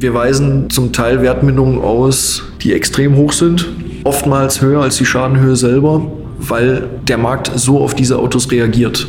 Wir weisen zum Teil Wertminderungen aus, die extrem hoch sind, oftmals höher als die Schadenhöhe selber, weil der Markt so auf diese Autos reagiert.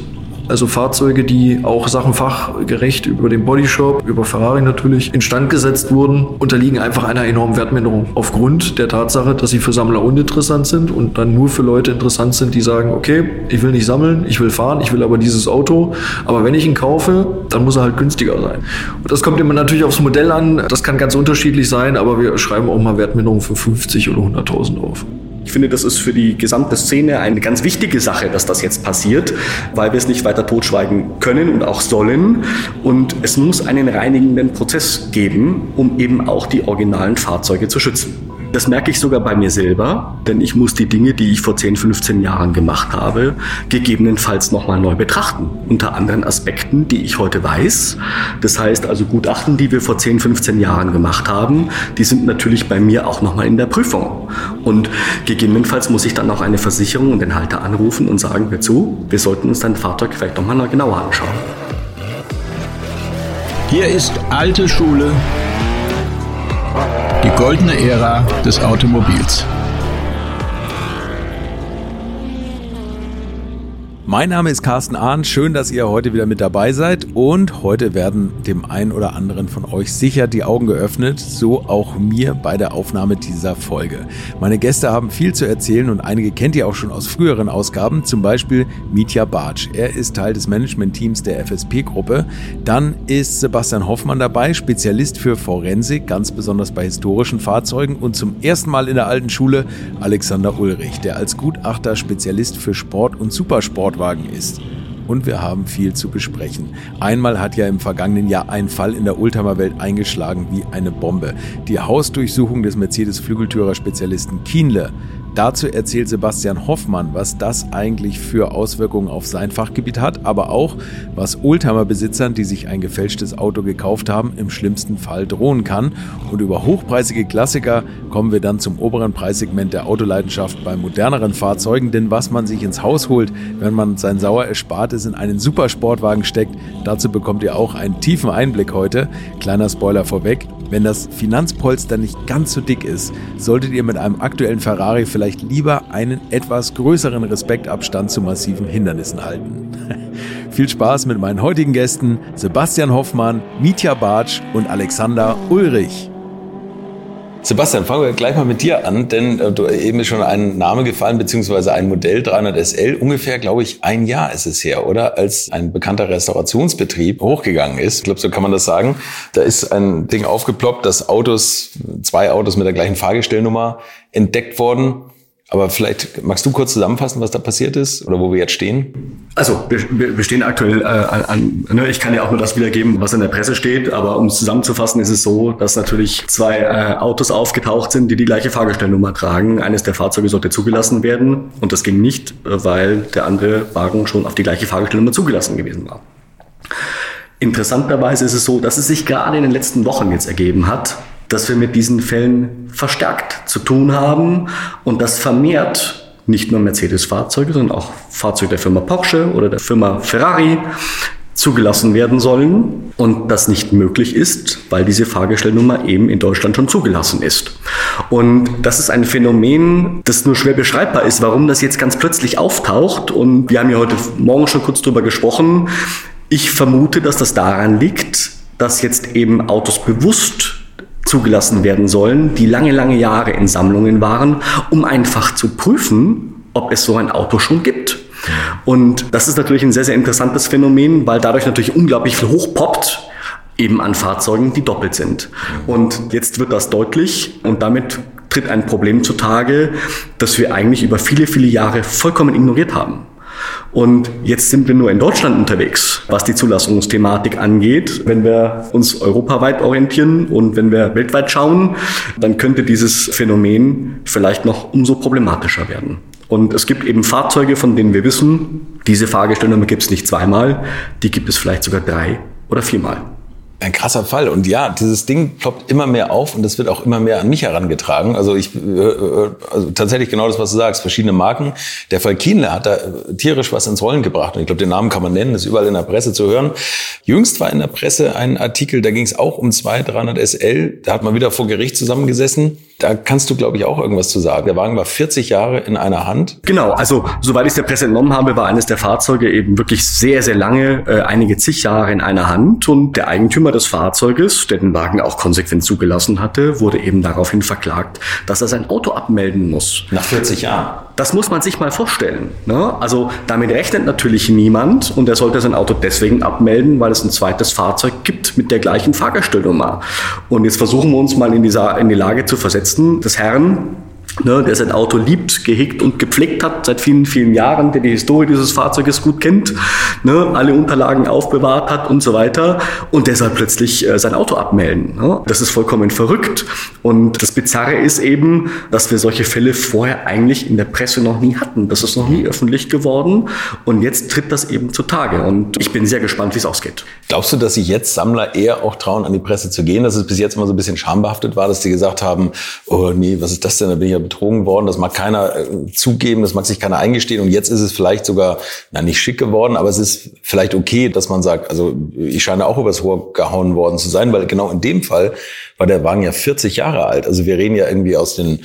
Also Fahrzeuge, die auch sachenfachgerecht über den Bodyshop, über Ferrari natürlich instand gesetzt wurden, unterliegen einfach einer enormen Wertminderung. Aufgrund der Tatsache, dass sie für Sammler uninteressant sind und dann nur für Leute interessant sind, die sagen, okay, ich will nicht sammeln, ich will fahren, ich will aber dieses Auto. Aber wenn ich ihn kaufe, dann muss er halt günstiger sein. Und das kommt immer natürlich aufs Modell an. Das kann ganz unterschiedlich sein, aber wir schreiben auch mal Wertminderungen für 50 oder 100.000 auf. Ich finde, das ist für die gesamte Szene eine ganz wichtige Sache, dass das jetzt passiert, weil wir es nicht weiter totschweigen können und auch sollen. Und es muss einen reinigenden Prozess geben, um eben auch die originalen Fahrzeuge zu schützen. Das merke ich sogar bei mir selber, denn ich muss die Dinge, die ich vor 10, 15 Jahren gemacht habe, gegebenenfalls nochmal neu betrachten. Unter anderen Aspekten, die ich heute weiß. Das heißt also Gutachten, die wir vor 10, 15 Jahren gemacht haben, die sind natürlich bei mir auch nochmal in der Prüfung. Und gegebenenfalls muss ich dann auch eine Versicherung und den Halter anrufen und sagen, hör zu, wir sollten uns dein Fahrzeug vielleicht nochmal genauer anschauen. Hier ist alte Schule die goldene Ära des Automobils. Mein Name ist Carsten Ahn. Schön, dass ihr heute wieder mit dabei seid. Und heute werden dem einen oder anderen von euch sicher die Augen geöffnet. So auch mir bei der Aufnahme dieser Folge. Meine Gäste haben viel zu erzählen und einige kennt ihr auch schon aus früheren Ausgaben. Zum Beispiel Mitya Bartsch. Er ist Teil des Managementteams der FSP-Gruppe. Dann ist Sebastian Hoffmann dabei, Spezialist für Forensik, ganz besonders bei historischen Fahrzeugen. Und zum ersten Mal in der alten Schule Alexander Ulrich, der als Gutachter Spezialist für Sport und Supersport Sportwagen ist. Und wir haben viel zu besprechen. Einmal hat ja im vergangenen Jahr ein Fall in der Oldtimer-Welt eingeschlagen wie eine Bombe. Die Hausdurchsuchung des Mercedes-Flügeltürer-Spezialisten Kienle Dazu erzählt Sebastian Hoffmann, was das eigentlich für Auswirkungen auf sein Fachgebiet hat, aber auch, was Oldtimer-Besitzern, die sich ein gefälschtes Auto gekauft haben, im schlimmsten Fall drohen kann. Und über hochpreisige Klassiker kommen wir dann zum oberen Preissegment der Autoleidenschaft bei moderneren Fahrzeugen, denn was man sich ins Haus holt, wenn man sein sauer Erspartes in einen Supersportwagen steckt, dazu bekommt ihr auch einen tiefen Einblick heute. Kleiner Spoiler vorweg, wenn das Finanzpolster nicht ganz so dick ist, solltet ihr mit einem aktuellen Ferrari vielleicht lieber einen etwas größeren Respektabstand zu massiven Hindernissen halten. Viel Spaß mit meinen heutigen Gästen Sebastian Hoffmann, Mitya Bartsch und Alexander Ulrich. Sebastian, fangen wir gleich mal mit dir an, denn äh, du, eben ist schon ein Name gefallen, beziehungsweise ein Modell 300 SL. Ungefähr, glaube ich, ein Jahr ist es her, oder? Als ein bekannter Restaurationsbetrieb hochgegangen ist. Ich glaube, so kann man das sagen. Da ist ein Ding aufgeploppt, dass Autos, zwei Autos mit der gleichen Fahrgestellnummer entdeckt worden. Aber vielleicht magst du kurz zusammenfassen, was da passiert ist oder wo wir jetzt stehen? Also wir, wir stehen aktuell äh, an, ne, ich kann ja auch nur das wiedergeben, was in der Presse steht, aber um es zusammenzufassen, ist es so, dass natürlich zwei äh, Autos aufgetaucht sind, die die gleiche Fahrgestellnummer tragen. Eines der Fahrzeuge sollte zugelassen werden und das ging nicht, weil der andere Wagen schon auf die gleiche Fahrgestellnummer zugelassen gewesen war. Interessanterweise ist es so, dass es sich gerade in den letzten Wochen jetzt ergeben hat, dass wir mit diesen Fällen verstärkt zu tun haben und das vermehrt nicht nur Mercedes-Fahrzeuge, sondern auch Fahrzeuge der Firma Porsche oder der Firma Ferrari zugelassen werden sollen und das nicht möglich ist, weil diese Fahrgestellnummer eben in Deutschland schon zugelassen ist. Und das ist ein Phänomen, das nur schwer beschreibbar ist, warum das jetzt ganz plötzlich auftaucht. Und wir haben ja heute Morgen schon kurz drüber gesprochen. Ich vermute, dass das daran liegt, dass jetzt eben Autos bewusst zugelassen werden sollen, die lange, lange Jahre in Sammlungen waren, um einfach zu prüfen, ob es so ein Auto schon gibt. Und das ist natürlich ein sehr, sehr interessantes Phänomen, weil dadurch natürlich unglaublich viel hochpoppt, eben an Fahrzeugen, die doppelt sind. Und jetzt wird das deutlich und damit tritt ein Problem zutage, das wir eigentlich über viele, viele Jahre vollkommen ignoriert haben. Und jetzt sind wir nur in Deutschland unterwegs, was die Zulassungsthematik angeht. Wenn wir uns europaweit orientieren und wenn wir weltweit schauen, dann könnte dieses Phänomen vielleicht noch umso problematischer werden. Und es gibt eben Fahrzeuge, von denen wir wissen, diese Fahrgestellnummer gibt es nicht zweimal, die gibt es vielleicht sogar drei oder viermal. Ein krasser Fall. Und ja, dieses Ding ploppt immer mehr auf und das wird auch immer mehr an mich herangetragen. Also ich, äh, äh, also tatsächlich genau das, was du sagst, verschiedene Marken. Der Fall Kienle hat da tierisch was ins Rollen gebracht. Und ich glaube, den Namen kann man nennen, ist überall in der Presse zu hören. Jüngst war in der Presse ein Artikel, da ging es auch um 200, 300 SL. Da hat man wieder vor Gericht zusammengesessen. Da kannst du, glaube ich, auch irgendwas zu sagen. Der Wagen war 40 Jahre in einer Hand. Genau, also soweit ich es der Presse entnommen habe, war eines der Fahrzeuge eben wirklich sehr, sehr lange, äh, einige zig Jahre in einer Hand. Und der Eigentümer des Fahrzeuges, der den Wagen auch konsequent zugelassen hatte, wurde eben daraufhin verklagt, dass er sein Auto abmelden muss. Nach 40 Jahren. Das muss man sich mal vorstellen. Ne? Also damit rechnet natürlich niemand und er sollte sein Auto deswegen abmelden, weil es ein zweites Fahrzeug gibt mit der gleichen Fahrgestellnummer. Und jetzt versuchen wir uns mal in, dieser, in die Lage zu versetzen des Herrn, ne, der sein Auto liebt, gehegt und gepflegt hat seit vielen, vielen Jahren, der die Historie dieses Fahrzeuges gut kennt, ne, alle Unterlagen aufbewahrt hat und so weiter und der soll plötzlich äh, sein Auto abmelden. Ne? Das ist vollkommen verrückt. Und das Bizarre ist eben, dass wir solche Fälle vorher eigentlich in der Presse noch nie hatten. Das ist noch nie öffentlich geworden und jetzt tritt das eben zutage. Und ich bin sehr gespannt, wie es ausgeht. Glaubst du, dass sich jetzt Sammler eher auch trauen, an die Presse zu gehen, dass es bis jetzt immer so ein bisschen schambehaftet war, dass die gesagt haben, oh nee, was ist das denn, da bin ich ja betrogen worden, das mag keiner äh, zugeben, das mag sich keiner eingestehen und jetzt ist es vielleicht sogar, na nicht schick geworden, aber es ist vielleicht okay, dass man sagt, also ich scheine auch übers Rohr gehauen worden zu sein, weil genau in dem Fall war der Wagen ja 40 Jahre alt. Also wir reden ja irgendwie aus den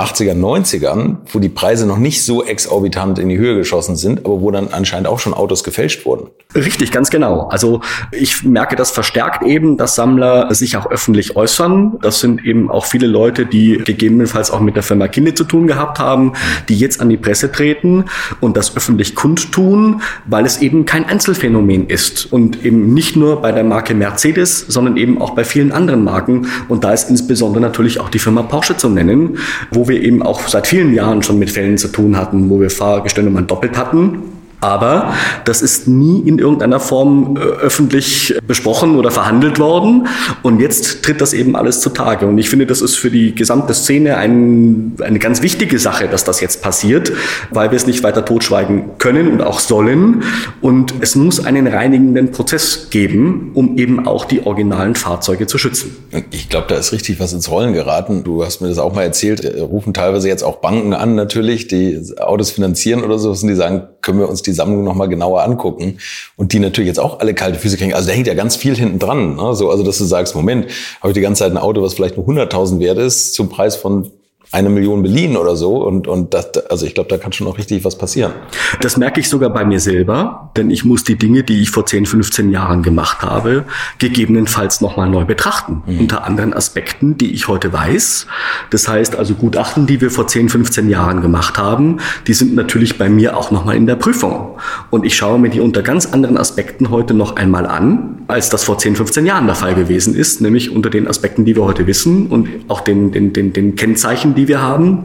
80er, 90ern, wo die Preise noch nicht so exorbitant in die Höhe geschossen sind, aber wo dann anscheinend auch schon Autos gefälscht wurden. Richtig, ganz genau. Also ich merke das verstärkt eben, dass Sammler sich auch öffentlich äußern. Das sind eben auch viele Leute, die gegebenenfalls auch mit der Firma Kinde zu tun gehabt haben, die jetzt an die Presse treten und das öffentlich kundtun, weil es eben kein Einzelfänomen ist und eben nicht nur bei der Marke Mercedes, sondern eben auch bei vielen anderen Marken. Und da ist insbesondere natürlich auch die Firma Porsche zu nennen, wo wir eben auch seit vielen Jahren schon mit Fällen zu tun hatten, wo wir Fahrgestellnummern doppelt hatten aber das ist nie in irgendeiner Form äh, öffentlich besprochen oder verhandelt worden. Und jetzt tritt das eben alles zutage. Und ich finde, das ist für die gesamte Szene ein, eine ganz wichtige Sache, dass das jetzt passiert, weil wir es nicht weiter totschweigen können und auch sollen. Und es muss einen reinigenden Prozess geben, um eben auch die originalen Fahrzeuge zu schützen. Ich glaube, da ist richtig was ins Rollen geraten. Du hast mir das auch mal erzählt. Äh, rufen teilweise jetzt auch Banken an, natürlich, die Autos finanzieren oder so, und die sagen, können wir uns die Sammlung nochmal genauer angucken. Und die natürlich jetzt auch alle kalte Füße kriegen. Also da hängt ja ganz viel hinten dran. Ne? So, also dass du sagst, Moment, habe ich die ganze Zeit ein Auto, was vielleicht nur 100.000 wert ist, zum Preis von eine Million beliehen oder so. Und, und das, also ich glaube, da kann schon noch richtig was passieren. Das merke ich sogar bei mir selber, denn ich muss die Dinge, die ich vor 10, 15 Jahren gemacht habe, gegebenenfalls nochmal neu betrachten. Mhm. Unter anderen Aspekten, die ich heute weiß. Das heißt also Gutachten, die wir vor 10, 15 Jahren gemacht haben, die sind natürlich bei mir auch nochmal in der Prüfung. Und ich schaue mir die unter ganz anderen Aspekten heute noch einmal an, als das vor 10, 15 Jahren der Fall gewesen ist, nämlich unter den Aspekten, die wir heute wissen und auch den, den, den, den Kennzeichen, die wir haben.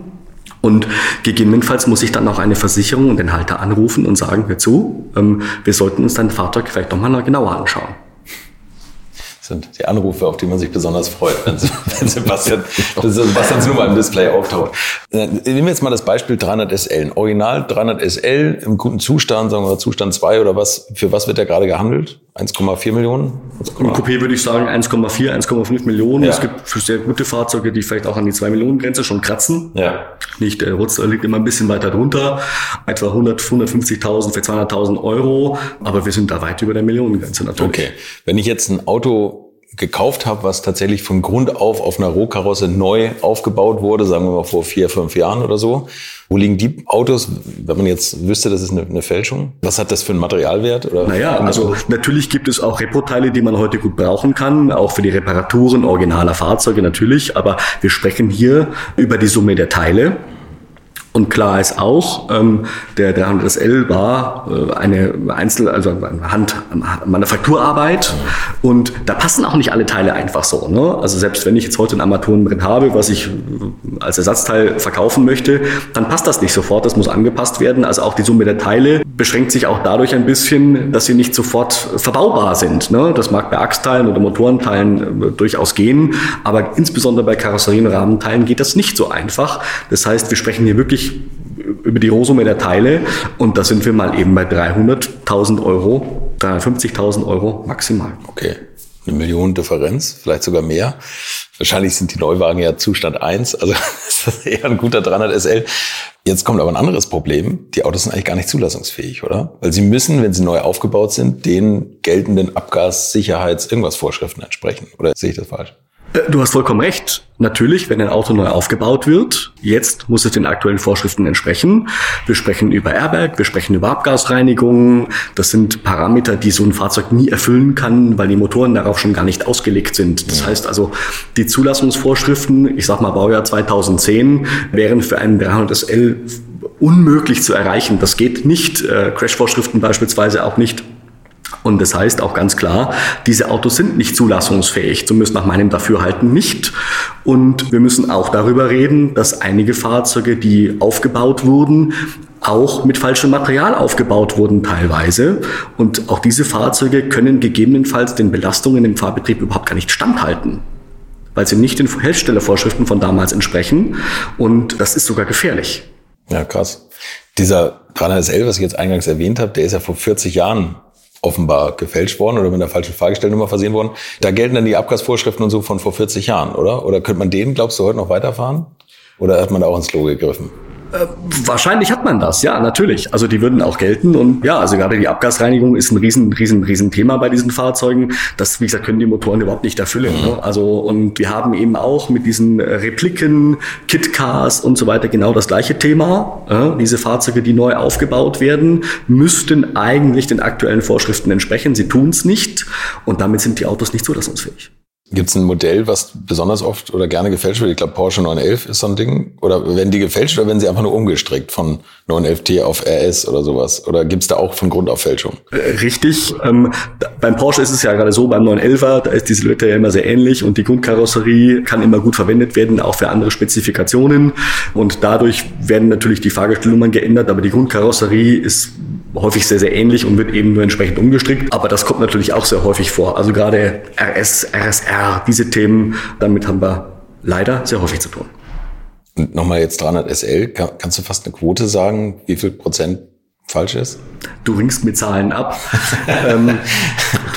Und gegebenenfalls muss ich dann auch eine Versicherung und den Halter anrufen und sagen, hör zu, ähm, wir sollten uns dein Fahrzeug vielleicht nochmal genauer anschauen sind die Anrufe, auf die man sich besonders freut, wenn, wenn Sebastian, Sebastians Nummer im Display auftaucht. Äh, nehmen wir jetzt mal das Beispiel 300 SL. Ein Original 300 SL im guten Zustand, sagen wir Zustand 2 oder was, für was wird der gerade gehandelt? 1,4 Millionen? Im Coupé würde ich sagen 1,4, 1,5 Millionen. Ja. Es gibt für sehr gute Fahrzeuge, die vielleicht auch an die 2 Millionen Grenze schon kratzen. Ja. Nicht, der Rutz liegt immer ein bisschen weiter drunter. Etwa 100, 150.000, für 200.000 Euro. Aber wir sind da weit über der Millionengrenze natürlich. Okay. Wenn ich jetzt ein Auto gekauft habe, was tatsächlich von Grund auf auf einer Rohkarosse neu aufgebaut wurde, sagen wir mal vor vier, fünf Jahren oder so. Wo liegen die Autos, wenn man jetzt wüsste, das ist eine, eine Fälschung? Was hat das für einen Materialwert? Oder naja, also natürlich gibt es auch Repoteile, die man heute gut brauchen kann, auch für die Reparaturen originaler Fahrzeuge natürlich, aber wir sprechen hier über die Summe der Teile. Und klar ist auch, ähm, der 300SL war äh, eine Einzel-, also eine Hand, Manufakturarbeit. Und da passen auch nicht alle Teile einfach so. Ne? Also selbst wenn ich jetzt heute ein Armaturenbrett habe, was ich als Ersatzteil verkaufen möchte, dann passt das nicht sofort. Das muss angepasst werden. Also auch die Summe der Teile beschränkt sich auch dadurch ein bisschen, dass sie nicht sofort verbaubar sind. Ne? Das mag bei Achsteilen oder Motorenteilen äh, durchaus gehen. Aber insbesondere bei Karosserien- Rahmenteilen geht das nicht so einfach. Das heißt, wir sprechen hier wirklich über die Rohsumme der Teile und da sind wir mal eben bei 300.000 Euro, 350.000 Euro maximal. Okay. eine Million Differenz, vielleicht sogar mehr. Wahrscheinlich sind die Neuwagen ja Zustand 1, also ist das eher ein guter 300 SL. Jetzt kommt aber ein anderes Problem. Die Autos sind eigentlich gar nicht zulassungsfähig, oder? Weil sie müssen, wenn sie neu aufgebaut sind, den geltenden Abgas-, Sicherheits-, irgendwas Vorschriften entsprechen. Oder sehe ich das falsch? Äh, du hast vollkommen recht. Natürlich, wenn ein Auto neu aufgebaut wird, jetzt muss es den aktuellen Vorschriften entsprechen. Wir sprechen über Airbag, wir sprechen über Abgasreinigung. Das sind Parameter, die so ein Fahrzeug nie erfüllen kann, weil die Motoren darauf schon gar nicht ausgelegt sind. Das heißt also, die Zulassungsvorschriften, ich sag mal Baujahr 2010, wären für einen 300 SL unmöglich zu erreichen. Das geht nicht. Äh, Crash-Vorschriften beispielsweise auch nicht. Und das heißt auch ganz klar, diese Autos sind nicht zulassungsfähig, zumindest nach meinem Dafürhalten nicht. Und wir müssen auch darüber reden, dass einige Fahrzeuge, die aufgebaut wurden, auch mit falschem Material aufgebaut wurden teilweise. Und auch diese Fahrzeuge können gegebenenfalls den Belastungen im Fahrbetrieb überhaupt gar nicht standhalten, weil sie nicht den Herstellervorschriften von damals entsprechen. Und das ist sogar gefährlich. Ja, krass. Dieser 300SL, was ich jetzt eingangs erwähnt habe, der ist ja vor 40 Jahren offenbar gefälscht worden oder mit einer falschen Fahrgestellnummer versehen worden. Da gelten dann die Abgasvorschriften und so von vor 40 Jahren, oder? Oder könnte man den, glaubst du, heute noch weiterfahren? Oder hat man da auch ins Klo gegriffen? Äh, wahrscheinlich hat man das, ja, natürlich. Also die würden auch gelten und ja, also gerade die Abgasreinigung ist ein riesen, riesen, riesen Thema bei diesen Fahrzeugen. Das, wie gesagt, können die Motoren überhaupt nicht erfüllen. Ne? Also und wir haben eben auch mit diesen Repliken, Kitcars und so weiter genau das gleiche Thema. Ja, diese Fahrzeuge, die neu aufgebaut werden, müssten eigentlich den aktuellen Vorschriften entsprechen. Sie tun es nicht und damit sind die Autos nicht zulassungsfähig. Gibt es ein Modell, was besonders oft oder gerne gefälscht wird? Ich glaube, Porsche 911 ist so ein Ding. Oder werden die gefälscht oder werden sie einfach nur umgestrickt von 911T auf RS oder sowas? Oder gibt es da auch von Grund auf Fälschung? Äh, richtig. Ähm, beim Porsche ist es ja gerade so, beim 911er, da ist die Silhouette ja immer sehr ähnlich und die Grundkarosserie kann immer gut verwendet werden, auch für andere Spezifikationen. Und dadurch werden natürlich die Fahrgestellnummern geändert, aber die Grundkarosserie ist häufig sehr, sehr ähnlich und wird eben nur entsprechend umgestrickt. Aber das kommt natürlich auch sehr häufig vor. Also gerade RS, RSR, diese Themen, damit haben wir leider sehr häufig zu tun. Und nochmal jetzt 300 SL, kannst du fast eine Quote sagen, wie viel Prozent falsch ist? Du ringst mit Zahlen ab. ähm,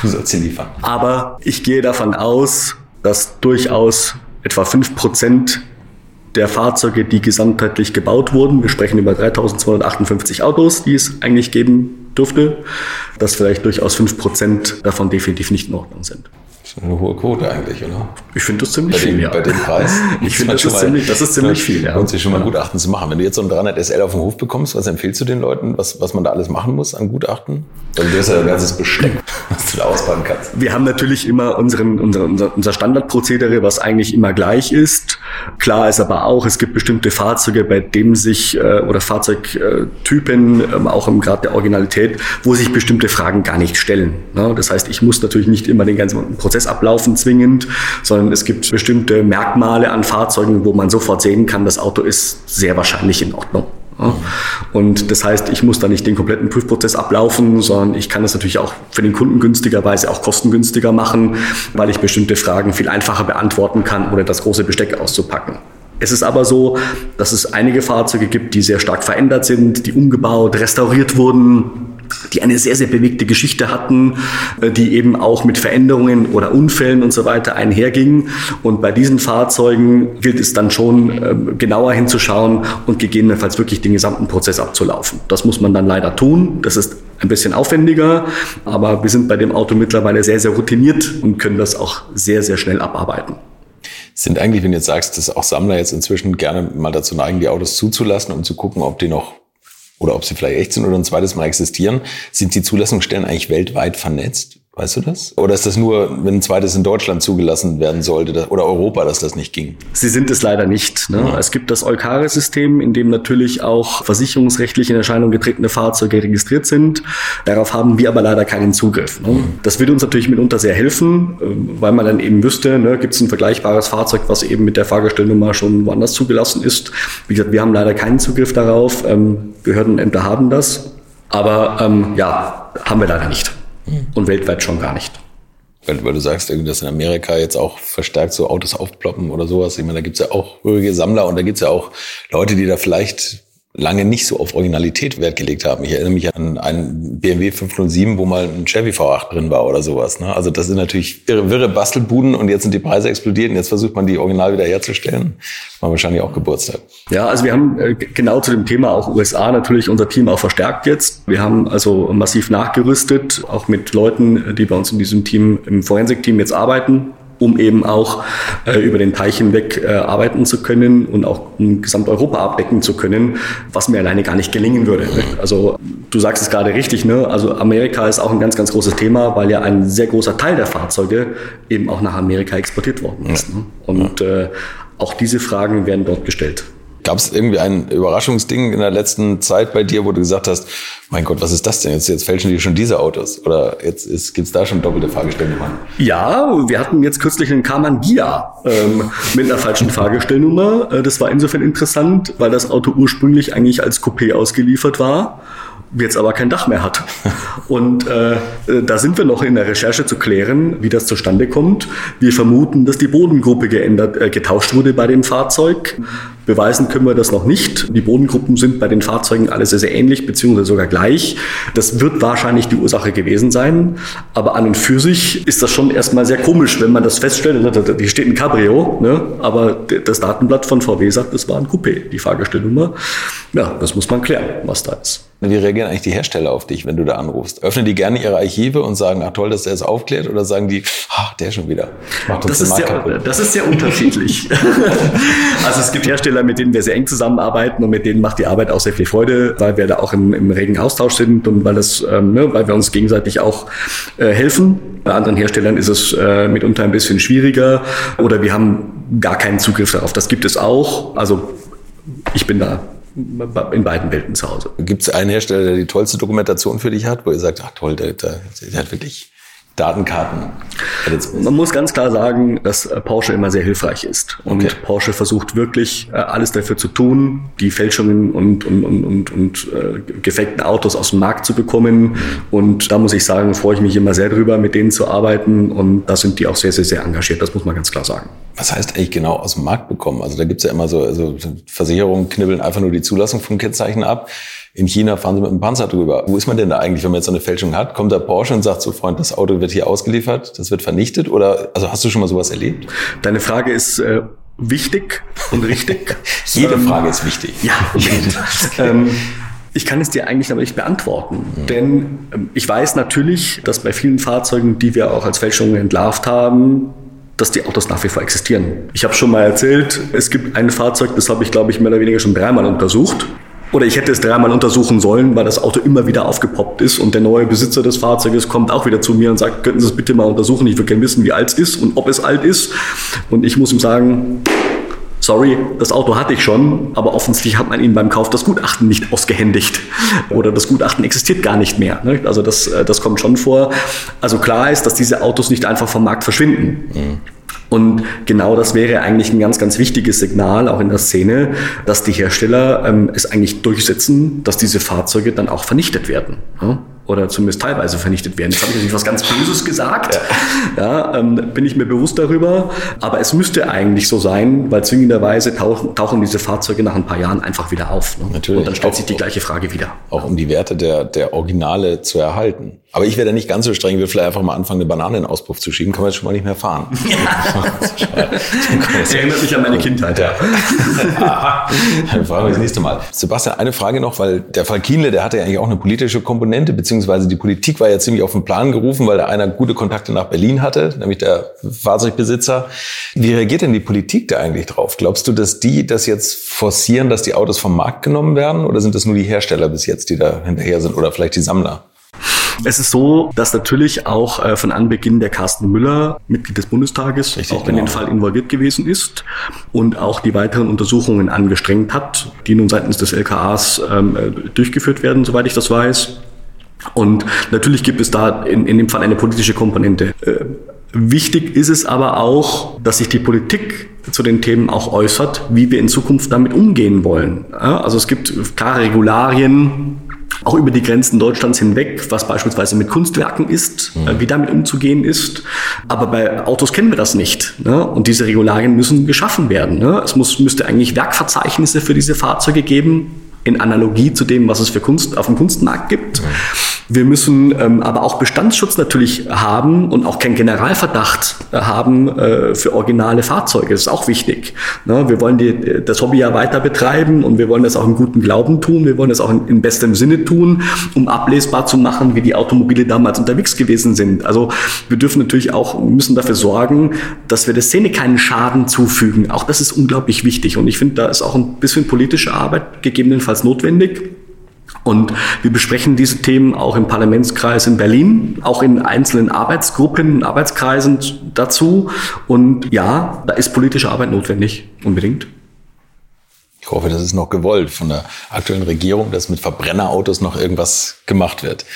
du sollst sie liefern. Aber ich gehe davon aus, dass durchaus etwa fünf Prozent der Fahrzeuge, die gesamtheitlich gebaut wurden. Wir sprechen über 3258 Autos, die es eigentlich geben dürfte, dass vielleicht durchaus 5% davon definitiv nicht in Ordnung sind. Eine hohe Quote eigentlich, oder? Ich finde das ziemlich bei viel, dem, ja. Bei dem Preis. ich finde das, ist ziemlich, das ist ziemlich viel, ja. Lohnt sich schon mal Gutachten zu machen. Wenn du jetzt so ein 300 SL auf dem Hof bekommst, was empfiehlst du den Leuten, was, was man da alles machen muss an Gutachten? Weil du hast ja ein ganzes Besteck, was du da ausbauen kannst. Wir haben natürlich immer unseren, unser, unser, unser Standardprozedere, was eigentlich immer gleich ist. Klar ist aber auch, es gibt bestimmte Fahrzeuge, bei denen sich, äh, oder Fahrzeugtypen, ähm, auch im Grad der Originalität, wo sich bestimmte Fragen gar nicht stellen. Ne? Das heißt, ich muss natürlich nicht immer den ganzen Prozess ablaufen zwingend, sondern es gibt bestimmte Merkmale an Fahrzeugen, wo man sofort sehen kann, das Auto ist sehr wahrscheinlich in Ordnung. Und das heißt, ich muss da nicht den kompletten Prüfprozess ablaufen, sondern ich kann es natürlich auch für den Kunden günstigerweise auch kostengünstiger machen, weil ich bestimmte Fragen viel einfacher beantworten kann, ohne das große Besteck auszupacken. Es ist aber so, dass es einige Fahrzeuge gibt, die sehr stark verändert sind, die umgebaut, restauriert wurden, die eine sehr, sehr bewegte Geschichte hatten, äh, die eben auch mit Veränderungen oder Unfällen und so weiter einhergingen. Und bei diesen Fahrzeugen gilt es dann schon ähm, genauer hinzuschauen und gegebenenfalls wirklich den gesamten Prozess abzulaufen. Das muss man dann leider tun. Das ist ein bisschen aufwendiger, aber wir sind bei dem Auto mittlerweile sehr, sehr routiniert und können das auch sehr, sehr schnell abarbeiten. Sind eigentlich, wenn du jetzt sagst, dass auch Sammler jetzt inzwischen gerne mal dazu neigen, die Autos zuzulassen, um zu gucken, ob die noch oder ob sie vielleicht echt sind oder ein zweites Mal existieren, sind die Zulassungsstellen eigentlich weltweit vernetzt? Weißt du das? Oder ist das nur, wenn ein zweites in Deutschland zugelassen werden sollte oder Europa, dass das nicht ging? Sie sind es leider nicht. Ne? Ja. Es gibt das Eukare-System, in dem natürlich auch versicherungsrechtlich in Erscheinung getretene Fahrzeuge registriert sind. Darauf haben wir aber leider keinen Zugriff. Ne? Mhm. Das würde uns natürlich mitunter sehr helfen, ähm, weil man dann eben wüsste, ne, gibt es ein vergleichbares Fahrzeug, was eben mit der Fahrgestellnummer schon woanders zugelassen ist. Wie gesagt, wir haben leider keinen Zugriff darauf. Ähm, Behördenämter haben das. Aber ähm, ja, haben wir leider nicht und weltweit schon gar nicht. Weil, weil du sagst, dass in Amerika jetzt auch verstärkt so Autos aufploppen oder sowas. Ich meine, da gibt's ja auch rührige Sammler und da gibt's ja auch Leute, die da vielleicht lange nicht so auf Originalität Wert gelegt haben. Ich erinnere mich an einen BMW 507, wo mal ein Chevy V8 drin war oder sowas. Ne? Also das sind natürlich irre, wirre Bastelbuden und jetzt sind die Preise explodiert und jetzt versucht man die Original wieder herzustellen. War wahrscheinlich auch Geburtstag. Ja, also wir haben äh, genau zu dem Thema auch USA natürlich unser Team auch verstärkt jetzt. Wir haben also massiv nachgerüstet, auch mit Leuten, die bei uns in diesem Team, im Forensikteam jetzt arbeiten um eben auch äh, über den Teich hinweg äh, arbeiten zu können und auch um Gesamteuropa abdecken zu können, was mir alleine gar nicht gelingen würde. Ne? Also du sagst es gerade richtig, ne? Also Amerika ist auch ein ganz, ganz großes Thema, weil ja ein sehr großer Teil der Fahrzeuge eben auch nach Amerika exportiert worden ist. Ne? Und äh, auch diese Fragen werden dort gestellt. Gab es irgendwie ein Überraschungsding in der letzten Zeit bei dir, wo du gesagt hast, mein Gott, was ist das denn? Jetzt, jetzt fälschen die schon diese Autos. Oder jetzt gibt es da schon doppelte Fahrgestellnummern? Ja, wir hatten jetzt kürzlich einen Karmann Gia ähm, mit einer falschen Fahrgestellnummer. Äh, das war insofern interessant, weil das Auto ursprünglich eigentlich als Coupé ausgeliefert war jetzt aber kein Dach mehr hat. Und äh, da sind wir noch in der Recherche zu klären, wie das zustande kommt. Wir vermuten, dass die Bodengruppe geändert, äh, getauscht wurde bei dem Fahrzeug. Beweisen können wir das noch nicht. Die Bodengruppen sind bei den Fahrzeugen alle sehr, sehr ähnlich, beziehungsweise sogar gleich. Das wird wahrscheinlich die Ursache gewesen sein. Aber an und für sich ist das schon erstmal sehr komisch, wenn man das feststellt. Hier steht ein Cabrio, ne? aber das Datenblatt von VW sagt, das war ein Coupé, die Fahrgestellnummer. Ja, das muss man klären, was da ist. Wie reagieren eigentlich die Hersteller auf dich, wenn du da anrufst? Öffnen die gerne ihre Archive und sagen, ach toll, dass der es aufklärt? Oder sagen die, ach, der schon wieder? Das, ist sehr, das ist sehr unterschiedlich. also es gibt Hersteller, mit denen wir sehr eng zusammenarbeiten und mit denen macht die Arbeit auch sehr viel Freude, weil wir da auch im, im regen Austausch sind und weil, das, ähm, ne, weil wir uns gegenseitig auch äh, helfen. Bei anderen Herstellern ist es äh, mitunter ein bisschen schwieriger oder wir haben gar keinen Zugriff darauf. Das gibt es auch. Also ich bin da in beiden Welten zu Hause. Gibt es einen Hersteller, der die tollste Dokumentation für dich hat, wo ihr sagt, ach toll, der, der, der hat wirklich Datenkarten. Man muss ganz klar sagen, dass äh, Porsche immer sehr hilfreich ist. Und okay. Porsche versucht wirklich äh, alles dafür zu tun, die Fälschungen und, und, und, und, und äh, gefakten Autos aus dem Markt zu bekommen. Und da muss ich sagen, freue ich mich immer sehr drüber, mit denen zu arbeiten. Und da sind die auch sehr, sehr, sehr engagiert. Das muss man ganz klar sagen. Was heißt eigentlich genau aus dem Markt bekommen? Also da gibt's ja immer so, also Versicherungen knibbeln einfach nur die Zulassung von Kennzeichen ab. In China fahren sie mit einem Panzer drüber. Wo ist man denn da eigentlich, wenn man jetzt so eine Fälschung hat? Kommt der Porsche und sagt so, Freund, das Auto wird hier ausgeliefert, das wird vernichtet? Oder also hast du schon mal sowas erlebt? Deine Frage ist äh, wichtig und richtig. Jede ähm, Frage ist wichtig. Ja, ähm, ich kann es dir eigentlich aber nicht beantworten, mhm. denn ähm, ich weiß natürlich, dass bei vielen Fahrzeugen, die wir auch als Fälschungen entlarvt haben, dass die Autos nach wie vor existieren. Ich habe schon mal erzählt, es gibt ein Fahrzeug, das habe ich, glaube ich, mehr oder weniger schon dreimal untersucht. Oder ich hätte es dreimal untersuchen sollen, weil das Auto immer wieder aufgepoppt ist und der neue Besitzer des Fahrzeuges kommt auch wieder zu mir und sagt, könnten Sie es bitte mal untersuchen, ich würde gerne wissen, wie alt es ist und ob es alt ist. Und ich muss ihm sagen, sorry, das Auto hatte ich schon, aber offensichtlich hat man Ihnen beim Kauf das Gutachten nicht ausgehändigt oder das Gutachten existiert gar nicht mehr. Ne? Also das, äh, das kommt schon vor. Also klar ist, dass diese Autos nicht einfach vom Markt verschwinden. Mhm. Und genau das wäre eigentlich ein ganz, ganz wichtiges Signal auch in der Szene, dass die Hersteller ähm, es eigentlich durchsetzen, dass diese Fahrzeuge dann auch vernichtet werden. Ja? Oder zumindest teilweise vernichtet werden. Jetzt habe ich natürlich was ganz Böses gesagt. Ja, ja ähm, bin ich mir bewusst darüber. Aber es müsste eigentlich so sein, weil zwingenderweise tauchen, tauchen diese Fahrzeuge nach ein paar Jahren einfach wieder auf. Ne? Natürlich. Und dann stellt sich die gleiche Frage wieder. Auch um die Werte der, der Originale zu erhalten. Aber ich werde nicht ganz so streng, will vielleicht einfach mal anfangen, eine Banane in den Auspuff zu schieben, kann man jetzt schon mal nicht mehr fahren. Ja. das erinnert mich an meine Kindheit. Ja. Dann fragen wir das nächste Mal. Sebastian, eine Frage noch, weil der Fall Kienle, der hatte ja eigentlich auch eine politische Komponente, beziehungsweise beziehungsweise die Politik war ja ziemlich auf den Plan gerufen, weil da einer gute Kontakte nach Berlin hatte, nämlich der Fahrzeugbesitzer. Wie reagiert denn die Politik da eigentlich drauf? Glaubst du, dass die das jetzt forcieren, dass die Autos vom Markt genommen werden? Oder sind das nur die Hersteller bis jetzt, die da hinterher sind? Oder vielleicht die Sammler? Es ist so, dass natürlich auch äh, von Anbeginn der Carsten Müller, Mitglied des Bundestages, Richtig, auch in den genau. Fall involviert gewesen ist und auch die weiteren Untersuchungen angestrengt hat, die nun seitens des LKAs ähm, äh, durchgeführt werden, soweit ich das weiß. Und natürlich gibt es da in, in dem Fall eine politische Komponente. Äh, wichtig ist es aber auch, dass sich die Politik zu den Themen auch äußert, wie wir in Zukunft damit umgehen wollen. Ja, also es gibt klare Regularien, auch über die Grenzen Deutschlands hinweg, was beispielsweise mit Kunstwerken ist, mhm. Äh, wie damit umzugehen ist. Aber bei Autos kennen wir das nicht. Ne? Und diese Regularien müssen geschaffen werden. Ne? Es muss, müsste eigentlich Werkverzeichnisse für diese Fahrzeuge geben, in Analogie zu dem, was es für Kunst auf dem Kunstmarkt gibt. Wir müssen ähm, aber auch Bestandsschutz natürlich haben und auch keinen Generalverdacht äh, haben äh, für originale Fahrzeuge. Das ist auch wichtig. Ne? Wir wollen die, das Hobby ja weiter betreiben und wir wollen das auch im guten Glauben tun. Wir wollen das auch in, in bestem Sinne tun, um ablesbar zu machen, wie die Automobile damals unterwegs gewesen sind. Also wir dürfen natürlich auch, müssen dafür sorgen, dass wir der Szene keinen Schaden zufügen. Auch das ist unglaublich wichtig. Und ich finde, da ist auch ein bisschen politische Arbeit gegebenenfalls notwendig. Und wir besprechen diese Themen auch im Parlamentskreis in Berlin, auch in einzelnen Arbeitsgruppen, Arbeitskreisen dazu. Und ja, da ist politische Arbeit notwendig, unbedingt. Ich hoffe, das ist noch gewollt von der aktuellen Regierung, dass mit Verbrennerautos noch irgendwas gemacht wird.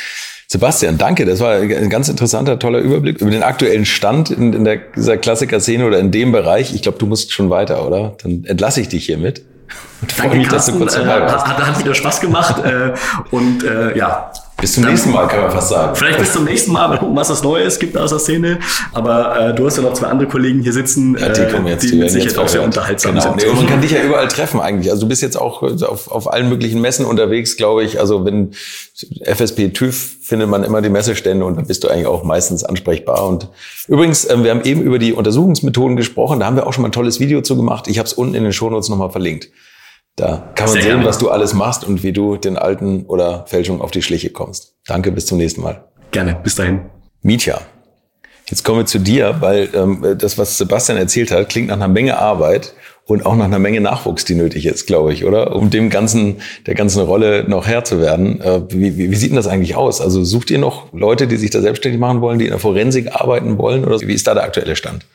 Sebastian, danke. Das war ein ganz interessanter, toller Überblick über den aktuellen Stand in, in der, dieser Klassiker-Szene oder in dem Bereich. Ich glaube, du musst schon weiter, oder? Dann entlasse ich dich hiermit. Danke, mich, Carsten, dass du kurz dabei warst. Hat, hat wieder Spaß gemacht. äh, und äh, ja, bis zum nächsten Mal, kann man fast sagen. Vielleicht bis zum nächsten Mal, mal gucken, was es Neues gibt aus der Szene. Aber äh, du hast ja noch zwei andere Kollegen hier sitzen, ja, die, kommen jetzt, die, die mit Sicherheit auch sehr unterhaltsam genau. sind. Nee, man kann dich ja überall treffen eigentlich. Also du bist jetzt auch auf, auf allen möglichen Messen unterwegs, glaube ich. Also wenn FSP TÜV findet man immer die Messestände und da bist du eigentlich auch meistens ansprechbar. Und übrigens, äh, wir haben eben über die Untersuchungsmethoden gesprochen. Da haben wir auch schon mal ein tolles Video zu gemacht. Ich habe es unten in den Shownotes nochmal verlinkt. Da kann man Sehr sehen, gerne. was du alles machst und wie du den alten oder Fälschungen auf die Schliche kommst. Danke, bis zum nächsten Mal. Gerne, bis dahin. Mietja, jetzt kommen wir zu dir, weil ähm, das, was Sebastian erzählt hat, klingt nach einer Menge Arbeit und auch nach einer Menge Nachwuchs, die nötig ist, glaube ich, oder? Um dem ganzen, der ganzen Rolle noch Herr zu werden. Äh, wie, wie, wie sieht denn das eigentlich aus? Also sucht ihr noch Leute, die sich da selbstständig machen wollen, die in der Forensik arbeiten wollen? Oder wie ist da der aktuelle Stand?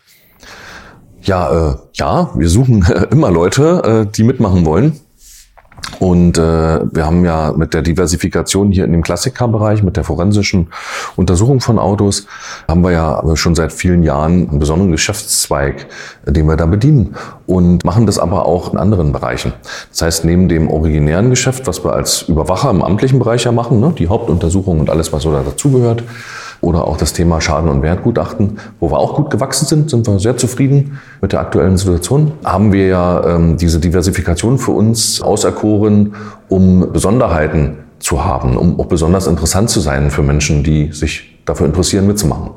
Ja, äh, ja, wir suchen immer Leute, äh, die mitmachen wollen. Und äh, wir haben ja mit der Diversifikation hier in dem Klassikerbereich, mit der forensischen Untersuchung von Autos, haben wir ja schon seit vielen Jahren einen besonderen Geschäftszweig, den wir da bedienen und machen das aber auch in anderen Bereichen. Das heißt, neben dem originären Geschäft, was wir als Überwacher im amtlichen Bereich ja machen, ne, die Hauptuntersuchung und alles, was so dazugehört, oder auch das Thema Schaden- und Wertgutachten, wo wir auch gut gewachsen sind, sind wir sehr zufrieden mit der aktuellen Situation. Haben wir ja ähm, diese Diversifikation für uns auserkoren, um Besonderheiten zu haben, um auch besonders interessant zu sein für Menschen, die sich dafür interessieren, mitzumachen.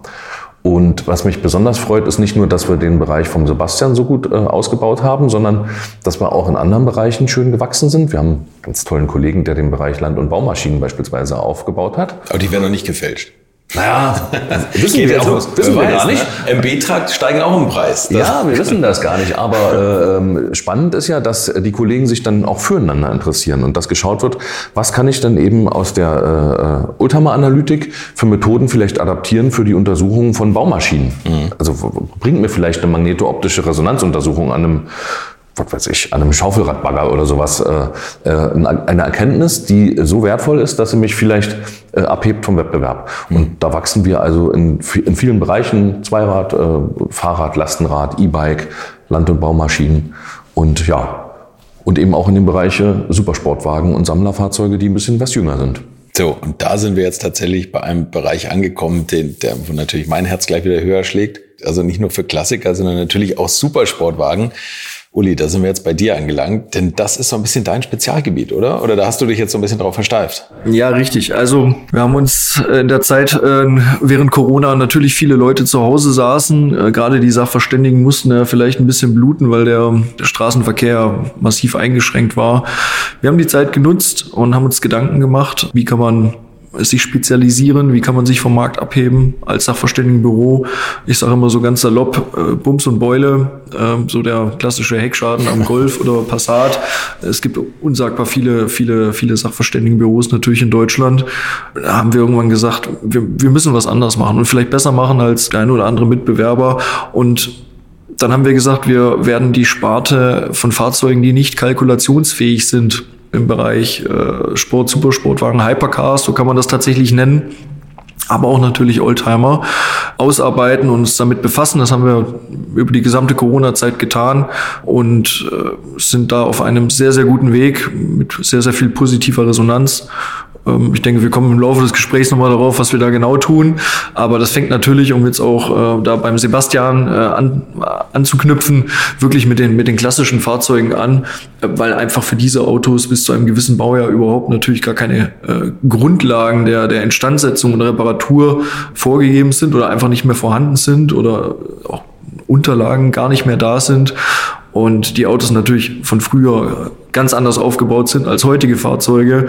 Und was mich besonders freut, ist nicht nur, dass wir den Bereich vom Sebastian so gut äh, ausgebaut haben, sondern dass wir auch in anderen Bereichen schön gewachsen sind. Wir haben einen ganz tollen Kollegen, der den Bereich Land- und Baumaschinen beispielsweise aufgebaut hat. Aber die werden noch nicht gefälscht. Naja, wissen wir, auch, wissen wir gar nicht. Ne? MB-Trakt steigen auch im Preis. Das ja, wir wissen das gar nicht. Aber äh, spannend ist ja, dass die Kollegen sich dann auch füreinander interessieren und dass geschaut wird, was kann ich dann eben aus der äh, Ultima-Analytik für Methoden vielleicht adaptieren für die Untersuchung von Baumaschinen. Mhm. Also bringt mir vielleicht eine magnetooptische Resonanzuntersuchung an einem was weiß ich, an einem Schaufelradbagger oder sowas, äh, äh, eine Erkenntnis, die so wertvoll ist, dass sie mich vielleicht äh, abhebt vom Wettbewerb. Und da wachsen wir also in, in vielen Bereichen, Zweirad, äh, Fahrrad, Lastenrad, E-Bike, Land- und Baumaschinen und ja, und eben auch in den Bereiche Supersportwagen und Sammlerfahrzeuge, die ein bisschen was jünger sind. So, und da sind wir jetzt tatsächlich bei einem Bereich angekommen, den, der, wo natürlich mein Herz gleich wieder höher schlägt. Also nicht nur für Klassiker, sondern natürlich auch Supersportwagen. Uli, da sind wir jetzt bei dir angelangt, denn das ist so ein bisschen dein Spezialgebiet, oder? Oder da hast du dich jetzt so ein bisschen drauf versteift? Ja, richtig. Also wir haben uns in der Zeit äh, während Corona natürlich viele Leute zu Hause saßen. Äh, gerade die Sachverständigen mussten ja vielleicht ein bisschen bluten, weil der, der Straßenverkehr massiv eingeschränkt war. Wir haben die Zeit genutzt und haben uns Gedanken gemacht, wie kann man sich spezialisieren, wie kann man sich vom Markt abheben als Sachverständigenbüro. Ich sage immer so ganz salopp, äh, Bums und Beule, äh, so der klassische Heckschaden am Golf oder Passat. Es gibt unsagbar viele, viele, viele Sachverständigenbüros natürlich in Deutschland. Da haben wir irgendwann gesagt, wir, wir müssen was anders machen und vielleicht besser machen als der eine oder andere Mitbewerber und dann haben wir gesagt, wir werden die Sparte von Fahrzeugen, die nicht kalkulationsfähig sind, im Bereich äh, Sport, Supersportwagen, Hypercars, so kann man das tatsächlich nennen aber auch natürlich Oldtimer ausarbeiten und uns damit befassen. Das haben wir über die gesamte Corona-Zeit getan und äh, sind da auf einem sehr, sehr guten Weg mit sehr, sehr viel positiver Resonanz ich denke, wir kommen im Laufe des Gesprächs nochmal darauf, was wir da genau tun. Aber das fängt natürlich, um jetzt auch äh, da beim Sebastian äh, an, anzuknüpfen, wirklich mit den, mit den klassischen Fahrzeugen an, äh, weil einfach für diese Autos bis zu einem gewissen Baujahr überhaupt natürlich gar keine äh, Grundlagen der, der Instandsetzung und Reparatur vorgegeben sind oder einfach nicht mehr vorhanden sind oder auch Unterlagen gar nicht mehr da sind und die Autos natürlich von früher ganz anders aufgebaut sind als heutige Fahrzeuge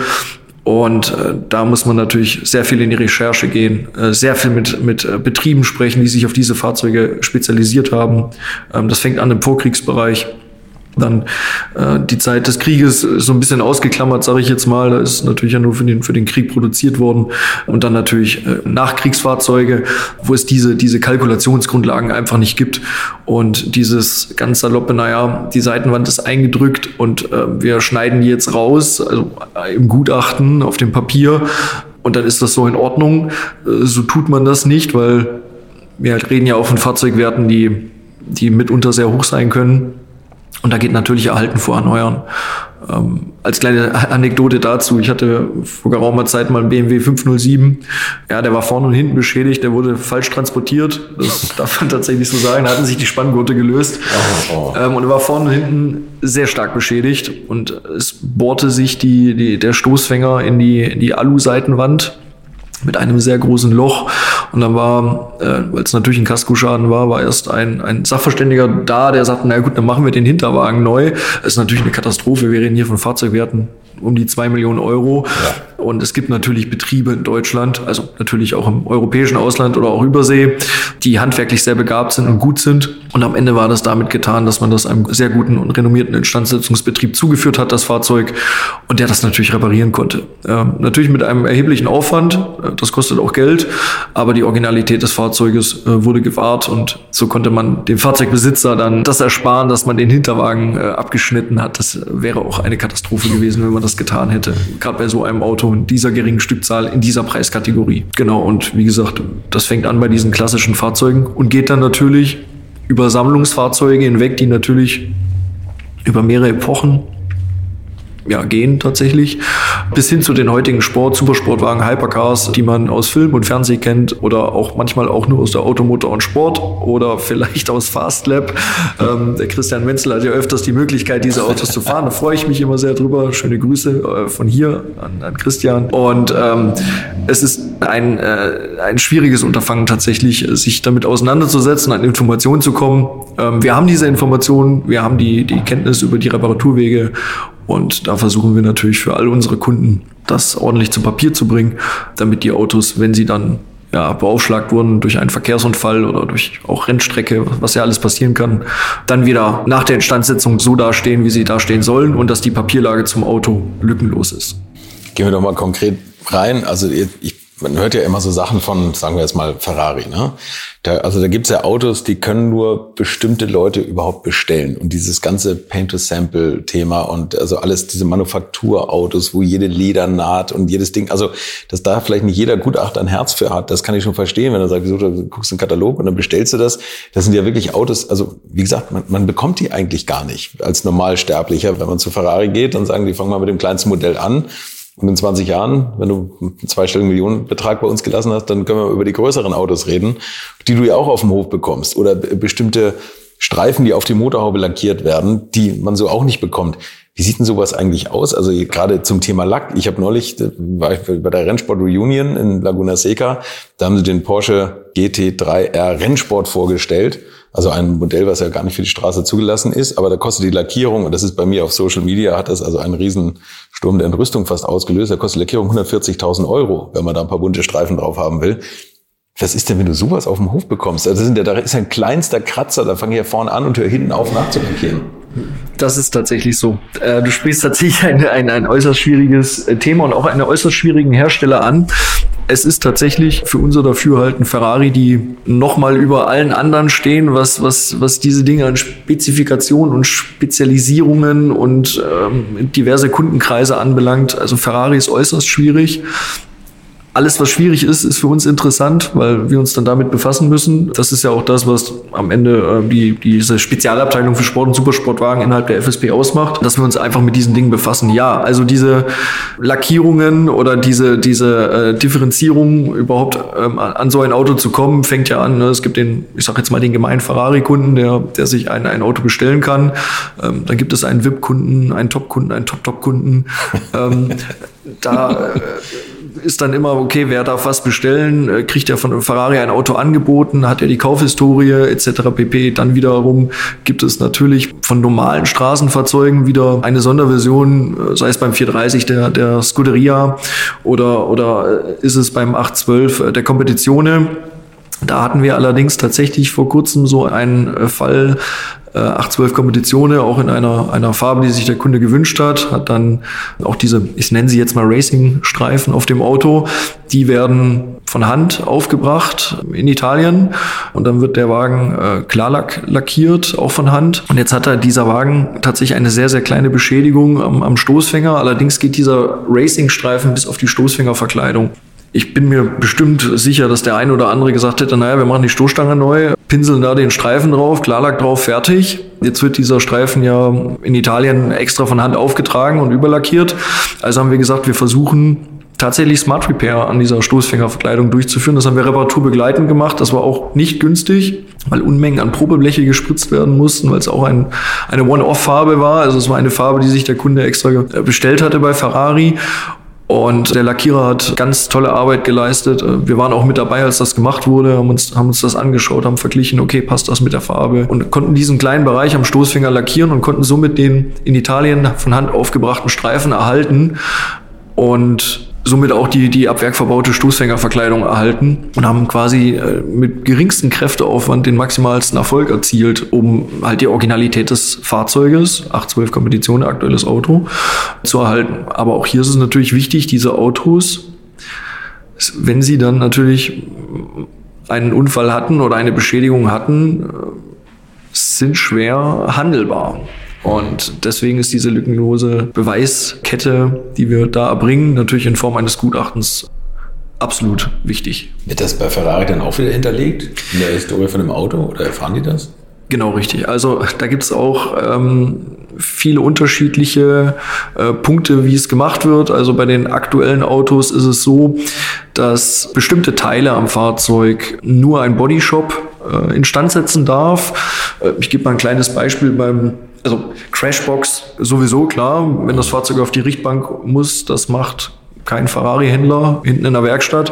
und äh, da muss man natürlich sehr viel in die Recherche gehen, äh, sehr viel mit, mit äh, Betrieben sprechen, die sich auf diese Fahrzeuge spezialisiert haben. Ähm, das fängt an im Vorkriegsbereich dann äh, die Zeit des Krieges ist so ein bisschen ausgeklammert, sage ich jetzt mal. Da ist natürlich ja nur für den, für den Krieg produziert worden. Und dann natürlich äh, Nachkriegsfahrzeuge, wo es diese, diese Kalkulationsgrundlagen einfach nicht gibt. Und dieses ganz saloppe, naja, die Seitenwand ist eingedrückt und äh, wir schneiden die jetzt raus, also äh, im Gutachten, auf dem Papier. Und dann ist das so in Ordnung. Äh, so tut man das nicht, weil wir reden ja auch von Fahrzeugwerten, die, die mitunter sehr hoch sein können. Und da geht natürlich Erhalten vor Erneuern. Ähm, als kleine Anekdote dazu, ich hatte vor geraumer Zeit mal einen BMW 507. Ja, der war vorne und hinten beschädigt, der wurde falsch transportiert. Das darf man tatsächlich so sagen. Da hatten sich die Spanngurte gelöst. Oh, oh. Ähm, und er war vorne und hinten sehr stark beschädigt. Und es bohrte sich die, die, der Stoßfänger in die, in die Alu-Seitenwand mit einem sehr großen Loch. Und dann war, äh, weil es natürlich ein Kaskoschaden war, war erst ein, ein Sachverständiger da, der sagte, na gut, dann machen wir den Hinterwagen neu. Das ist natürlich eine Katastrophe. Wir reden hier von Fahrzeugwerten um die zwei Millionen Euro. Ja. Und es gibt natürlich Betriebe in Deutschland, also natürlich auch im europäischen Ausland oder auch Übersee, die handwerklich sehr begabt sind und gut sind. Und am Ende war das damit getan, dass man das einem sehr guten und renommierten Instandsetzungsbetrieb zugeführt hat, das Fahrzeug, und der das natürlich reparieren konnte. Ähm, natürlich mit einem erheblichen Aufwand, äh, das kostet auch Geld, aber die Originalität des Fahrzeuges äh, wurde gewahrt und so konnte man dem Fahrzeugbesitzer dann das ersparen, dass man den Hinterwagen äh, abgeschnitten hat. Das wäre auch eine Katastrophe gewesen, wenn man das getan hätte. Gerade bei so einem Auto in dieser geringen Stückzahl, in dieser Preiskategorie. Genau, und wie gesagt, das fängt an bei diesen klassischen Fahrzeugen und geht dann natürlich über Sammlungsfahrzeuge hinweg, die natürlich über mehrere Epochen ja, gehen tatsächlich, bis hin zu den heutigen Sport, Supersportwagen, Hypercars, die man aus Film und Fernsehen kennt oder auch manchmal auch nur aus der Automotor und Sport oder vielleicht aus Fastlab. Ähm, der Christian Menzel hat ja öfters die Möglichkeit, diese Autos zu fahren. Da freue ich mich immer sehr drüber. Schöne Grüße äh, von hier an, an Christian. Und ähm, es ist ein, äh, ein schwieriges Unterfangen tatsächlich, sich damit auseinanderzusetzen, an Informationen zu kommen. Ähm, wir haben diese Informationen, wir haben die, die Kenntnis über die Reparaturwege und da versuchen wir natürlich für all unsere Kunden, das ordentlich zu Papier zu bringen, damit die Autos, wenn sie dann ja, beaufschlagt wurden durch einen Verkehrsunfall oder durch auch Rennstrecke, was ja alles passieren kann, dann wieder nach der Instandsetzung so dastehen, wie sie dastehen sollen und dass die Papierlage zum Auto lückenlos ist. Gehen wir doch mal konkret rein. Also ich man hört ja immer so Sachen von, sagen wir jetzt mal, Ferrari. Ne? Da, also da gibt's ja Autos, die können nur bestimmte Leute überhaupt bestellen. Und dieses ganze Paint-to-Sample-Thema und also alles, diese Manufakturautos, wo jede Leder naht und jedes Ding, also dass da vielleicht nicht jeder Gutachter ein Herz für hat, das kann ich schon verstehen, wenn er sagt, wieso, du guckst einen Katalog und dann bestellst du das. Das sind ja wirklich Autos, also wie gesagt, man, man bekommt die eigentlich gar nicht als Normalsterblicher. Wenn man zu Ferrari geht, dann sagen die, fangen mal mit dem kleinsten Modell an und in 20 Jahren, wenn du einen zweistelligen Millionenbetrag bei uns gelassen hast, dann können wir über die größeren Autos reden, die du ja auch auf dem Hof bekommst. Oder bestimmte Streifen, die auf die Motorhaube lackiert werden, die man so auch nicht bekommt. Wie sieht denn sowas eigentlich aus? Also gerade zum Thema Lack. Ich habe neulich, war ich bei der Rennsport Reunion in Laguna Seca, da haben sie den Porsche GT3R Rennsport vorgestellt. Also ein Modell, was ja gar nicht für die Straße zugelassen ist, aber da kostet die Lackierung, und das ist bei mir auf Social Media, hat das also einen riesen Sturm der Entrüstung fast ausgelöst. Da kostet die Lackierung 140.000 Euro, wenn man da ein paar bunte Streifen drauf haben will. Was ist denn, wenn du sowas auf dem Hof bekommst? Also sind ja, da ist ein kleinster Kratzer, da fange ich ja vorne an und höre hinten auf nachzulackieren. Das ist tatsächlich so. Äh, du spielst tatsächlich ein, ein, ein äußerst schwieriges äh, Thema und auch einen äußerst schwierigen Hersteller an. Es ist tatsächlich für unser Dafürhalten Ferrari, die nochmal über allen anderen stehen, was, was, was diese Dinge an Spezifikationen und Spezialisierungen und ähm, diverse Kundenkreise anbelangt. Also Ferrari ist äußerst schwierig. Alles, was schwierig ist, ist für uns interessant, weil wir uns dann damit befassen müssen. Das ist ja auch das, was am Ende äh, die, diese Spezialabteilung für Sport und Supersportwagen innerhalb der FSP ausmacht, dass wir uns einfach mit diesen Dingen befassen. Ja, also diese Lackierungen oder diese, diese äh, Differenzierung überhaupt ähm, an so ein Auto zu kommen, fängt ja an. Ne? Es gibt den, ich sage jetzt mal den gemeinen Ferrari-Kunden, der, der sich ein, ein Auto bestellen kann. Ähm, dann gibt es einen VIP-Kunden, einen Top-Kunden, einen Top-Top-Kunden. ähm, da äh, ist dann immer, okay, wer darf was bestellen? Äh, kriegt er von Ferrari ein Auto angeboten? Hat er die Kaufhistorie etc. pp. Dann wiederum gibt es natürlich von normalen Straßenfahrzeugen wieder eine Sonderversion, äh, sei es beim 430 der, der Scuderia oder, oder äh, ist es beim 812 der Competizione. Da hatten wir allerdings tatsächlich vor kurzem so einen Fall, äh, 812 Kompetitionen, auch in einer, einer Farbe, die sich der Kunde gewünscht hat. Hat dann auch diese, ich nenne sie jetzt mal Racing-Streifen auf dem Auto. Die werden von Hand aufgebracht in Italien und dann wird der Wagen äh, Klarlack lackiert, auch von Hand. Und jetzt hat er dieser Wagen tatsächlich eine sehr, sehr kleine Beschädigung am, am Stoßfänger. Allerdings geht dieser Racing-Streifen bis auf die Stoßfängerverkleidung. Ich bin mir bestimmt sicher, dass der ein oder andere gesagt hätte, naja, wir machen die Stoßstange neu, pinseln da den Streifen drauf, Klarlack drauf, fertig. Jetzt wird dieser Streifen ja in Italien extra von Hand aufgetragen und überlackiert. Also haben wir gesagt, wir versuchen tatsächlich Smart Repair an dieser Stoßfängerverkleidung durchzuführen. Das haben wir reparaturbegleitend gemacht. Das war auch nicht günstig, weil Unmengen an Probebleche gespritzt werden mussten, weil es auch ein, eine One-Off-Farbe war. Also es war eine Farbe, die sich der Kunde extra bestellt hatte bei Ferrari. Und der Lackierer hat ganz tolle Arbeit geleistet. Wir waren auch mit dabei, als das gemacht wurde, haben uns, haben uns das angeschaut, haben verglichen, okay, passt das mit der Farbe und konnten diesen kleinen Bereich am Stoßfinger lackieren und konnten somit den in Italien von Hand aufgebrachten Streifen erhalten. Und somit auch die, die ab Werk verbaute Stoßfängerverkleidung erhalten und haben quasi äh, mit geringsten Kräfteaufwand den maximalsten Erfolg erzielt, um halt die Originalität des Fahrzeuges, 812 Kompetition, aktuelles Auto, zu erhalten. Aber auch hier ist es natürlich wichtig, diese Autos, wenn sie dann natürlich einen Unfall hatten oder eine Beschädigung hatten, äh, sind schwer handelbar. Und deswegen ist diese lückenlose Beweiskette, die wir da erbringen, natürlich in Form eines Gutachtens absolut wichtig. Wird das bei Ferrari dann auch wieder hinterlegt in der Historie von dem Auto oder erfahren die das? Genau, richtig. Also da gibt es auch ähm, viele unterschiedliche äh, Punkte, wie es gemacht wird. Also bei den aktuellen Autos ist es so, dass bestimmte Teile am Fahrzeug nur ein Bodyshop äh, instand setzen darf. Äh, ich gebe mal ein kleines Beispiel beim also Crashbox sowieso klar, wenn das Fahrzeug auf die Richtbank muss, das macht kein Ferrari-Händler hinten in der Werkstatt.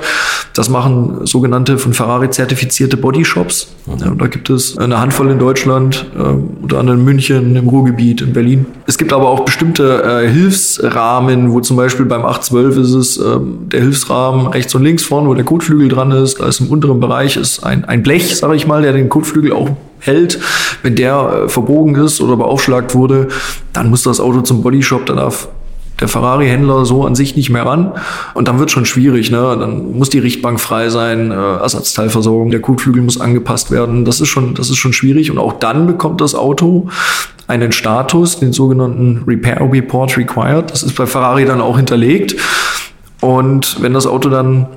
Das machen sogenannte von Ferrari zertifizierte Bodyshops. Ja, da gibt es eine Handvoll in Deutschland, äh, unter anderem in München, im Ruhrgebiet, in Berlin. Es gibt aber auch bestimmte äh, Hilfsrahmen, wo zum Beispiel beim 812 ist es äh, der Hilfsrahmen rechts und links vorne, wo der Kotflügel dran ist. Da ist im unteren Bereich ist ein, ein Blech, sage ich mal, der den Kotflügel auch hält. Wenn der äh, verbogen ist oder beaufschlagt wurde, dann muss das Auto zum Bodyshop, da darf der Ferrari-Händler so an sich nicht mehr ran. Und dann wird schon schwierig. Ne? Dann muss die Richtbank frei sein, äh, Ersatzteilversorgung, der Kotflügel muss angepasst werden. Das ist schon, das ist schon schwierig. Und auch dann bekommt das Auto einen Status, den sogenannten Repair Report Required. Das ist bei Ferrari dann auch hinterlegt. Und wenn das Auto dann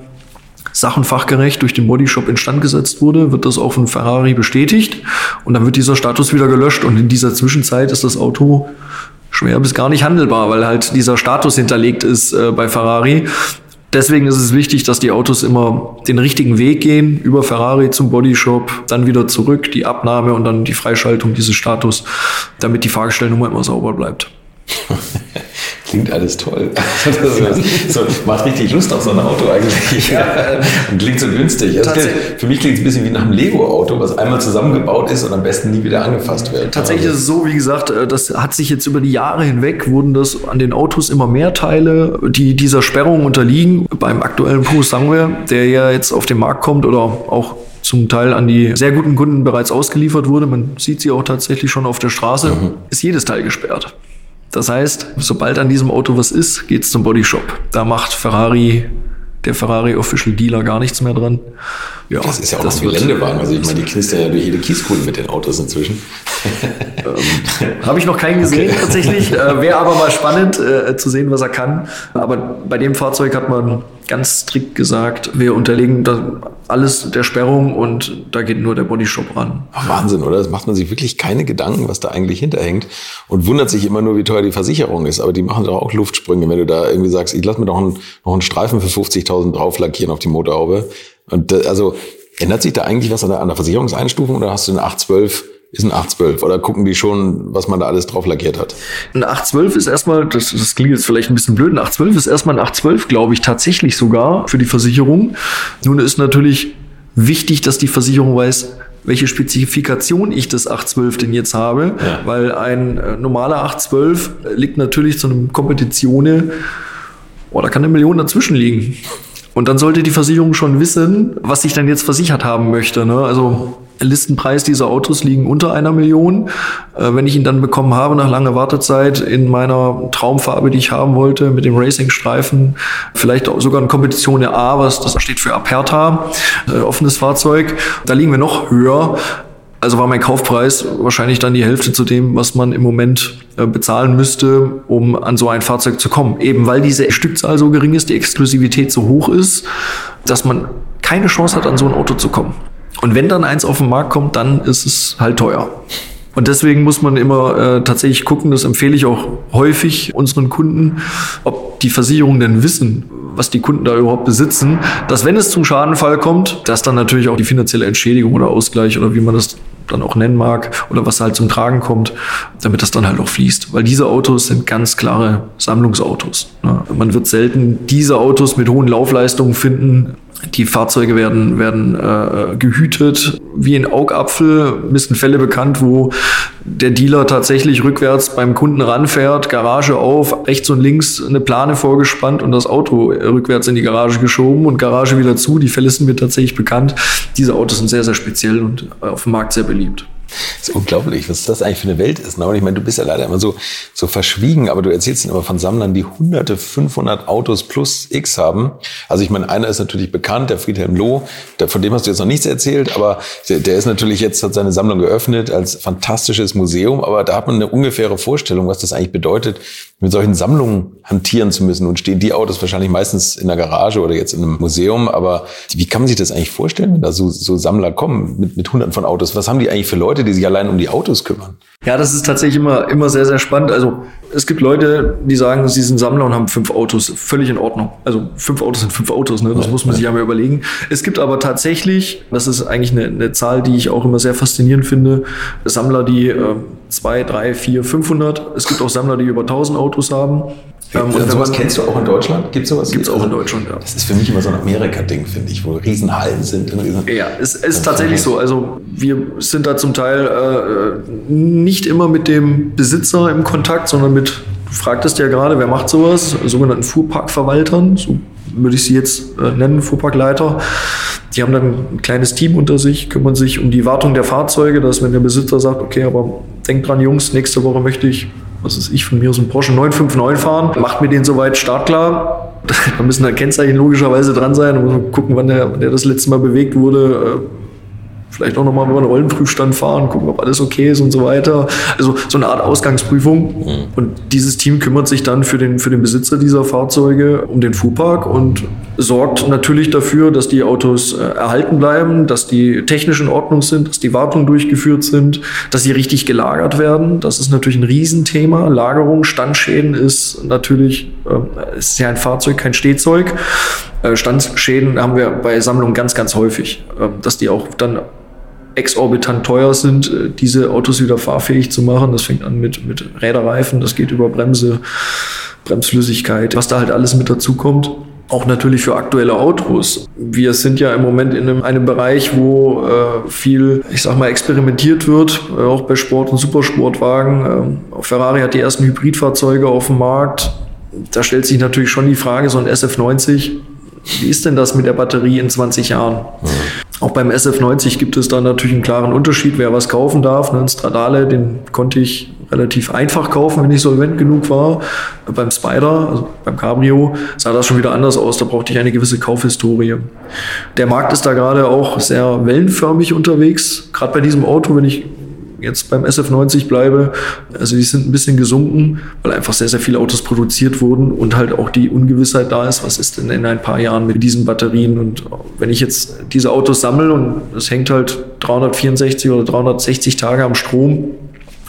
sachenfachgerecht durch den Bodyshop instand gesetzt wurde, wird das auch von Ferrari bestätigt und dann wird dieser Status wieder gelöscht und in dieser Zwischenzeit ist das Auto schwer bis gar nicht handelbar, weil halt dieser Status hinterlegt ist äh, bei Ferrari. Deswegen ist es wichtig, dass die Autos immer den richtigen Weg gehen, über Ferrari zum Bodyshop, dann wieder zurück, die Abnahme und dann die Freischaltung dieses Status, damit die Fahrgestellnummer immer sauber bleibt. Klingt alles toll. so, macht richtig Lust auf so ein Auto eigentlich. Ja, und klingt so günstig. Also für mich klingt es ein bisschen wie nach einem Lego-Auto, was einmal zusammengebaut ist und am besten nie wieder angefasst wird. Tatsächlich ist es so, wie gesagt, äh, das hat sich jetzt über die Jahre hinweg, wurden das an den Autos immer mehr Teile, die dieser Sperrung unterliegen. Beim aktuellen Puro Sangwe, der ja jetzt auf den Markt kommt oder auch zum Teil an die sehr guten Kunden bereits ausgeliefert wurde. Man sieht sie auch tatsächlich schon auf der Straße. Mhm. Ist jedes Teil gesperrt. Das heißt, sobald an diesem Auto was ist, geht's zum Bodyshop. Da macht Ferrari, der Ferrari Official Dealer gar nichts mehr dran. Ja, das ist ja auch das ein Geländewagen. Also ich meine, die knistern ja durch jede Kieskuhle mit den Autos inzwischen. ähm, Habe ich noch keinen gesehen okay. tatsächlich. Äh, Wäre aber mal spannend äh, zu sehen, was er kann. Aber bei dem Fahrzeug hat man ganz strikt gesagt, wir unterlegen das alles der Sperrung und da geht nur der Bodyshop ran. Wahnsinn, oder? Das macht man sich wirklich keine Gedanken, was da eigentlich hinterhängt und wundert sich immer nur, wie teuer die Versicherung ist. Aber die machen doch auch Luftsprünge, wenn du da irgendwie sagst, ich lass mir doch einen, noch einen Streifen für 50.000 drauf lackieren auf die Motorhaube. Und das, also ändert sich da eigentlich was an der, an der Versicherungseinstufung oder hast du eine 812 ist ein 812 oder gucken die schon, was man da alles drauf lackiert hat? Ein 812 ist erstmal, das, das klingt jetzt vielleicht ein bisschen blöd, ein 812 ist erstmal ein 812, glaube ich, tatsächlich sogar für die Versicherung. Nun ist natürlich wichtig, dass die Versicherung weiß, welche Spezifikation ich des 812 denn jetzt habe, ja. weil ein äh, normaler 812 liegt natürlich zu einem Kompetition, oh, da kann eine Million dazwischen liegen. Und dann sollte die Versicherung schon wissen, was ich dann jetzt versichert haben möchte. Ne? Also Listenpreis dieser Autos liegen unter einer Million. Äh, wenn ich ihn dann bekommen habe nach langer Wartezeit in meiner Traumfarbe, die ich haben wollte, mit dem Racing-Streifen, vielleicht sogar in Kompetition der A, was das steht für Aperta, äh, offenes Fahrzeug, da liegen wir noch höher. Also war mein Kaufpreis wahrscheinlich dann die Hälfte zu dem, was man im Moment äh, bezahlen müsste, um an so ein Fahrzeug zu kommen. Eben weil diese Stückzahl so gering ist, die Exklusivität so hoch ist, dass man keine Chance hat, an so ein Auto zu kommen. Und wenn dann eins auf den Markt kommt, dann ist es halt teuer. Und deswegen muss man immer äh, tatsächlich gucken, das empfehle ich auch häufig unseren Kunden, ob die Versicherungen denn wissen, was die Kunden da überhaupt besitzen, dass wenn es zum Schadenfall kommt, dass dann natürlich auch die finanzielle Entschädigung oder Ausgleich oder wie man das dann auch nennen mag oder was halt zum Tragen kommt, damit das dann halt auch fließt. Weil diese Autos sind ganz klare Sammlungsautos. Ne? Man wird selten diese Autos mit hohen Laufleistungen finden, die Fahrzeuge werden, werden äh, gehütet wie ein Augapfel. Mir sind Fälle bekannt, wo der Dealer tatsächlich rückwärts beim Kunden ranfährt, Garage auf, rechts und links eine Plane vorgespannt und das Auto rückwärts in die Garage geschoben und Garage wieder zu. Die Fälle sind mir tatsächlich bekannt. Diese Autos sind sehr, sehr speziell und auf dem Markt sehr beliebt. Das ist unglaublich, was das eigentlich für eine Welt ist. Ne? Und ich meine, du bist ja leider immer so, so verschwiegen, aber du erzählst immer von Sammlern, die hunderte, 500 Autos plus X haben. Also ich meine, einer ist natürlich bekannt, der Friedhelm Loh, der, von dem hast du jetzt noch nichts erzählt, aber der, der ist natürlich jetzt, hat seine Sammlung geöffnet als fantastisches Museum, aber da hat man eine ungefähre Vorstellung, was das eigentlich bedeutet, mit solchen Sammlungen hantieren zu müssen. Und stehen die Autos wahrscheinlich meistens in der Garage oder jetzt in einem Museum. Aber wie kann man sich das eigentlich vorstellen, wenn da so, so Sammler kommen mit, mit hunderten von Autos? Was haben die eigentlich für Leute, die sich allein um die Autos kümmern? Ja, das ist tatsächlich immer, immer sehr, sehr spannend. Also es gibt Leute, die sagen, sie sind Sammler und haben fünf Autos. Völlig in Ordnung. Also fünf Autos sind fünf Autos, ne? das ja, muss man sich ja mal überlegen. Es gibt aber tatsächlich, das ist eigentlich eine, eine Zahl, die ich auch immer sehr faszinierend finde, Sammler, die äh, zwei, drei, vier, 500. Es gibt auch Sammler, die über 1000 Autos haben. Ähm, und sowas kennst du auch in Deutschland? Gibt sowas? Gibt es auch in Deutschland, ja. Das ist für mich immer so ein Amerika-Ding, finde ich, wo Riesenhallen sind. Riesen ja, es ist tatsächlich so. Also wir sind da zum Teil äh, nicht immer mit dem Besitzer im Kontakt, sondern mit, du fragtest ja gerade, wer macht sowas? Sogenannten Fuhrparkverwaltern, so würde ich sie jetzt äh, nennen, Fuhrparkleiter. Die haben dann ein kleines Team unter sich, kümmern sich um die Wartung der Fahrzeuge, dass wenn der Besitzer sagt, okay, aber denkt dran, Jungs, nächste Woche möchte ich was ist ich, von mir aus ein Porsche 959 fahren, macht mir den soweit startklar. Da müssen da Kennzeichen logischerweise dran sein. Da gucken, wann der, wann der das letzte Mal bewegt wurde vielleicht auch nochmal über einen Rollenprüfstand fahren, gucken, ob alles okay ist und so weiter. Also so eine Art Ausgangsprüfung. Mhm. Und dieses Team kümmert sich dann für den, für den Besitzer dieser Fahrzeuge um den Fuhrpark und sorgt natürlich dafür, dass die Autos äh, erhalten bleiben, dass die technisch in Ordnung sind, dass die Wartungen durchgeführt sind, dass sie richtig gelagert werden. Das ist natürlich ein Riesenthema. Lagerung, Standschäden ist natürlich, äh, ist ja ein Fahrzeug, kein Stehzeug. Äh, Standschäden haben wir bei Sammlungen ganz, ganz häufig, äh, dass die auch dann exorbitant teuer sind, äh, diese Autos wieder fahrfähig zu machen. Das fängt an mit, mit Räderreifen, das geht über Bremse, Bremsflüssigkeit, was da halt alles mit dazu kommt. Auch natürlich für aktuelle Autos. Wir sind ja im Moment in einem, einem Bereich, wo äh, viel, ich sag mal, experimentiert wird, äh, auch bei Sport- und Supersportwagen. Ähm, Ferrari hat die ersten Hybridfahrzeuge auf dem Markt. Da stellt sich natürlich schon die Frage, so ein SF90, wie ist denn das mit der Batterie in 20 Jahren? Mhm. Auch beim SF90 gibt es da natürlich einen klaren Unterschied, wer was kaufen darf. Ein Stradale, den konnte ich relativ einfach kaufen, wenn ich solvent genug war. Beim Spider, also beim Cabrio, sah das schon wieder anders aus. Da brauchte ich eine gewisse Kaufhistorie. Der Markt ist da gerade auch sehr wellenförmig unterwegs. Gerade bei diesem Auto, wenn ich jetzt beim SF90 bleibe, also die sind ein bisschen gesunken, weil einfach sehr, sehr viele Autos produziert wurden und halt auch die Ungewissheit da ist, was ist denn in ein paar Jahren mit diesen Batterien? Und wenn ich jetzt diese Autos sammle und es hängt halt 364 oder 360 Tage am Strom,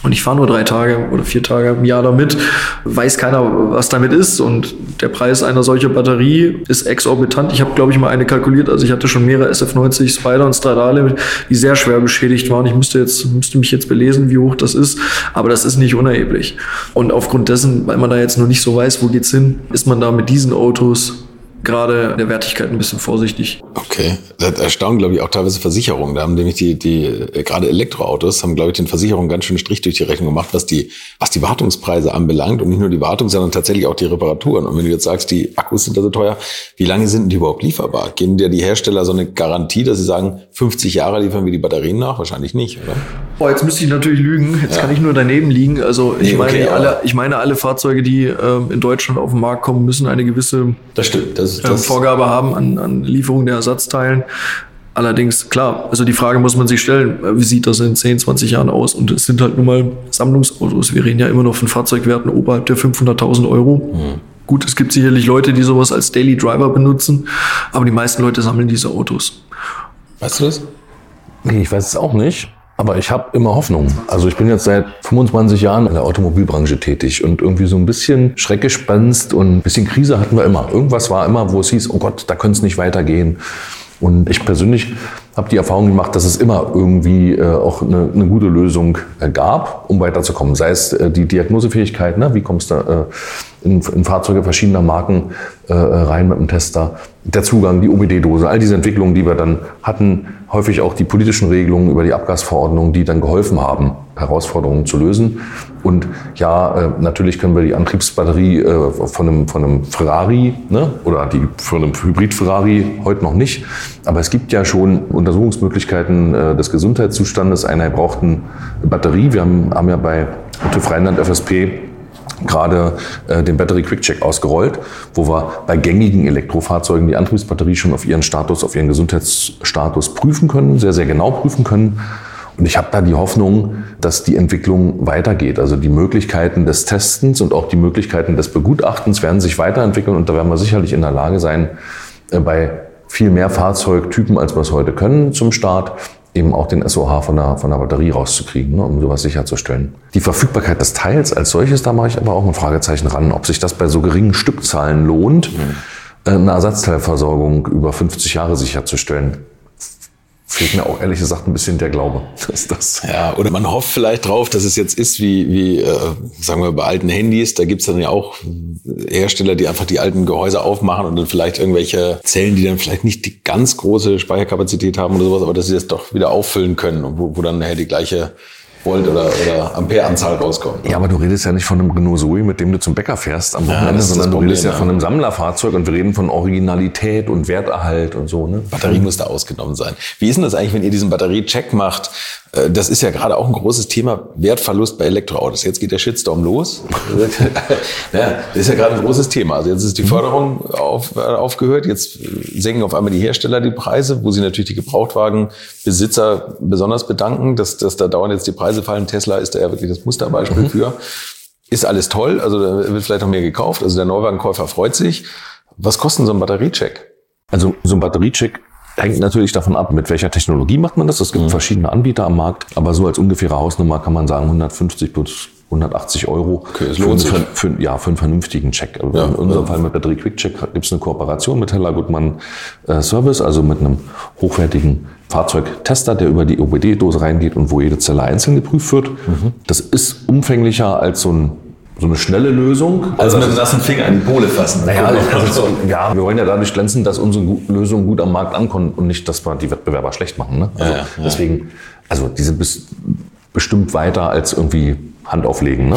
und ich fahre nur drei Tage oder vier Tage im Jahr damit, weiß keiner, was damit ist. Und der Preis einer solchen Batterie ist exorbitant. Ich habe, glaube ich, mal eine kalkuliert. Also ich hatte schon mehrere SF90 Spider und Stradale, die sehr schwer beschädigt waren. Ich müsste, jetzt, müsste mich jetzt belesen, wie hoch das ist. Aber das ist nicht unerheblich. Und aufgrund dessen, weil man da jetzt noch nicht so weiß, wo geht's hin, ist man da mit diesen Autos gerade in der Wertigkeit ein bisschen vorsichtig. Okay, das erstaunt, glaube ich, auch teilweise Versicherungen. Da haben nämlich die, die äh, gerade Elektroautos haben, glaube ich, den Versicherungen ganz schön Strich durch die Rechnung gemacht, was die, was die Wartungspreise anbelangt und nicht nur die Wartung, sondern tatsächlich auch die Reparaturen. Und wenn du jetzt sagst, die Akkus sind da so teuer, wie lange sind die überhaupt lieferbar? Geben dir die Hersteller so eine Garantie, dass sie sagen, 50 Jahre liefern wir die Batterien nach? Wahrscheinlich nicht, oder? Boah, jetzt müsste ich natürlich lügen. Jetzt ja. kann ich nur daneben liegen. Also ich nee, okay, meine, alle, ich meine, alle Fahrzeuge, die ähm, in Deutschland auf den Markt kommen, müssen eine gewisse das stimmt. Das, das ähm, Vorgabe haben an, an Lieferung der Ersatzteilen. Allerdings, klar, also die Frage muss man sich stellen, wie sieht das in 10, 20 Jahren aus? Und es sind halt nun mal Sammlungsautos. Wir reden ja immer noch von Fahrzeugwerten oberhalb der 500.000 Euro. Mhm. Gut, es gibt sicherlich Leute, die sowas als Daily Driver benutzen, aber die meisten Leute sammeln diese Autos. Weißt du das? Ich weiß es auch nicht. Aber ich habe immer Hoffnung. Also ich bin jetzt seit 25 Jahren in der Automobilbranche tätig und irgendwie so ein bisschen Schreckgespenst und ein bisschen Krise hatten wir immer. Irgendwas war immer, wo es hieß, oh Gott, da könnte es nicht weitergehen. Und ich persönlich habe die Erfahrung gemacht, dass es immer irgendwie äh, auch eine, eine gute Lösung äh, gab, um weiterzukommen. Sei es äh, die Diagnosefähigkeit, ne? wie kommst du äh, in, in Fahrzeuge verschiedener Marken äh, rein mit dem Tester, der Zugang, die OBD-Dose, all diese Entwicklungen, die wir dann hatten, häufig auch die politischen Regelungen über die Abgasverordnung, die dann geholfen haben, Herausforderungen zu lösen. Und ja, äh, natürlich können wir die Antriebsbatterie äh, von, einem, von einem Ferrari ne, oder die von einem Hybrid-Ferrari heute noch nicht. Aber es gibt ja schon Untersuchungsmöglichkeiten äh, des Gesundheitszustandes einer gebrauchten Batterie. Wir haben, haben ja bei TÜV Rheinland FSP gerade äh, den Battery Quick Check ausgerollt, wo wir bei gängigen Elektrofahrzeugen die Antriebsbatterie schon auf ihren Status, auf ihren Gesundheitsstatus prüfen können, sehr, sehr genau prüfen können. Und ich habe da die Hoffnung, dass die Entwicklung weitergeht. Also die Möglichkeiten des Testens und auch die Möglichkeiten des Begutachtens werden sich weiterentwickeln und da werden wir sicherlich in der Lage sein, äh, bei viel mehr Fahrzeugtypen, als wir es heute können zum Start, eben auch den SOH von der, von der Batterie rauszukriegen, ne, um sowas sicherzustellen. Die Verfügbarkeit des Teils als solches, da mache ich aber auch ein Fragezeichen ran, ob sich das bei so geringen Stückzahlen lohnt, mhm. eine Ersatzteilversorgung über 50 Jahre sicherzustellen fehlt mir auch ehrlich gesagt ein bisschen der Glaube, dass das. Ja, oder man hofft vielleicht drauf, dass es jetzt ist wie, wie äh, sagen wir bei alten Handys, da gibt's dann ja auch Hersteller, die einfach die alten Gehäuse aufmachen und dann vielleicht irgendwelche Zellen, die dann vielleicht nicht die ganz große Speicherkapazität haben oder sowas, aber dass sie das doch wieder auffüllen können und wo, wo dann nachher die gleiche Volt oder, oder Ampereanzahl rauskommt. Ja, aber du redest ja nicht von einem Renault Zoe, mit dem du zum Bäcker fährst am Wochenende, ja, sondern du redest ja, ja von einem Sammlerfahrzeug und wir reden von Originalität und Werterhalt und so. Ne? Batterie muss da ausgenommen sein. Wie ist denn das eigentlich, wenn ihr diesen Batteriecheck macht? Äh, das ist ja gerade auch ein großes Thema, Wertverlust bei Elektroautos. Jetzt geht der Shitstorm los. ja, das ist ja gerade ein großes Thema. Also jetzt ist die mhm. Förderung auf, äh, aufgehört. Jetzt senken auf einmal die Hersteller die Preise, wo sie natürlich die Gebrauchtwagenbesitzer besonders bedanken, dass, dass da dauernd jetzt die Preise fallen. Tesla ist da ja wirklich das Musterbeispiel mhm. für. Ist alles toll. Also da wird vielleicht noch mehr gekauft. Also der Neuwagenkäufer freut sich. Was kostet so ein Batteriecheck? Also so ein Batteriecheck Hängt natürlich davon ab, mit welcher Technologie macht man das. Es gibt mhm. verschiedene Anbieter am Markt, aber so als ungefähre Hausnummer kann man sagen 150 bis 180 Euro okay, es lohnt für, für, ja, für einen vernünftigen Check. Also ja, in unserem ja. Fall mit Batterie Quick Check gibt es eine Kooperation mit Heller Gutmann äh, Service, also mit einem hochwertigen Fahrzeugtester, der über die OBD-Dose reingeht und wo jede Zelle einzeln geprüft wird. Mhm. Das ist umfänglicher als so ein so eine schnelle Lösung. Also mit dem nassen Finger an die Pole fassen. Naja, also, ja, wir wollen ja dadurch glänzen, dass unsere Lösungen gut am Markt ankommen und nicht, dass wir die Wettbewerber schlecht machen. Ne? Also ja, ja. deswegen, also die sind bis, bestimmt weiter als irgendwie Hand auflegen. Ne?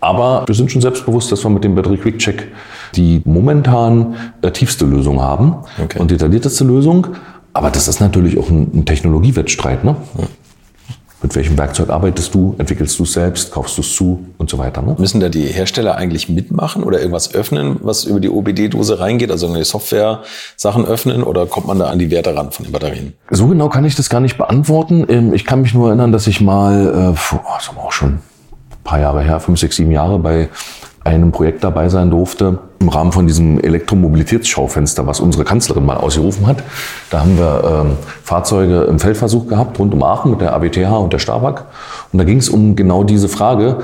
Aber wir sind schon selbstbewusst, dass wir mit dem Battery Quick Check die momentan äh, tiefste Lösung haben okay. und detaillierteste Lösung. Aber das ist natürlich auch ein, ein Technologiewettstreit. Ne? Mit welchem Werkzeug arbeitest du, entwickelst du es selbst, kaufst du es zu und so weiter. Ne? Müssen da die Hersteller eigentlich mitmachen oder irgendwas öffnen, was über die OBD-Dose reingeht, also eine Software-Sachen öffnen oder kommt man da an die Werte ran von den Batterien? So genau kann ich das gar nicht beantworten. Ähm, Ich kann mich nur erinnern, dass ich mal, äh, vor, oh, das aber auch schon ein paar Jahre her, fünf, sechs, sieben Jahre bei einem Projekt dabei sein durfte, im Rahmen von diesem Elektromobilitätsschaufenster, was unsere Kanzlerin mal ausgerufen hat. Da haben wir ähm, Fahrzeuge im Feldversuch gehabt, rund um Aachen mit der AWTH und der Starbuck. Und da ging es um genau diese Frage.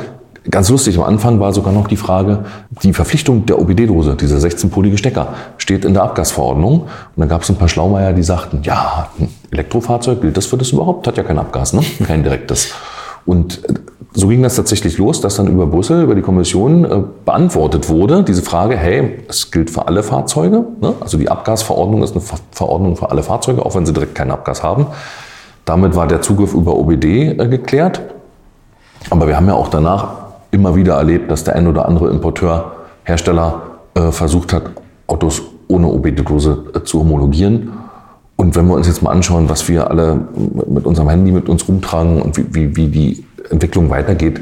Ganz lustig, am Anfang war sogar noch die Frage, die Verpflichtung der OBD-Dose, dieser 16-polige Stecker, steht in der Abgasverordnung. Und dann gab es ein paar Schlaumeier, die sagten, ja, ein Elektrofahrzeug, gilt das für das überhaupt? Hat ja kein Abgas, ne? kein direktes. Und so ging das tatsächlich los, dass dann über Brüssel, über die Kommission äh, beantwortet wurde, diese Frage, hey, es gilt für alle Fahrzeuge. Ne? Also die Abgasverordnung ist eine Ver Verordnung für alle Fahrzeuge, auch wenn sie direkt keinen Abgas haben. Damit war der Zugriff über OBD äh, geklärt. Aber wir haben ja auch danach immer wieder erlebt, dass der ein oder andere Importeur, Hersteller äh, versucht hat, Autos ohne OBD-Dose zu homologieren. Und wenn wir uns jetzt mal anschauen, was wir alle mit unserem Handy mit uns rumtragen und wie, wie, wie die Entwicklung weitergeht,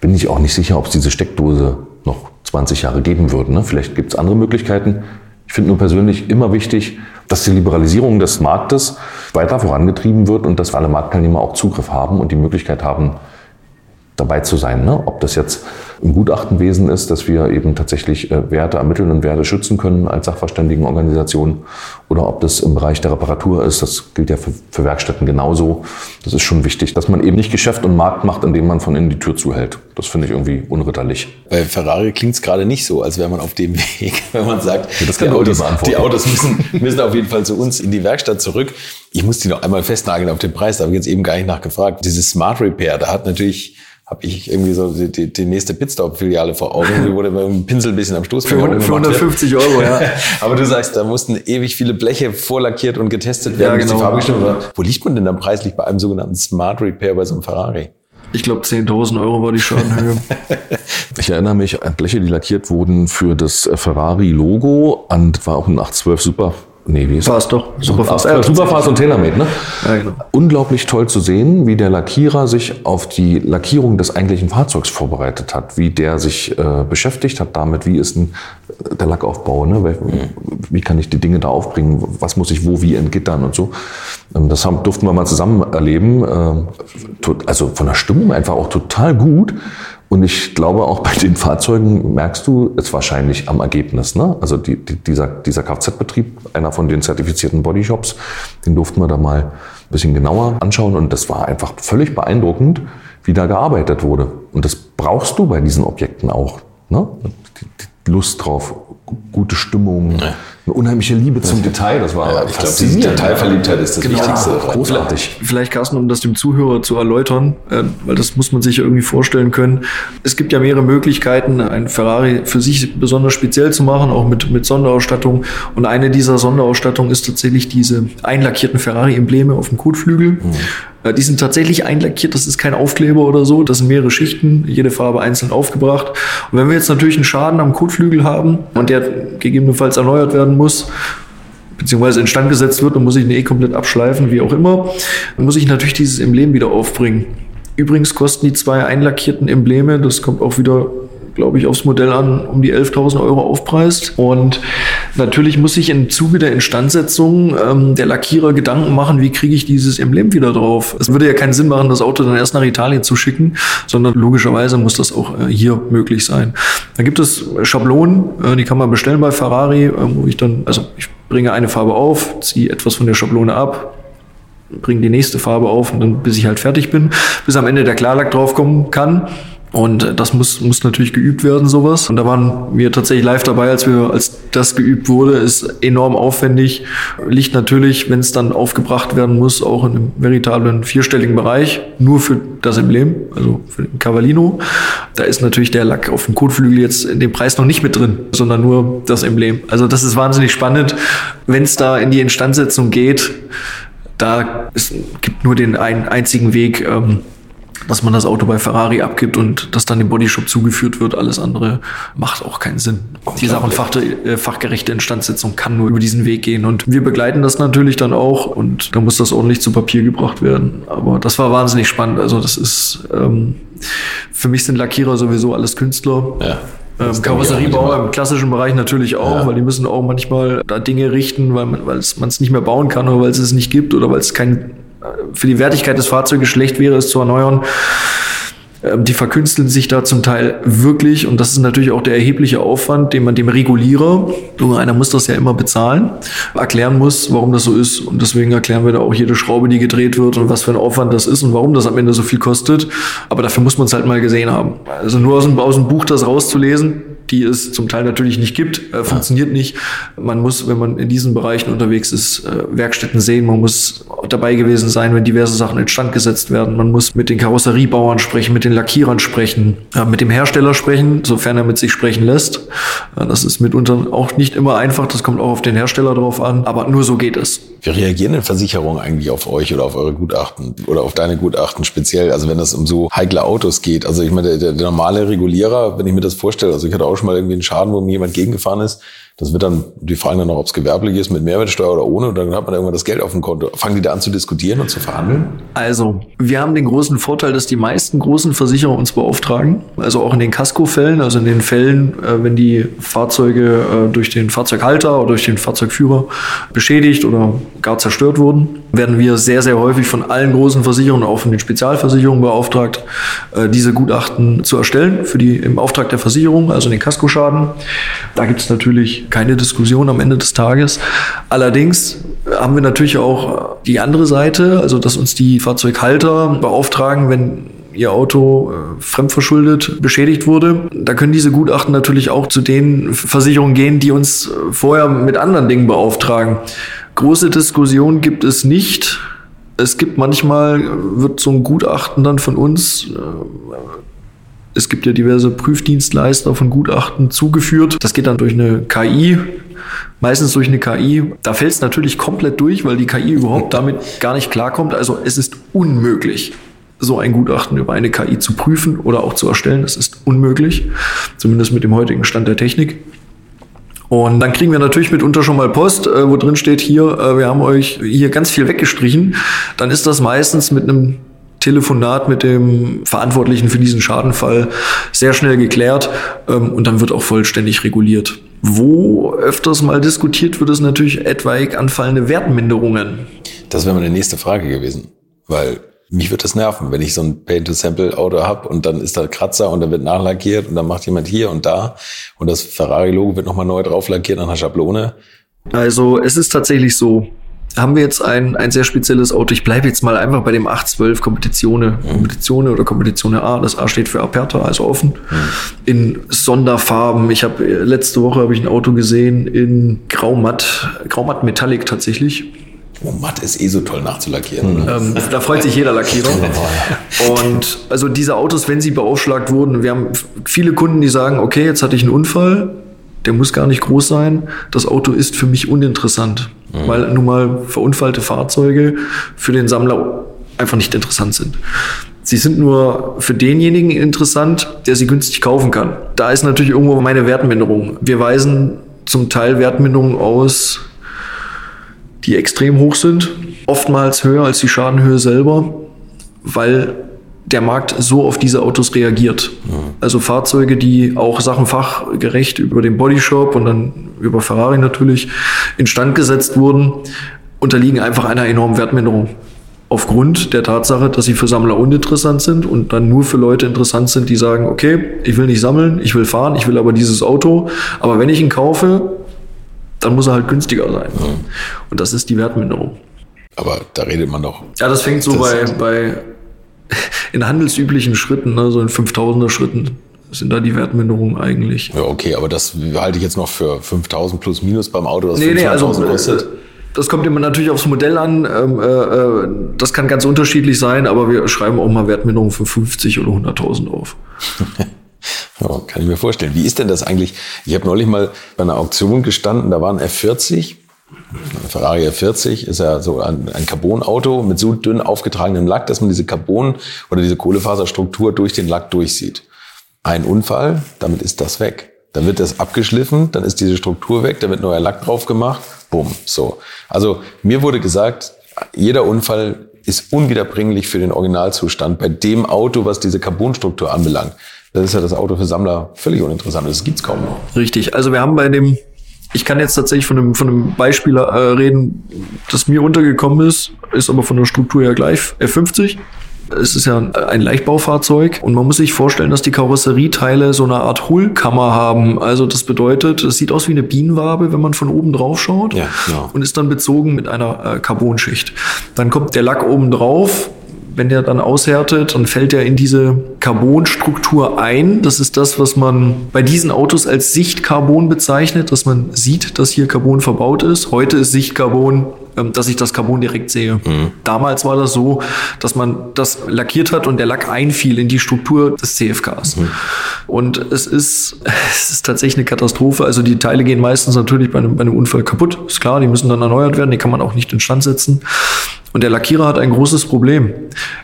bin ich auch nicht sicher, ob es diese Steckdose noch 20 Jahre geben würde. Ne? Vielleicht gibt es andere Möglichkeiten. Ich finde nur persönlich immer wichtig, dass die Liberalisierung des Marktes weiter vorangetrieben wird und dass alle Marktteilnehmer auch Zugriff haben und die Möglichkeit haben, dabei zu sein. Ne? Ob das jetzt im Gutachtenwesen ist, dass wir eben tatsächlich äh, Werte ermitteln und Werte schützen können als Sachverständigenorganisation oder ob das im Bereich der Reparatur ist, das gilt ja für, für Werkstätten genauso. Das ist schon wichtig, dass man eben nicht Geschäft und Markt macht, indem man von innen die Tür zuhält. Das finde ich irgendwie unritterlich. Bei Ferrari klingt es gerade nicht so, als wäre man auf dem Weg, wenn man sagt, Ja, das kann die, Autos, die Autos müssen, müssen auf jeden Fall zu uns in die Werkstatt zurück. Ich muss die noch einmal festnageln auf den Preis, da habe ich jetzt eben gar nicht nachgefragt. Dieses Smart Repair, da hat natürlich habe ich irgendwie so die, die, die nächste Pitstop-Filiale vor Augen, die wurde mit dem Pinsel ein bisschen am Stoß. Für 100 für 150 Euro, ja. Aber du sagst, da mussten ewig viele Bleche vorlackiert und getestet werden, Ja, bis die genau. Farbe gestimmt war. Wo liegt man denn dann preislich bei einem sogenannten Smart Repair bei so einem Ferrari? Ich glaube, 10.000 Euro war die Schadenhöhe. Ich erinnere mich an Bleche, die lackiert wurden für das Ferrari-Logo und war auch ein 812 Super. Nee, wie ist War es doch. Superfast, äh, Superfast und TaylorMade, ne? Ja, genau. Unglaublich toll zu sehen, wie der Lackierer sich auf die Lackierung des eigentlichen Fahrzeugs vorbereitet hat, wie der sich äh, beschäftigt hat damit, wie ist denn der Lackaufbau, ne? Wel- wie kann ich die Dinge da aufbringen, was muss ich wo wie entgittern und so. Ähm, das haben, durften wir mal zusammen erleben, tot- also von der Stimmung einfach auch total gut. Und ich glaube, auch bei den Fahrzeugen merkst du es wahrscheinlich am Ergebnis. Ne? Also die, die, dieser, dieser Kfz-Betrieb, einer von den zertifizierten Bodyshops, den durften wir da mal ein bisschen genauer anschauen. Und das war einfach völlig beeindruckend, wie da gearbeitet wurde. Und das brauchst du bei diesen Objekten auch. Ne? Lust drauf, gu- gute Stimmung, eine unheimliche Liebe zum Detail. Das war Ja, ich glaube, diese. Detailverliebtheit ist das Genau. Wichtigste. Großartig. Vielleicht, Carsten, um das dem Zuhörer zu erläutern, äh, weil das muss man sich ja irgendwie vorstellen können. Es gibt ja mehrere Möglichkeiten, ein Ferrari für sich besonders speziell zu machen, auch mit, mit Sonderausstattung. Und eine dieser Sonderausstattungen ist tatsächlich diese einlackierten Ferrari-Embleme auf dem Kotflügel. Äh, Die sind tatsächlich einlackiert, das ist kein Aufkleber oder so, das sind mehrere Schichten, jede Farbe einzeln aufgebracht. Und wenn wir jetzt natürlich einen Schaden am Kotflügel haben und der gegebenenfalls erneuert werden muss, beziehungsweise instand gesetzt wird, dann muss ich ihn eh komplett abschleifen, wie auch immer, dann muss ich natürlich dieses Emblem wieder aufbringen. Übrigens kosten die zwei einlackierten Embleme, das kommt auch wieder, glaube ich, aufs Modell an, um die 11.000 Euro Aufpreis. Und natürlich muss ich im Zuge der Instandsetzung ähm, der Lackierer Gedanken machen, wie kriege ich dieses Emblem wieder drauf. Es würde ja keinen Sinn machen, das Auto dann erst nach Italien zu schicken, sondern logischerweise muss das auch äh, hier möglich sein. Da gibt es Schablonen, äh, die kann man bestellen bei Ferrari, äh, wo ich dann, also ich bringe eine Farbe auf, ziehe etwas von der Schablone ab, bringe die nächste Farbe auf und dann, bis ich halt fertig bin, bis am Ende der Klarlack draufkommen kann. Und das muss, muss natürlich geübt werden, sowas. Und da waren wir tatsächlich live dabei, als wir, als das geübt wurde, ist enorm aufwendig. Liegt natürlich, wenn es dann aufgebracht werden muss, auch in einem veritablen vierstelligen Bereich, nur für das Emblem, also für den Cavallino. Da ist natürlich der Lack auf dem Kotflügel jetzt in dem Preis noch nicht mit drin, sondern nur das Emblem. Also das ist wahnsinnig spannend, wenn es da in die Instandsetzung geht da es gibt nur den einen einzigen Weg, ähm, dass man das Auto bei Ferrari abgibt und das dann dem Bodyshop zugeführt wird. Alles andere macht auch keinen Sinn. Die Sache fach, äh, fachgerechte Instandsetzung kann nur über diesen Weg gehen. Und wir begleiten das natürlich dann auch und da muss das ordentlich zu Papier gebracht werden. Aber das war wahnsinnig spannend. Also das ist, ähm, für mich sind Lackierer sowieso alles Künstler. Ja. Ähm, Karosseriebauer im klassischen Bereich natürlich auch, ja. weil die müssen auch manchmal da Dinge richten, weil man es nicht mehr bauen kann oder weil es es nicht gibt oder weil es kein für die Wertigkeit des Fahrzeuges schlecht wäre, es zu erneuern. Ähm, die verkünsteln sich da zum Teil wirklich und das ist natürlich auch der erhebliche Aufwand, den man dem Regulierer, einer muss das ja immer bezahlen, erklären muss, warum das so ist. Und deswegen erklären wir da auch jede Schraube, die gedreht wird und was für ein Aufwand das ist und warum das am Ende so viel kostet. Aber dafür muss man es halt mal gesehen haben. Also nur aus dem, aus dem Buch das rauszulesen, die es zum Teil natürlich nicht gibt, äh, funktioniert nicht. Man muss, wenn man in diesen Bereichen unterwegs ist, äh, Werkstätten sehen. Man muss dabei gewesen sein, wenn diverse Sachen instand gesetzt werden. Man muss mit den Karosseriebauern sprechen, mit den Lackierern sprechen, äh, mit dem Hersteller sprechen, sofern er mit sich sprechen lässt. Äh, das ist mitunter auch nicht immer einfach. Das kommt auch auf den Hersteller drauf an. Aber nur so geht es. Wie reagieren denn Versicherungen eigentlich auf euch oder auf eure Gutachten oder auf deine Gutachten speziell? Also wenn es um so heikle Autos geht. Also ich meine, der, der normale Regulierer, wenn ich mir das vorstelle, also ich hatte auch auch schon mal irgendwie einen Schaden, wo mir jemand gegengefahren ist. Das wird dann, die fragen dann noch, ob es gewerblich ist, mit Mehrwertsteuer oder ohne. Und dann hat man irgendwann das Geld auf dem Konto. Fangen die da an zu diskutieren und zu verhandeln? Also, wir haben den großen Vorteil, dass die meisten großen Versicherer uns beauftragen. Also auch in den Casco-Fällen, also in den Fällen, äh, wenn die Fahrzeuge äh, durch den Fahrzeughalter oder durch den Fahrzeugführer beschädigt oder gar zerstört wurden, werden wir sehr, sehr häufig von allen großen Versicherungen, auch von den Spezialversicherungen beauftragt, äh, diese Gutachten zu erstellen für die im Auftrag der Versicherung, also den Casco-Schaden. Da gibt es natürlich keine Diskussion am Ende des Tages. Allerdings haben wir natürlich auch die andere Seite, also dass uns die Fahrzeughalter beauftragen, wenn ihr Auto äh, fremdverschuldet beschädigt wurde. Da können diese Gutachten natürlich auch zu den Versicherungen gehen, die uns vorher mit anderen Dingen beauftragen. Große Diskussion gibt es nicht. Es gibt manchmal, wird so ein Gutachten dann von uns äh, es gibt ja diverse Prüfdienstleister von Gutachten zugeführt. Das geht dann durch eine KI, meistens durch eine KI. Da fällt es natürlich komplett durch, weil die KI überhaupt damit gar nicht klarkommt. Also es ist unmöglich, so ein Gutachten über eine KI zu prüfen oder auch zu erstellen. Das ist unmöglich, zumindest mit dem heutigen Stand der Technik. Und dann kriegen wir natürlich mitunter schon mal Post, äh, wo drin steht, hier, äh, wir haben euch hier ganz viel weggestrichen. Dann ist das meistens mit einem Telefonat mit dem Verantwortlichen für diesen Schadenfall sehr schnell geklärt ähm, und dann wird auch vollständig reguliert. Wo öfters mal diskutiert wird, ist natürlich etwaig anfallende Wertminderungen. Das wäre meine nächste Frage gewesen, weil mich wird das nerven, wenn ich so ein Paint-to-Sample-Auto habe und dann ist da Kratzer und dann wird nachlackiert und dann macht jemand hier und da und das Ferrari-Logo wird nochmal neu drauf lackiert an der Schablone. Also es ist tatsächlich so, haben wir jetzt ein, ein sehr spezielles Auto. Ich bleibe jetzt mal einfach bei dem 812 Kompetizione, mhm. Kompetizione oder Kompetizione A. Das A steht für Aperta, also offen. Mhm. In Sonderfarben. Ich habe letzte Woche habe ich ein Auto gesehen in Graumatt, Graumatt Metallic tatsächlich. Oh, matt ist eh so toll nachzulackieren. Mhm. Ähm, da freut sich jeder Lackierer. Und also diese Autos, wenn sie beaufschlagt wurden, wir haben viele Kunden, die sagen, okay, jetzt hatte ich einen Unfall, der muss gar nicht groß sein. Das Auto ist für mich uninteressant, mhm. weil nun mal verunfallte Fahrzeuge für den Sammler einfach nicht interessant sind. Sie sind nur für denjenigen interessant, der sie günstig kaufen kann. Da ist natürlich irgendwo meine Wertminderung. Wir weisen zum Teil Wertminderungen aus, die extrem hoch sind, oftmals höher als die Schadenhöhe selber, weil der Markt so auf diese Autos reagiert. Ja. Also Fahrzeuge, die auch Sachen fachgerecht über den Bodyshop und dann über Ferrari natürlich instand gesetzt wurden, unterliegen einfach einer enormen Wertminderung. Aufgrund der Tatsache, dass sie für Sammler uninteressant sind und dann nur für Leute interessant sind, die sagen, okay, ich will nicht sammeln, ich will fahren, ich will aber dieses Auto, aber wenn ich ihn kaufe, dann muss er halt günstiger sein. Ja. Und das ist die Wertminderung. Aber da redet man doch. Ja, das fängt so das bei, bei in handelsüblichen Schritten, ne, so in 5000er Schritten sind da die Wertminderungen eigentlich. Ja, okay, aber das halte ich jetzt noch für 5000 plus minus beim Auto, das nee, nee, also, kostet. Das kommt immer natürlich aufs Modell an. Ähm, äh, äh, das kann ganz unterschiedlich sein, aber wir schreiben auch mal Wertminderungen für 50 oder 100.000 auf. ja, kann ich mir vorstellen. Wie ist denn das eigentlich? Ich habe neulich mal bei einer Auktion gestanden, da waren F40 Ferrari F40 ist ja so ein, ein Carbon-Auto mit so dünn aufgetragenem Lack, dass man diese Carbon- oder diese Kohlefaserstruktur durch den Lack durchsieht. Ein Unfall, damit ist das weg. Dann wird das abgeschliffen, dann ist diese Struktur weg, da wird neuer Lack drauf gemacht, bumm, so. Also mir wurde gesagt, jeder Unfall ist unwiederbringlich für den Originalzustand bei dem Auto, was diese Carbonstruktur anbelangt. Das ist ja das Auto für Sammler völlig uninteressant. Das gibt's kaum noch. Richtig. Also wir haben bei dem, ich kann jetzt tatsächlich von einem, von einem Beispiel äh, reden, das mir untergekommen ist, ist aber von der Struktur her gleich, F50. Es ist ja ein Leichtbaufahrzeug und man muss sich vorstellen, dass die Karosserieteile so eine Art Hohlkammer haben. Also das bedeutet, es sieht aus wie eine Bienenwabe, wenn man von oben drauf schaut Ja, genau. und ist dann bezogen mit einer äh, Carbonschicht. Dann kommt der Lack oben drauf. Wenn der dann aushärtet, dann fällt er in diese Carbonstruktur ein. Das ist das, was man bei diesen Autos als Sichtcarbon bezeichnet, dass man sieht, dass hier Carbon verbaut ist. Heute ist Sichtcarbon dass ich das Carbon direkt sehe. Damals war das so, dass man das lackiert hat und der Lack einfiel in die Struktur des CFKs. Und es ist, es ist tatsächlich eine Katastrophe. Also die Teile gehen meistens natürlich bei einem, bei einem Unfall kaputt. Ist klar, die müssen dann erneuert werden, die kann man auch nicht instand setzen. Und der Lackierer hat ein großes Problem.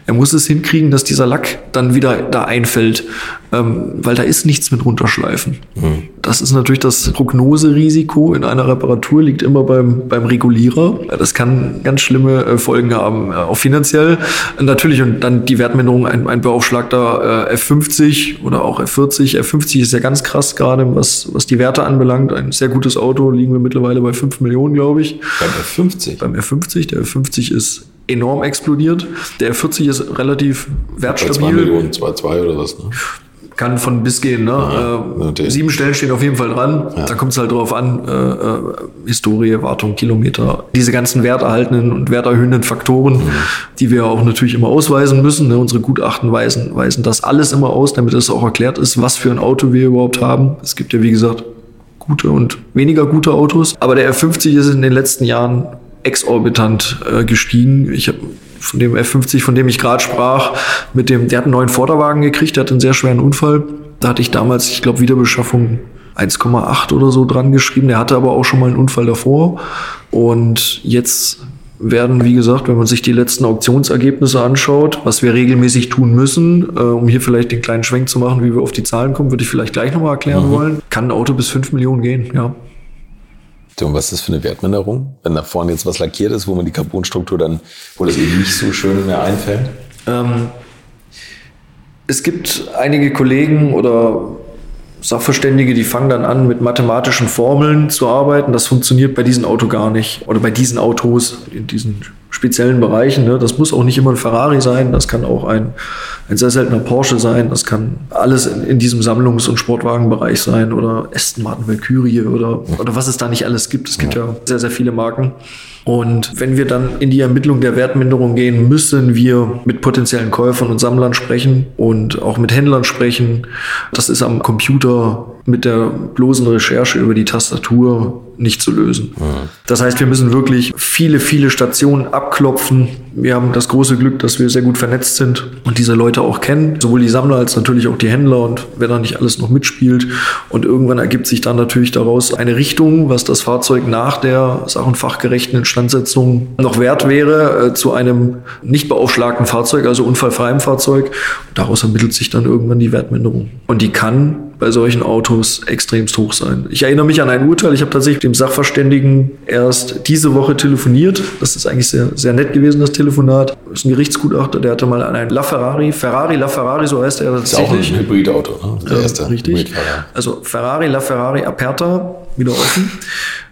Er muss es hinkriegen, dass dieser Lack dann wieder da einfällt, ähm, weil da ist nichts mit runterschleifen. Das ist natürlich das Prognoserisiko in einer Reparatur liegt immer beim, beim Regulierer. Das kann ganz schlimme äh, Folgen haben, äh, auch finanziell. Natürlich und dann die Wertminderung, ein, ein beaufschlagter äh, F50 oder auch F40. F50 ist ja ganz krass gerade, was, was die Werte anbelangt. Ein sehr gutes Auto, liegen wir mittlerweile bei 5 Millionen, glaube ich. Beim F50. Beim F50, der F50 ist enorm explodiert. Der F40 ist relativ Bei 2 wertstabil. Millionen, 2,2 oder was, ne? Kann von bis gehen. Ne? äh, natürlich. sieben Stellen stehen auf jeden Fall dran. Da kommt es halt drauf an. Äh, äh, Historie, Wartung, Kilometer. Diese ganzen werterhaltenden und werterhöhenden Faktoren, die wir auch natürlich immer ausweisen müssen. Ne? Unsere Gutachten weisen, weisen das alles immer aus, damit es auch erklärt ist, was für ein Auto wir überhaupt haben. Es gibt ja, wie gesagt, gute und weniger gute Autos. Aber der F50 ist in den letzten Jahren exorbitant äh, gestiegen. Ich habe von dem F50, von dem ich gerade sprach, mit dem, der hat einen neuen Vorderwagen gekriegt, der hat einen sehr schweren Unfall. Da hatte ich damals, ich glaube, Wiederbeschaffung 1,8 oder so dran geschrieben. Der hatte aber auch schon mal einen Unfall davor. Und jetzt werden, wie gesagt, wenn man sich die letzten Auktionsergebnisse anschaut, was wir regelmäßig tun müssen, äh, um hier vielleicht den kleinen Schwenk zu machen, wie wir auf die Zahlen kommen, würde ich vielleicht gleich nochmal erklären wollen, kann ein Auto bis 5 Millionen gehen, ja. Und was ist das für eine Wertminderung? Wenn da vorne jetzt was lackiert ist, wo man die Carbonstruktur dann, wo das eben nicht so schön mehr einfällt? Ähm, es gibt einige Kollegen oder Sachverständige, die fangen dann an, mit mathematischen Formeln zu arbeiten. Das funktioniert bei diesem Auto gar nicht. Oder bei diesen Autos in diesen speziellen Bereichen. Ne? Das muss auch nicht immer ein Ferrari sein. Das kann auch ein, ein sehr seltener Porsche sein. Das kann alles in, in diesem Sammlungs- und Sportwagenbereich sein. Oder Aston Martin Valkyrie oder, oder was es da nicht alles gibt. Es gibt ja sehr, sehr viele Marken. Und wenn wir dann in die Ermittlung der Wertminderung gehen, müssen wir mit potenziellen Käufern und Sammlern sprechen und auch mit Händlern sprechen. Das ist am Computer mit der bloßen Recherche über die Tastatur nicht zu lösen. Das heißt, wir müssen wirklich viele, viele Stationen abklopfen. Wir haben das große Glück, dass wir sehr gut vernetzt sind und diese Leute auch kennen. Sowohl die Sammler als natürlich auch die Händler und wer da nicht alles noch mitspielt. Und irgendwann ergibt sich dann natürlich daraus eine Richtung, was das Fahrzeug nach der sach- und fachgerechten Instandsetzung noch wert wäre, äh, zu einem nicht beaufschlagten Fahrzeug, also unfallfreiem Fahrzeug. Und daraus ermittelt sich dann irgendwann die Wertminderung. Und die kann bei solchen Autos extremst hoch sein. Ich erinnere mich an ein Urteil. Ich habe tatsächlich mit dem Sachverständigen erst diese Woche telefoniert. Das ist eigentlich sehr, sehr nett gewesen, das Telefonat. Das ist ein Gerichtsgutachter, der hatte mal an einen LaFerrari, Ferrari LaFerrari, so heißt er Ist auch ein. Hybridauto, ne? Der Ja, erste richtig. Also Ferrari, LaFerrari Aperta, wieder offen.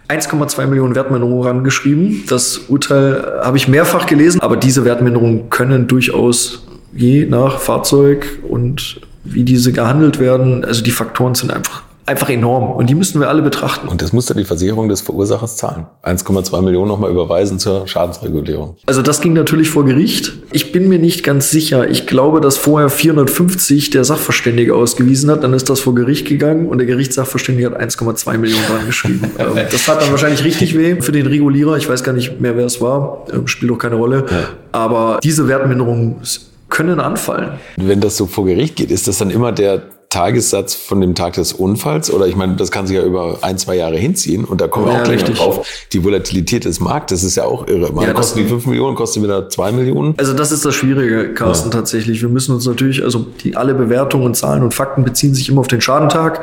1,2 Millionen Wertminderung rangeschrieben. Das Urteil habe ich mehrfach gelesen, aber diese Wertminderungen können durchaus je nach Fahrzeug und wie diese gehandelt werden, also die Faktoren sind einfach, einfach enorm und die müssen wir alle betrachten. Und das muss dann die Versicherung des Verursachers zahlen. 1,2 Millionen nochmal überweisen zur Schadensregulierung. Also das ging natürlich vor Gericht. Ich bin mir nicht ganz sicher. Ich glaube, dass vorher 450 der Sachverständige ausgewiesen hat. Dann ist das vor Gericht gegangen und der Gerichtssachverständige hat 1,2 Millionen dran geschrieben. ähm, das hat dann wahrscheinlich richtig weh für den Regulierer. Ich weiß gar nicht mehr, wer es war. Ähm, spielt auch keine Rolle. Aber diese Wertminderungen können anfallen. Wenn das so vor Gericht geht, ist das dann immer der, Tagessatz von dem Tag des Unfalls? Oder ich meine, das kann sich ja über ein, zwei Jahre hinziehen und da kommen wir Ja, auch gleich richtig. drauf. Die Volatilität des Marktes ist ja auch irre. Mal Ja, kosten die 5 Millionen, kosten wieder 2 Millionen. Also das ist das Schwierige, Carsten, tatsächlich. Wir müssen uns natürlich, also die alle Bewertungen, Zahlen und Fakten beziehen sich immer auf den Schadentag.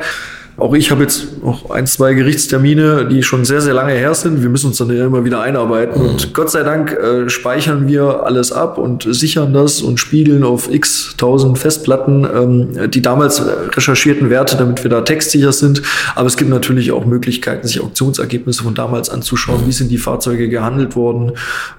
Auch ich habe jetzt noch ein, zwei Gerichtstermine, die schon sehr, sehr lange her sind. Wir müssen uns dann ja immer wieder einarbeiten. Und Gott sei Dank äh, speichern wir alles ab und sichern das und spiegeln auf x tausend Festplatten ähm, die damals recherchierten Werte, damit wir da textsicher sind. Aber es gibt natürlich auch Möglichkeiten, sich Auktionsergebnisse von damals anzuschauen. Wie sind die Fahrzeuge gehandelt worden?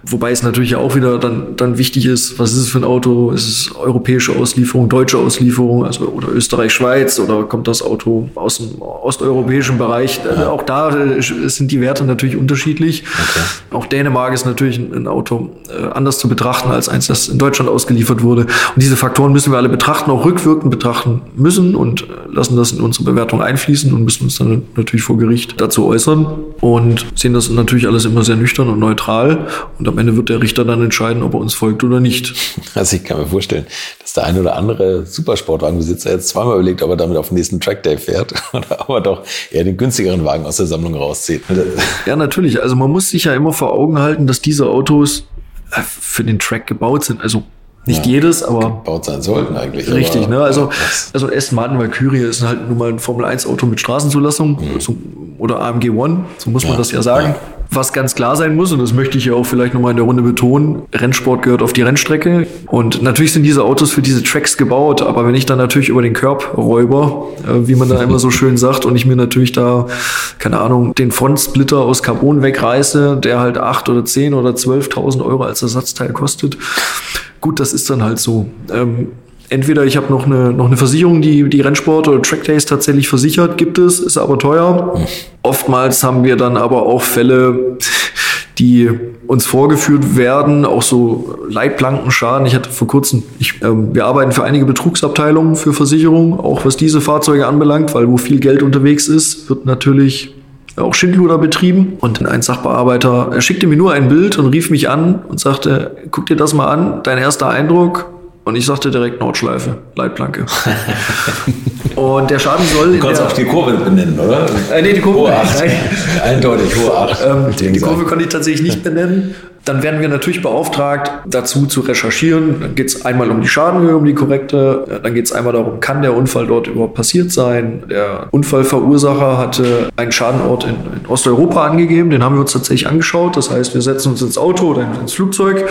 Wobei es natürlich auch wieder dann, dann wichtig ist, was ist es für ein Auto? Ist es europäische Auslieferung, deutsche Auslieferung, also oder Österreich, Schweiz oder kommt das Auto aus dem osteuropäischen Bereich? Äh, Auch da äh, sind die Werte natürlich unterschiedlich. Auch Dänemark ist natürlich ein, Auto äh, anders zu betrachten als eins, das in Deutschland ausgeliefert wurde. Und diese Faktoren müssen wir alle betrachten, auch rückwirkend betrachten müssen und lassen das in unsere Bewertung einfließen und müssen uns dann natürlich vor Gericht dazu äußern und sehen das natürlich alles immer sehr nüchtern und neutral. Und am Ende wird der Richter dann entscheiden, ob er uns folgt oder nicht. Also ich kann mir vorstellen, dass der ein oder andere Supersportwagenbesitzer jetzt zweimal überlegt, ob er damit auf den nächsten Trackday fährt oder ob er doch eher den günstigeren Wagen aus der Sammlung rauszieht. Ja, natürlich. Also man muss sich ja immer vor Augen halten, dass diese Autos äh, für den Track gebaut sind. Also nicht Ja. jedes, aber Baut sein sollten eigentlich. Richtig, aber- ne? Also, also Aston Martin Valkyrie ist halt nun mal ein Formel-1-Auto mit Straßenzulassung so, oder AMG One, so muss man Ja, das ja sagen. ja. Was ganz klar sein muss, und das möchte ich ja auch vielleicht nochmal in der Runde betonen, Rennsport gehört auf die Rennstrecke. Und natürlich sind diese Autos für diese Tracks gebaut, aber wenn ich dann natürlich über den Curb räuber, äh, wie man da immer so schön sagt, und ich mir natürlich da, keine Ahnung, den Frontsplitter aus Carbon wegreiße, der halt acht oder zehn oder 12.000 Euro als Ersatzteil kostet, gut, das ist dann halt so. Ähm, entweder ich habe noch eine, noch eine Versicherung, die die Rennsport oder Trackdays tatsächlich versichert, gibt es, ist aber teuer. Oftmals haben wir dann aber auch Fälle, die uns vorgeführt werden, auch so Leitplankenschaden. Ich hatte vor kurzem, ich, ähm, wir arbeiten für einige Betrugsabteilungen für Versicherungen, auch was diese Fahrzeuge anbelangt, weil wo viel Geld unterwegs ist, wird natürlich auch Schindluder betrieben. Und ein Sachbearbeiter er schickte mir nur ein Bild und rief mich an und sagte, guck dir das mal an, dein erster Eindruck. Und ich sagte direkt Nordschleife, Leitplanke. und der Schaden soll Du kannst auch die Kurve benennen, oder? Äh, nee, die Kurve Hohe nicht, Acht. nein. Eindeutig, hohe Acht. ähm, Mit dem die. Kurve konnte ich tatsächlich nicht benennen. Dann werden wir natürlich beauftragt, dazu zu recherchieren. Dann geht es einmal um die Schadenhöhe, um die korrekte. Dann geht es einmal darum, kann der Unfall dort überhaupt passiert sein? Der Unfallverursacher hatte einen Schadenort in, in Osteuropa angegeben. Den haben wir uns tatsächlich angeschaut. Das heißt, wir setzen uns ins Auto oder ins Flugzeug,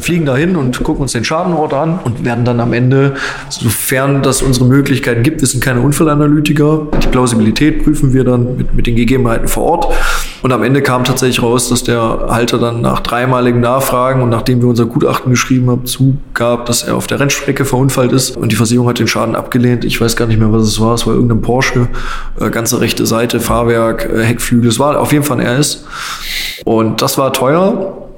fliegen dahin und gucken uns den Schadenort an und werden dann am Ende, sofern das unsere Möglichkeiten gibt, wir sind keine Unfallanalytiker, die Plausibilität prüfen wir dann mit, mit den Gegebenheiten vor Ort. Und am Ende kam tatsächlich raus, dass der Halter dann nach dreimaligen Nachfragen und nachdem wir unser Gutachten geschrieben haben, zugab, dass er auf der Rennstrecke verunfallt ist. Und die Versicherung hat den Schaden abgelehnt. Ich weiß gar nicht mehr, was es war. Es war irgendein Porsche, äh, ganze rechte Seite, Fahrwerk, äh, Heckflügel. Es war auf jeden Fall ein RS. Und das war teuer.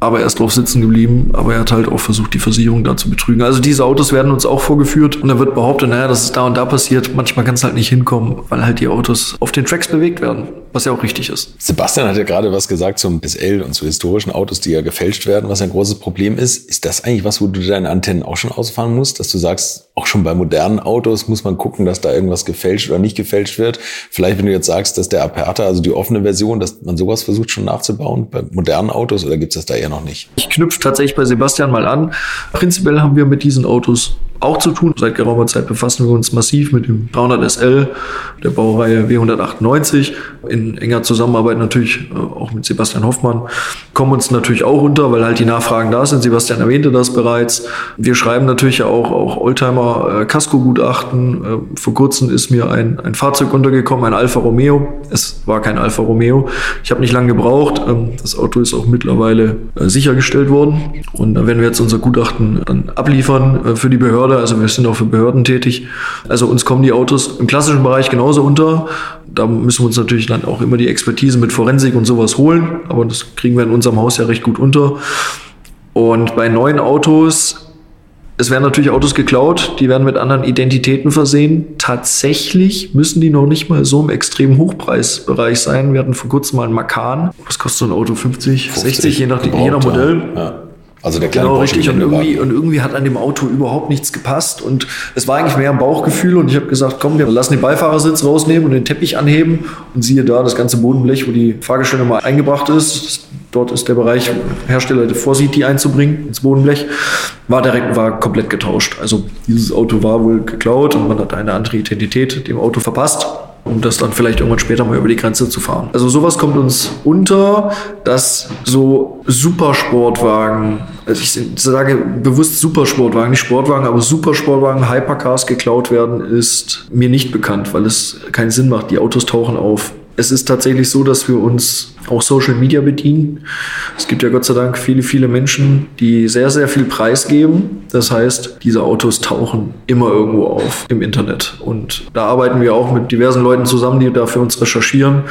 Aber er ist drauf sitzen geblieben, aber er hat halt auch versucht, die Versicherung da zu betrügen. Also diese Autos werden uns auch vorgeführt und dann wird behauptet, naja, das ist da und da passiert. Manchmal kann es halt nicht hinkommen, weil halt die Autos auf den Tracks bewegt werden, was ja auch richtig ist. Sebastian hat ja gerade was gesagt zum SL und zu historischen Autos, die ja gefälscht werden, was ein großes Problem ist. Ist das eigentlich was, wo du deine Antennen auch schon ausfahren musst, dass du sagst, auch schon bei modernen Autos muss man gucken, dass da irgendwas gefälscht oder nicht gefälscht wird? Vielleicht, wenn du jetzt sagst, dass der Aperta, also die offene Version, dass man sowas versucht schon nachzubauen bei modernen Autos oder gibt es das da eher noch nicht? Ich knüpfe tatsächlich bei Sebastian mal an. Prinzipiell haben wir mit diesen Autos auch zu tun. Seit geraumer Zeit befassen wir uns massiv mit dem 300 SL der Baureihe W198 in enger Zusammenarbeit natürlich äh, auch mit Sebastian Hoffmann. Kommen uns natürlich auch unter, weil halt die Nachfragen da sind. Sebastian erwähnte das bereits. Wir schreiben natürlich auch, auch Oldtimer äh. Äh, vor kurzem ist mir ein, ein Fahrzeug untergekommen, ein Alfa Romeo. Es war kein Alfa Romeo. Ich habe nicht lange gebraucht. Ähm, das Auto ist auch mittlerweile sichergestellt worden. Und da werden wir jetzt unser Gutachten dann abliefern für die Behörde. Also wir sind auch für Behörden tätig. Also uns kommen die Autos im klassischen Bereich genauso unter. Da müssen wir uns natürlich dann auch immer die Expertise mit Forensik und sowas holen. Aber das kriegen wir in unserem Haus ja recht gut unter. Und bei neuen Autos es werden natürlich Autos geklaut, die werden mit anderen Identitäten versehen. Tatsächlich müssen die noch nicht mal so im extremen Hochpreisbereich sein. Wir hatten vor kurzem mal einen Macan. Was kostet so ein Auto? 50, 60, je nach, je nach Modell. Ja. Also der kleine Genau, Porsche richtig. Und irgendwie, und irgendwie hat an dem Auto überhaupt nichts gepasst. Und es war eigentlich mehr ein Bauchgefühl. Und ich habe gesagt, komm, wir lassen den Beifahrersitz rausnehmen und den Teppich anheben. Und siehe da, das ganze Bodenblech, wo die Fahrgestelle mal eingebracht ist. Dort ist der Bereich, Hersteller, der vorsieht, die einzubringen ins Bodenblech, war direkt, war komplett getauscht. Also dieses Auto war wohl geklaut und man hat eine andere Identität dem Auto verpasst um das dann vielleicht irgendwann später mal über die Grenze zu fahren. Also sowas kommt uns unter, dass so Supersportwagen, also ich sage bewusst Supersportwagen, nicht Sportwagen, aber Supersportwagen, Hypercars geklaut werden, ist mir nicht bekannt, weil es keinen Sinn macht. Die Autos tauchen auf. Es ist tatsächlich so, dass wir uns auch Social Media bedienen. Es gibt ja Gott sei Dank viele, viele Menschen, die sehr, sehr viel Preis geben. Das heißt, diese Autos tauchen immer irgendwo auf im Internet. Und da arbeiten wir auch mit diversen Leuten zusammen, die da für uns recherchieren.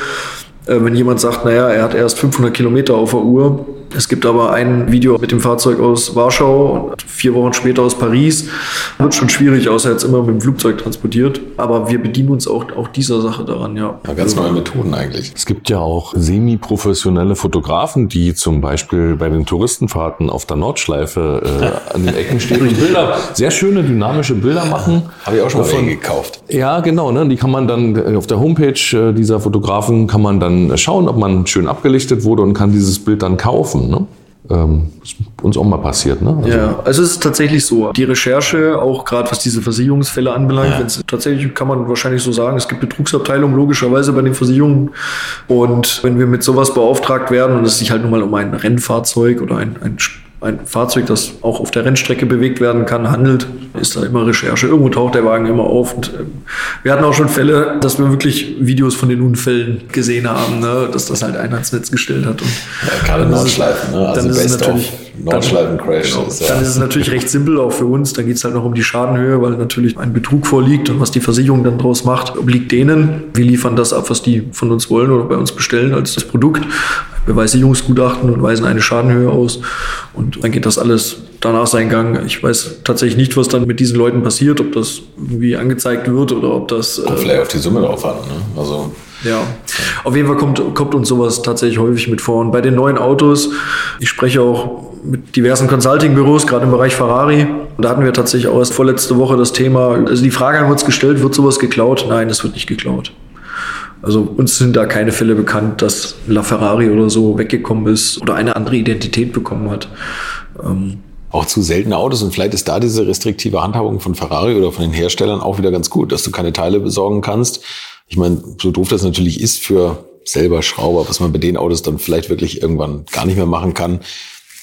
Äh, Wenn jemand sagt, naja, er hat erst 500 Kilometer auf der Uhr, es gibt aber ein Video mit dem Fahrzeug aus Warschau und vier Wochen später aus Paris. Wird schon schwierig, außer jetzt immer mit dem Flugzeug transportiert. Aber wir bedienen uns auch, auch dieser Sache daran, ja. Ja, ganz neue Methoden eigentlich. Es gibt ja auch semi-professionelle Fotografen, die zum Beispiel bei den Touristenfahrten auf der Nordschleife äh, an den Ecken stehen und Bilder, sehr schöne dynamische Bilder machen. Habe ich auch schon mal welche gekauft. Ja, genau. Ne? Die kann man dann äh, auf der Homepage äh, dieser Fotografen kann man dann schauen, ob man schön abgelichtet wurde und kann dieses Bild dann kaufen. Ne? Ähm, ist uns auch mal passiert. Ne? Also, Ja, also es ist tatsächlich so. Die Recherche, auch gerade was diese Versicherungsfälle anbelangt, wenn's, tatsächlich kann man wahrscheinlich so sagen, es gibt Betrugsabteilungen logischerweise bei den Versicherungen. Und wenn wir mit sowas beauftragt werden und es sich halt nun mal um ein Rennfahrzeug oder ein, ein ein Fahrzeug, das auch auf der Rennstrecke bewegt werden kann, handelt, ist da immer Recherche. Irgendwo taucht der Wagen immer auf. Und ähm, wir hatten auch schon Fälle, dass wir wirklich Videos von den Unfällen gesehen haben, ne? dass das halt einer ins Netz gestellt hat. Und Ja, gerade Nordschleifen, ne? Also dann ist es natürlich- Nordschleifen-Crash. Genau. ist ja- Dann ist es natürlich recht simpel auch für uns. Dann geht es halt noch um die Schadenhöhe, weil natürlich ein Betrug vorliegt und was die Versicherung dann draus macht, obliegt denen. Wir liefern das ab, was die von uns wollen oder bei uns bestellen als das Produkt. Beweissicherungsgutachten und weisen eine Schadenhöhe aus. Und dann geht das alles danach seinen Gang. Ich weiß tatsächlich nicht, was dann mit diesen Leuten passiert, ob das irgendwie angezeigt wird oder ob das. Kommt äh, vielleicht auf die Summe drauf an. Ne? Also ja, auf jeden Fall kommt, kommt uns sowas tatsächlich häufig mit vor. Und bei den neuen Autos, ich spreche auch mit diversen Consulting-Büros, gerade im Bereich Ferrari. Da hatten wir tatsächlich auch erst vorletzte Woche das Thema, also die Frage haben wir uns gestellt, wird sowas geklaut? Nein, es wird nicht geklaut. Also uns sind da keine Fälle bekannt, dass LaFerrari oder so weggekommen ist oder eine andere Identität bekommen hat. Ähm, auch zu seltene Autos und vielleicht ist da diese restriktive Handhabung von Ferrari oder von den Herstellern auch wieder ganz gut, dass du keine Teile besorgen kannst. Ich meine, so doof das natürlich ist für selber Schrauber, was man bei den Autos dann vielleicht wirklich irgendwann gar nicht mehr machen kann,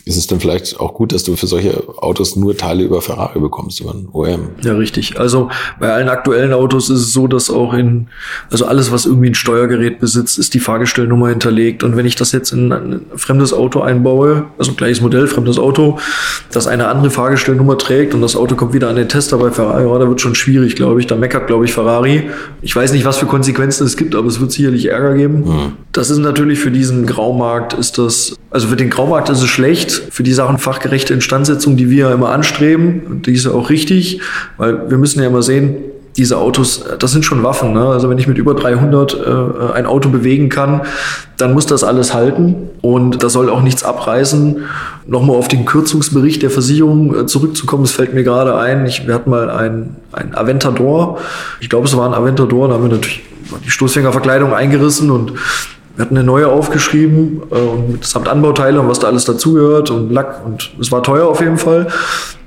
ist es dann vielleicht auch gut, dass du für solche Autos nur Teile über Ferrari bekommst, über ein OEM. Ja, richtig. Also bei allen aktuellen Autos ist es so, dass auch in, also alles, was irgendwie ein Steuergerät besitzt, ist die Fahrgestellnummer hinterlegt. Und wenn ich das jetzt in ein fremdes Auto einbaue, also gleiches Modell, fremdes Auto, das eine andere Fahrgestellnummer trägt und das Auto kommt wieder an den Tester bei Ferrari, ja, da wird schon schwierig, glaube ich. Da meckert, glaube ich, Ferrari. Ich weiß nicht, was für Konsequenzen es gibt, aber es wird sicherlich Ärger geben. Das ist natürlich für diesen Graumarkt ist das, also für den Graumarkt ist es schlecht, für die Sachen fachgerechte Instandsetzung, die wir ja immer anstreben, und die ist ja auch richtig, weil wir müssen ja immer sehen, diese Autos, das sind schon Waffen. Ne? Also wenn ich mit über 300 äh, ein Auto bewegen kann, dann muss das alles halten und da soll auch nichts abreißen. Nochmal auf den Kürzungsbericht der Versicherung äh, zurückzukommen, es fällt mir gerade ein, ich, wir hatten mal ein, ein Aventador, ich glaube es war ein Aventador, da haben wir natürlich die Stoßfängerverkleidung eingerissen und wir hatten eine neue aufgeschrieben äh, und samt Anbauteile und was da alles dazugehört und Lack und es war teuer auf jeden Fall.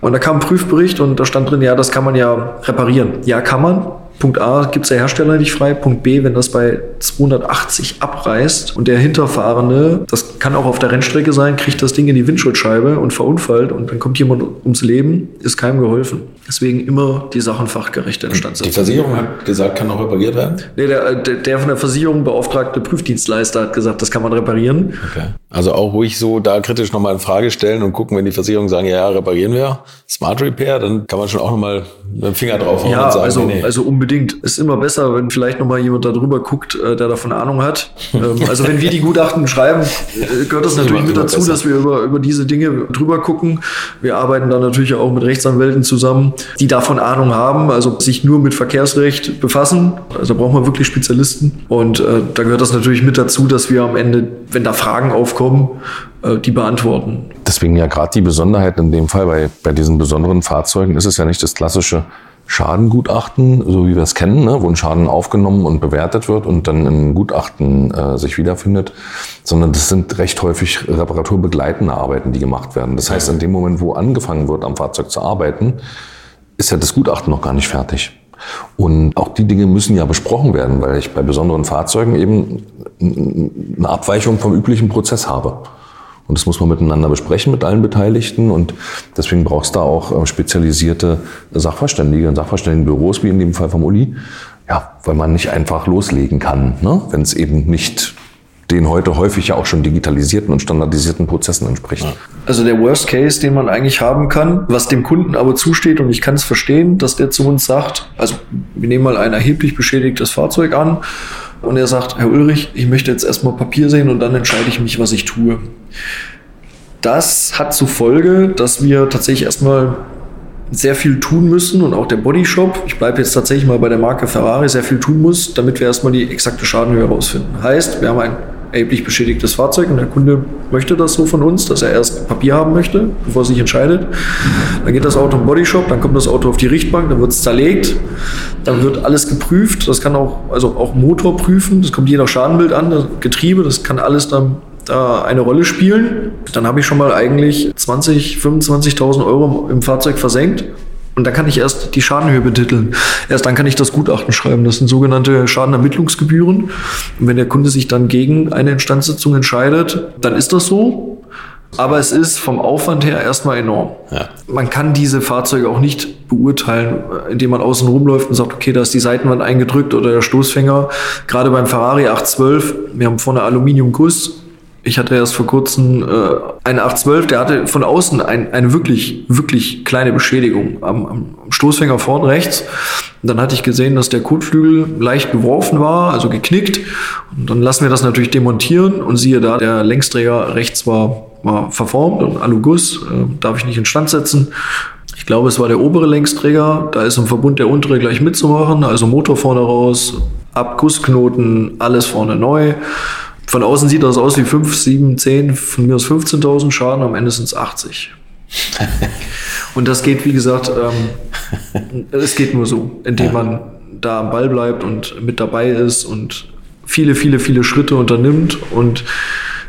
Und da kam ein Prüfbericht und da stand drin, ja, das kann man ja reparieren. Ja, kann man. Punkt A gibt es der Hersteller nicht frei. Punkt B, wenn das bei 280 abreißt und der Hinterfahrende, das kann auch auf der Rennstrecke sein, kriegt das Ding in die Windschutzscheibe und verunfallt und dann kommt jemand ums Leben, ist keinem geholfen. Deswegen immer die Sachen fachgerecht Die Instandsetzung. Versicherung hat gesagt, kann auch repariert werden. Nee, der, der, von der Versicherung beauftragte Prüfdienstleister hat gesagt, das kann man reparieren. Okay. Also auch ruhig so da kritisch nochmal in Frage stellen und gucken, wenn die Versicherungen sagen, ja, reparieren wir, Smart Repair, dann kann man schon auch nochmal dem Finger drauf Ja, und sagen, also, nee, also unbedingt. Ist immer besser, wenn vielleicht nochmal jemand da drüber guckt, äh, der davon Ahnung hat. Ähm, also wenn wir die Gutachten schreiben, äh, gehört das natürlich Immer- mit dazu, besser. dass wir über, über diese Dinge drüber gucken. Wir arbeiten dann natürlich auch mit Rechtsanwälten zusammen, die davon Ahnung haben, also sich nur mit Verkehrsrecht befassen. Also da brauchen wir wirklich Spezialisten. Und äh, da gehört das natürlich mit dazu, dass wir am Ende, wenn da Fragen aufkommen, die beantworten. Deswegen ja gerade die Besonderheit in dem Fall, bei, bei diesen besonderen Fahrzeugen ist es ja nicht das klassische Schadengutachten, so wie wir es kennen, ne, wo ein Schaden aufgenommen und bewertet wird und dann im Gutachten äh, sich wiederfindet, sondern das sind recht häufig reparaturbegleitende Arbeiten, die gemacht werden. Das heißt, in dem Moment, wo angefangen wird, am Fahrzeug zu arbeiten, ist ja das Gutachten noch gar nicht fertig. Und auch die Dinge müssen ja besprochen werden, weil ich bei besonderen Fahrzeugen eben eine Abweichung vom üblichen Prozess habe. Und das muss man miteinander besprechen mit allen Beteiligten. Und deswegen braucht es da auch äh, spezialisierte Sachverständige und Sachverständigenbüros, wie in dem Fall vom Uli. Ja, weil man nicht einfach loslegen kann, ne? wenn es eben nicht den heute häufig ja auch schon digitalisierten und standardisierten Prozessen entspricht. Also der Worst Case, den man eigentlich haben kann, was dem Kunden aber zusteht, und ich kann es verstehen, dass der zu uns sagt, also wir nehmen mal ein erheblich beschädigtes Fahrzeug an und er sagt, Herr Ulrich, ich möchte jetzt erstmal Papier sehen und dann entscheide ich mich, was ich tue. Das hat zur Folge, dass wir tatsächlich erstmal sehr viel tun müssen und auch der Bodyshop, ich bleibe jetzt tatsächlich mal bei der Marke Ferrari, sehr viel tun muss, damit wir erstmal die exakte Schadenhöhe herausfinden. Heißt, wir haben ein erheblich beschädigtes Fahrzeug und der Kunde möchte das so von uns, dass er erst Papier haben möchte, bevor er sich entscheidet. Dann geht das Auto im Bodyshop, dann kommt das Auto auf die Richtbank, dann wird es zerlegt, dann wird alles geprüft. Das kann auch, also auch Motor prüfen, das kommt je nach Schadenbild an, das Getriebe, das kann alles dann da eine Rolle spielen. Dann habe ich schon mal eigentlich 20, 25.000 Euro im Fahrzeug versenkt. Und dann kann ich erst die Schadenhöhe betiteln. Erst dann kann ich das Gutachten schreiben. Das sind sogenannte Schadenermittlungsgebühren. Und wenn der Kunde sich dann gegen eine Instandsetzung entscheidet, dann ist das so. Aber es ist vom Aufwand her erstmal enorm. Ja. Man kann diese Fahrzeuge auch nicht beurteilen, indem man außen rumläuft und sagt, okay, da ist die Seitenwand eingedrückt oder der Stoßfänger. Gerade beim Ferrari 812, wir haben vorne Aluminiumguss, ich hatte erst vor kurzem äh, einen 812, der hatte von außen ein, eine wirklich, wirklich kleine Beschädigung am, am Stoßfänger vorn rechts. Und dann hatte ich gesehen, dass der Kotflügel leicht geworfen war, also geknickt. Und dann lassen wir das natürlich demontieren und siehe da, der Längsträger rechts war, war verformt und Aluguss, äh, darf ich nicht instand setzen. Ich glaube, es war der obere Längsträger, da ist im Verbund der untere gleich mitzumachen, also Motor vorne raus, Abgussknoten, alles vorne neu. Von außen sieht das aus wie 5, 7, 10, von mir aus 15.000 Schaden, am Ende sind es 80. und das geht, wie gesagt, ähm, es geht nur so, indem man da am Ball bleibt und mit dabei ist und viele, viele, viele Schritte unternimmt und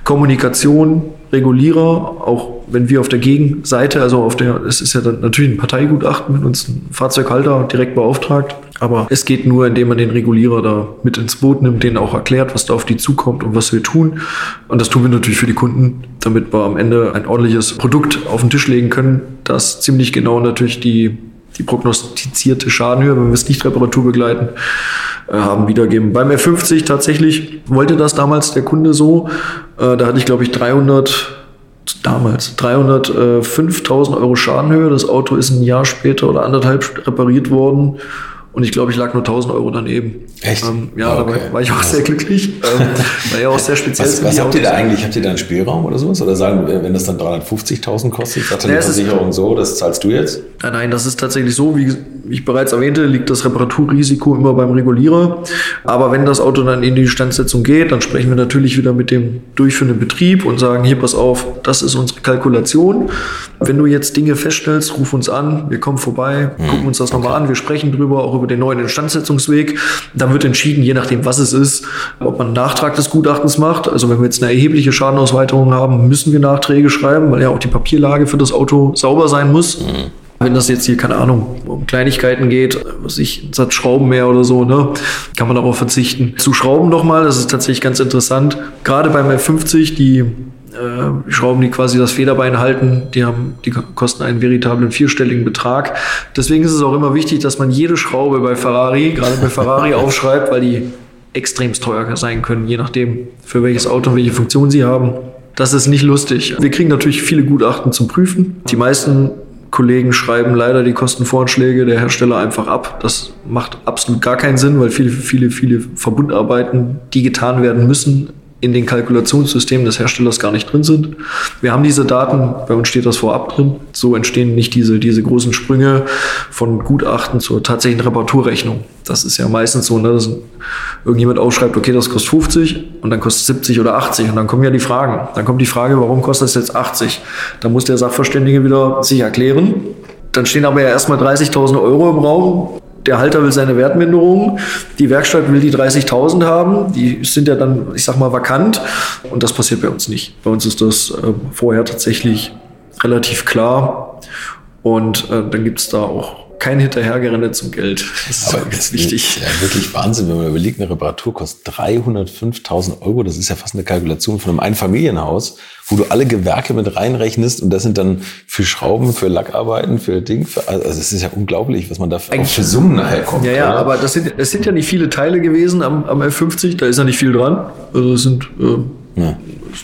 Kommunikation, Regulierer, auch wenn wir auf der Gegenseite, also auf der, es ist ja dann natürlich ein Parteigutachten mit uns ein Fahrzeughalter direkt beauftragt, aber es geht nur, indem man den Regulierer da mit ins Boot nimmt, denen auch erklärt, was da auf die zukommt und was wir tun. Und das tun wir natürlich für die Kunden, damit wir am Ende ein ordentliches Produkt auf den Tisch legen können, das ziemlich genau natürlich die, die prognostizierte Schadenhöhe, wenn wir es nicht Reparatur begleiten, äh, haben wiedergeben. Beim F50 tatsächlich wollte das damals der Kunde so. Äh, da hatte ich, glaube ich, 300 damals 305.000 Euro Schadenhöhe. Das Auto ist ein Jahr später oder anderthalb repariert worden. Und ich glaube, ich lag nur 1000 Euro daneben. Echt? Ähm, ja, okay. da war ich auch sehr glücklich. Ähm, war ja auch sehr speziell. Was, was habt ihr da eigentlich? Habt ihr da einen Spielraum oder sowas? Oder sagen, wenn das dann 350.000 kostet, sagt dann die Versicherung so, das zahlst du jetzt? Nein, nein, das ist tatsächlich so, wie ich bereits erwähnte, liegt das Reparaturrisiko immer beim Regulierer. Aber wenn das Auto dann in die Standsetzung geht, dann sprechen wir natürlich wieder mit dem durchführenden Betrieb und sagen, hier, pass auf, das ist unsere Kalkulation. Wenn du jetzt Dinge feststellst, ruf uns an, wir kommen vorbei, hm, gucken uns das okay. nochmal an, wir sprechen drüber, auch über den neuen Instandsetzungsweg. Dann wird entschieden, je nachdem, was es ist, ob man einen Nachtrag des Gutachtens macht. Also wenn wir jetzt eine erhebliche Schadenausweiterung haben, müssen wir Nachträge schreiben, weil ja auch die Papierlage für das Auto sauber sein muss. Mhm. Wenn das jetzt hier, keine Ahnung, um Kleinigkeiten geht, was ich, ein Satz Schrauben mehr oder so, ne, kann man darauf verzichten. Zu Schrauben nochmal, das ist tatsächlich ganz interessant. Gerade beim F50, die äh, Schrauben, die quasi das Federbein halten, die haben, die kosten einen veritablen vierstelligen Betrag. Deswegen ist es auch immer wichtig, dass man jede Schraube bei Ferrari, gerade bei Ferrari aufschreibt, weil die extremst teuer sein können, je nachdem, für welches Auto und welche Funktion sie haben. Das ist nicht lustig. Wir kriegen natürlich viele Gutachten zum Prüfen. Die meisten Kollegen schreiben leider die Kostenvoranschläge der Hersteller einfach ab. Das macht absolut gar keinen Sinn, weil viele, viele, viele Verbundarbeiten, die getan werden müssen, in den Kalkulationssystemen des Herstellers gar nicht drin sind. Wir haben diese Daten, bei uns steht das vorab drin. So entstehen nicht diese, diese großen Sprünge von Gutachten zur tatsächlichen Reparaturrechnung. Das ist ja meistens so, ne, dass irgendjemand aufschreibt, okay, das kostet 50 und dann kostet 70 oder 80 und dann kommen ja die Fragen. Dann kommt die Frage, warum kostet das jetzt 80? Dann muss der Sachverständige wieder sich erklären. Dann stehen aber ja erstmal 30.000 Euro im Raum der Halter will seine Wertminderung, die Werkstatt will die 30.000 haben, die sind ja dann, ich sag mal, vakant. Und das passiert bei uns nicht. Bei uns ist das äh, vorher tatsächlich relativ klar. Und äh, dann gibt es da auch kein Hinterhergerenne zum Geld. Das ist Aber ganz wichtig. Ja, wirklich Wahnsinn, wenn man überlegt, eine Reparatur kostet 305.000 Euro. Das ist ja fast eine Kalkulation von einem Einfamilienhaus, wo du alle Gewerke mit reinrechnest und das sind dann für Schrauben, für Lackarbeiten, für Ding. Für, also es ist ja unglaublich, was man da für, für Summen nachher kommt. Ja, ja, oder? aber das sind, es sind ja nicht viele Teile gewesen am, am F50. Da ist ja nicht viel dran. Also es sind äh, ja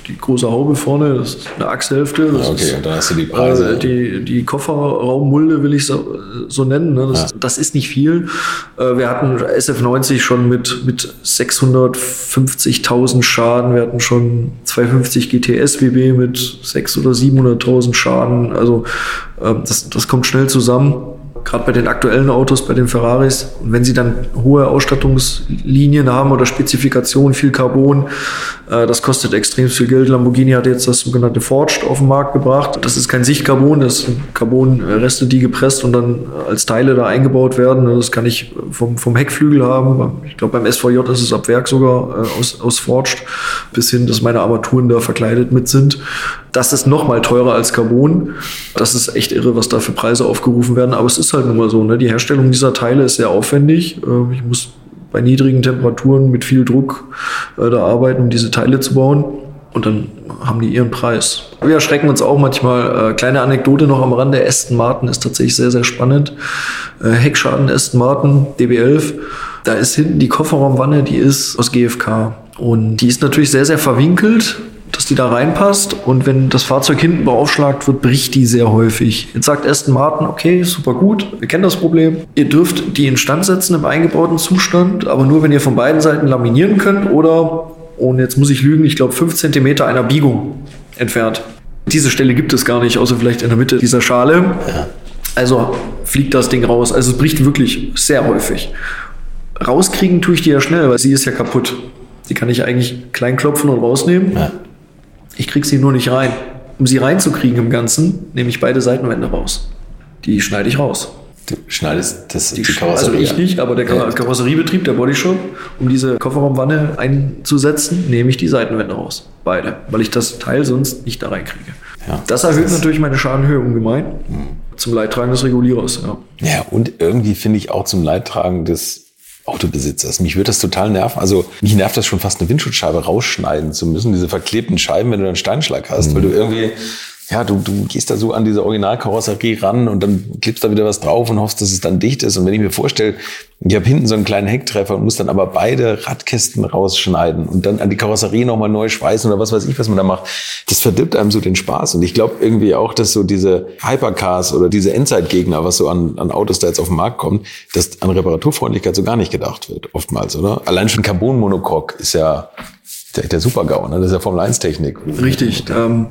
die große Haube vorne, das ist eine Achshälfte. Das okay, ist, und da hast du die Preise. Äh, die, die Kofferraummulde will ich so, so nennen. Ne? Das, ja. das, ist nicht viel. Äh, wir hatten SF90 schon mit, mit 650.000 Schaden. Wir hatten schon 250 GTS WB mit 600.000 oder 700.000 Schaden. Also äh, das, das kommt schnell zusammen gerade bei den aktuellen Autos, bei den Ferraris, und wenn sie dann hohe Ausstattungslinien haben oder Spezifikationen, viel Carbon, das kostet extrem viel Geld. Lamborghini hat jetzt das sogenannte Forged auf den Markt gebracht. Das ist kein Sichtcarbon, das sind Carbonreste, die gepresst und dann als Teile da eingebaut werden. Das kann ich vom, vom Heckflügel haben. Ich glaube, beim SVJ ist es ab Werk sogar äh, aus, aus Forged, bis hin, dass meine Armaturen da verkleidet mit sind. Das ist noch mal teurer als Carbon. Das ist echt irre, was da für Preise aufgerufen werden. Aber es ist halt nun mal so. Ne? Die Herstellung dieser Teile ist sehr aufwendig. Ähm, ich muss bei niedrigen Temperaturen mit viel Druck äh, da arbeiten, um diese Teile zu bauen. Und dann haben die ihren Preis. Wir erschrecken uns auch manchmal. Äh, kleine Anekdote noch am Rande. Aston Martin ist tatsächlich sehr, sehr spannend. Äh, Heckschaden Aston Martin, DB11. Da ist hinten die Kofferraumwanne, die ist aus GFK. Und die ist natürlich sehr, sehr verwinkelt dass die da reinpasst. Und wenn das Fahrzeug hinten beaufschlagt wird, bricht die sehr häufig. Jetzt sagt Aston Martin, okay, super gut, wir kennen das Problem. Ihr dürft die instand setzen im eingebauten Zustand, aber nur, wenn ihr von beiden Seiten laminieren könnt oder, und jetzt muss ich lügen, ich glaube 5 cm einer Biegung entfernt. Diese Stelle gibt es gar nicht, außer vielleicht in der Mitte dieser Schale. Also fliegt das Ding raus. Also es bricht wirklich sehr häufig. Rauskriegen tue ich die ja schnell, weil sie ist ja kaputt. Die kann ich eigentlich klein klopfen und rausnehmen. Ja. Ich kriege sie nur nicht rein. Um sie reinzukriegen im Ganzen, nehme ich beide Seitenwände raus. Die schneide ich raus. Du schneidest das die, die Karosserie. Also ich nicht, aber der Kar Karosseriebetrieb, der Bodyshop, um diese Kofferraumwanne einzusetzen, nehme ich die Seitenwände raus. Beide. Weil ich das Teil sonst nicht da reinkriege. Ja, das erhöht das natürlich meine Schadenhöhe ungemein. Mhm. Zum Leidtragen des Regulierers. Ja, ja und irgendwie finde ich auch zum Leidtragen des Autobesitzers. Mich würde das total nerven. Also mich nervt das schon fast eine Windschutzscheibe rausschneiden zu müssen, diese verklebten Scheiben, wenn du einen Steinschlag hast, mhm. weil du irgendwie ja, du, du gehst da so an diese Originalkarosserie ran und dann klebst da wieder was drauf und hoffst, dass es dann dicht ist. Und wenn ich mir vorstelle, ich habe hinten so einen kleinen Hecktreffer und muss dann aber beide Radkästen rausschneiden und dann an die Karosserie nochmal neu schweißen oder was weiß ich, was man da macht, das verdirbt einem so den Spaß. Und ich glaube irgendwie auch, dass so diese Hypercars oder diese Endzeitgegner, was so an, an Autos da jetzt auf den Markt kommt, dass an Reparaturfreundlichkeit so gar nicht gedacht wird, oftmals, oder? Allein schon Carbon-Monocoque ist ja der, der Super-GAU, ne? Das ist ja Formel-1-Technik. Richtig. Ähm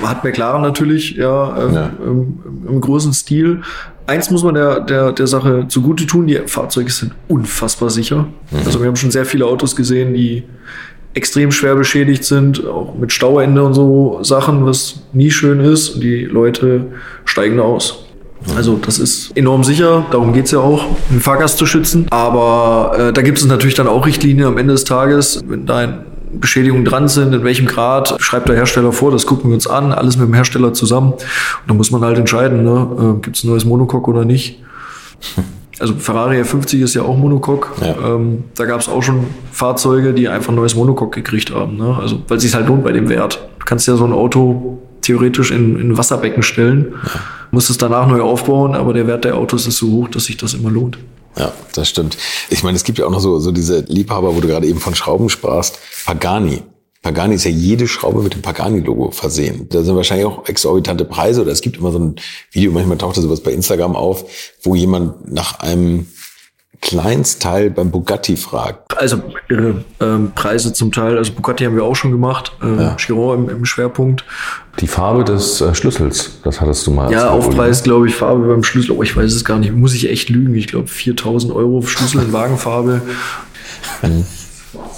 hat McLaren natürlich ja, äh, ja. Im, im, großen Stil. Eins muss man der, der, der Sache zugute tun, die Fahrzeuge sind unfassbar sicher. Mhm. Also wir haben schon sehr viele Autos gesehen, die extrem schwer beschädigt sind, auch mit Stauende und so Sachen, was nie schön ist. Und die Leute steigen da aus. Mhm. Also das ist enorm sicher, darum geht's ja auch, den Fahrgast zu schützen. Aber äh, da gibt es natürlich dann auch Richtlinien am Ende des Tages. Wenn dein Beschädigungen dran sind, in welchem Grad, schreibt der Hersteller vor, das gucken wir uns an, alles mit dem Hersteller zusammen. Und dann muss man halt entscheiden, ne, äh, gibt es ein neues Monocoque oder nicht. Also Ferrari F50 ist ja auch Monocoque. Ja. Ähm, da gab es auch schon Fahrzeuge, die einfach ein neues Monocoque gekriegt haben. Ne? Also weil es sich halt lohnt bei dem Wert. Du kannst ja so ein Auto theoretisch in, in Wasserbecken stellen, ja. musst es danach neu aufbauen, aber der Wert der Autos ist so hoch, dass sich das immer lohnt. Ja, das stimmt. Ich meine, es gibt ja auch noch so, so diese Liebhaber, wo du gerade eben von Schrauben sprachst. Pagani. Pagani ist ja jede Schraube mit dem Pagani-Logo versehen. Da sind wahrscheinlich auch exorbitante Preise oder es gibt immer so ein Video, manchmal taucht sowas bei Instagram auf, wo jemand nach einem Kleinstteil beim Bugatti fragt. Also ähm, Preise zum Teil. Also Bugatti haben wir auch schon gemacht. Äh, Ja. Chiron im, im Schwerpunkt. Die Farbe des äh, Schlüssels, das hattest du mal. Ja, Aufpreis, glaube ich, Farbe beim Schlüssel. Oh, ich weiß es gar nicht. Muss ich echt lügen. Ich glaube 4000 Euro Schlüssel in Wagenfarbe.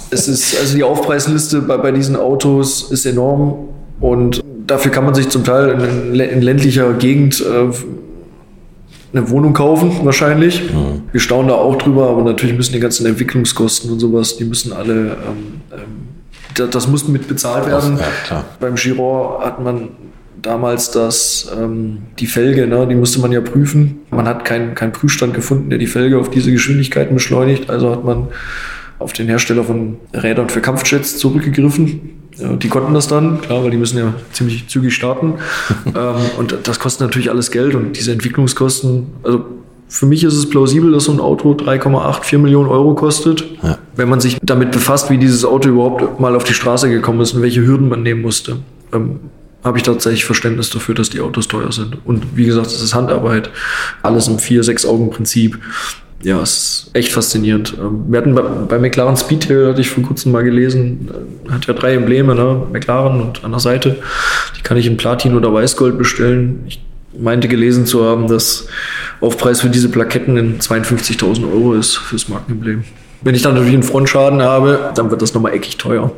Es ist, also die Aufpreisliste bei, bei diesen Autos ist enorm und dafür kann man sich zum Teil in, in ländlicher Gegend äh, eine Wohnung kaufen, wahrscheinlich. Wir staunen da auch drüber, aber natürlich müssen die ganzen Entwicklungskosten und sowas, die müssen alle, ähm, ähm, da- das muss mit bezahlt werden. Ja. Beim Giron hat man damals das, ähm, die Felge, ne, die musste man ja prüfen. Man hat keinen keinen Prüfstand gefunden, der die Felge auf diese Geschwindigkeiten beschleunigt. Also hat man auf den Hersteller von Rädern für Kampfjets zurückgegriffen. Ja, die konnten das dann, klar, weil die müssen ja ziemlich zügig starten. ähm, und das kostet natürlich alles Geld und diese Entwicklungskosten, also für mich ist es plausibel, dass so ein Auto 3,8, 4 Millionen Euro kostet. Wenn man sich damit befasst, wie dieses Auto überhaupt mal auf die Straße gekommen ist und welche Hürden man nehmen musste, ähm, habe ich tatsächlich Verständnis dafür, dass die Autos teuer sind. Und wie gesagt, es ist Handarbeit, alles im vier, sechs Augen Prinzip. Ja, es ist echt faszinierend. Ähm, Wir hatten bei, bei McLaren Speedtail, hatte ich vor kurzem mal gelesen, äh, hat ja drei Embleme, ne? McLaren und an der Seite. Die kann ich in Platin oder Weißgold bestellen. Ich meinte gelesen zu haben, dass Aufpreis für diese Plaketten in 52.000 Euro ist fürs Markenemblem. Wenn ich dann natürlich einen Frontschaden habe, dann wird das nochmal eckig teuer,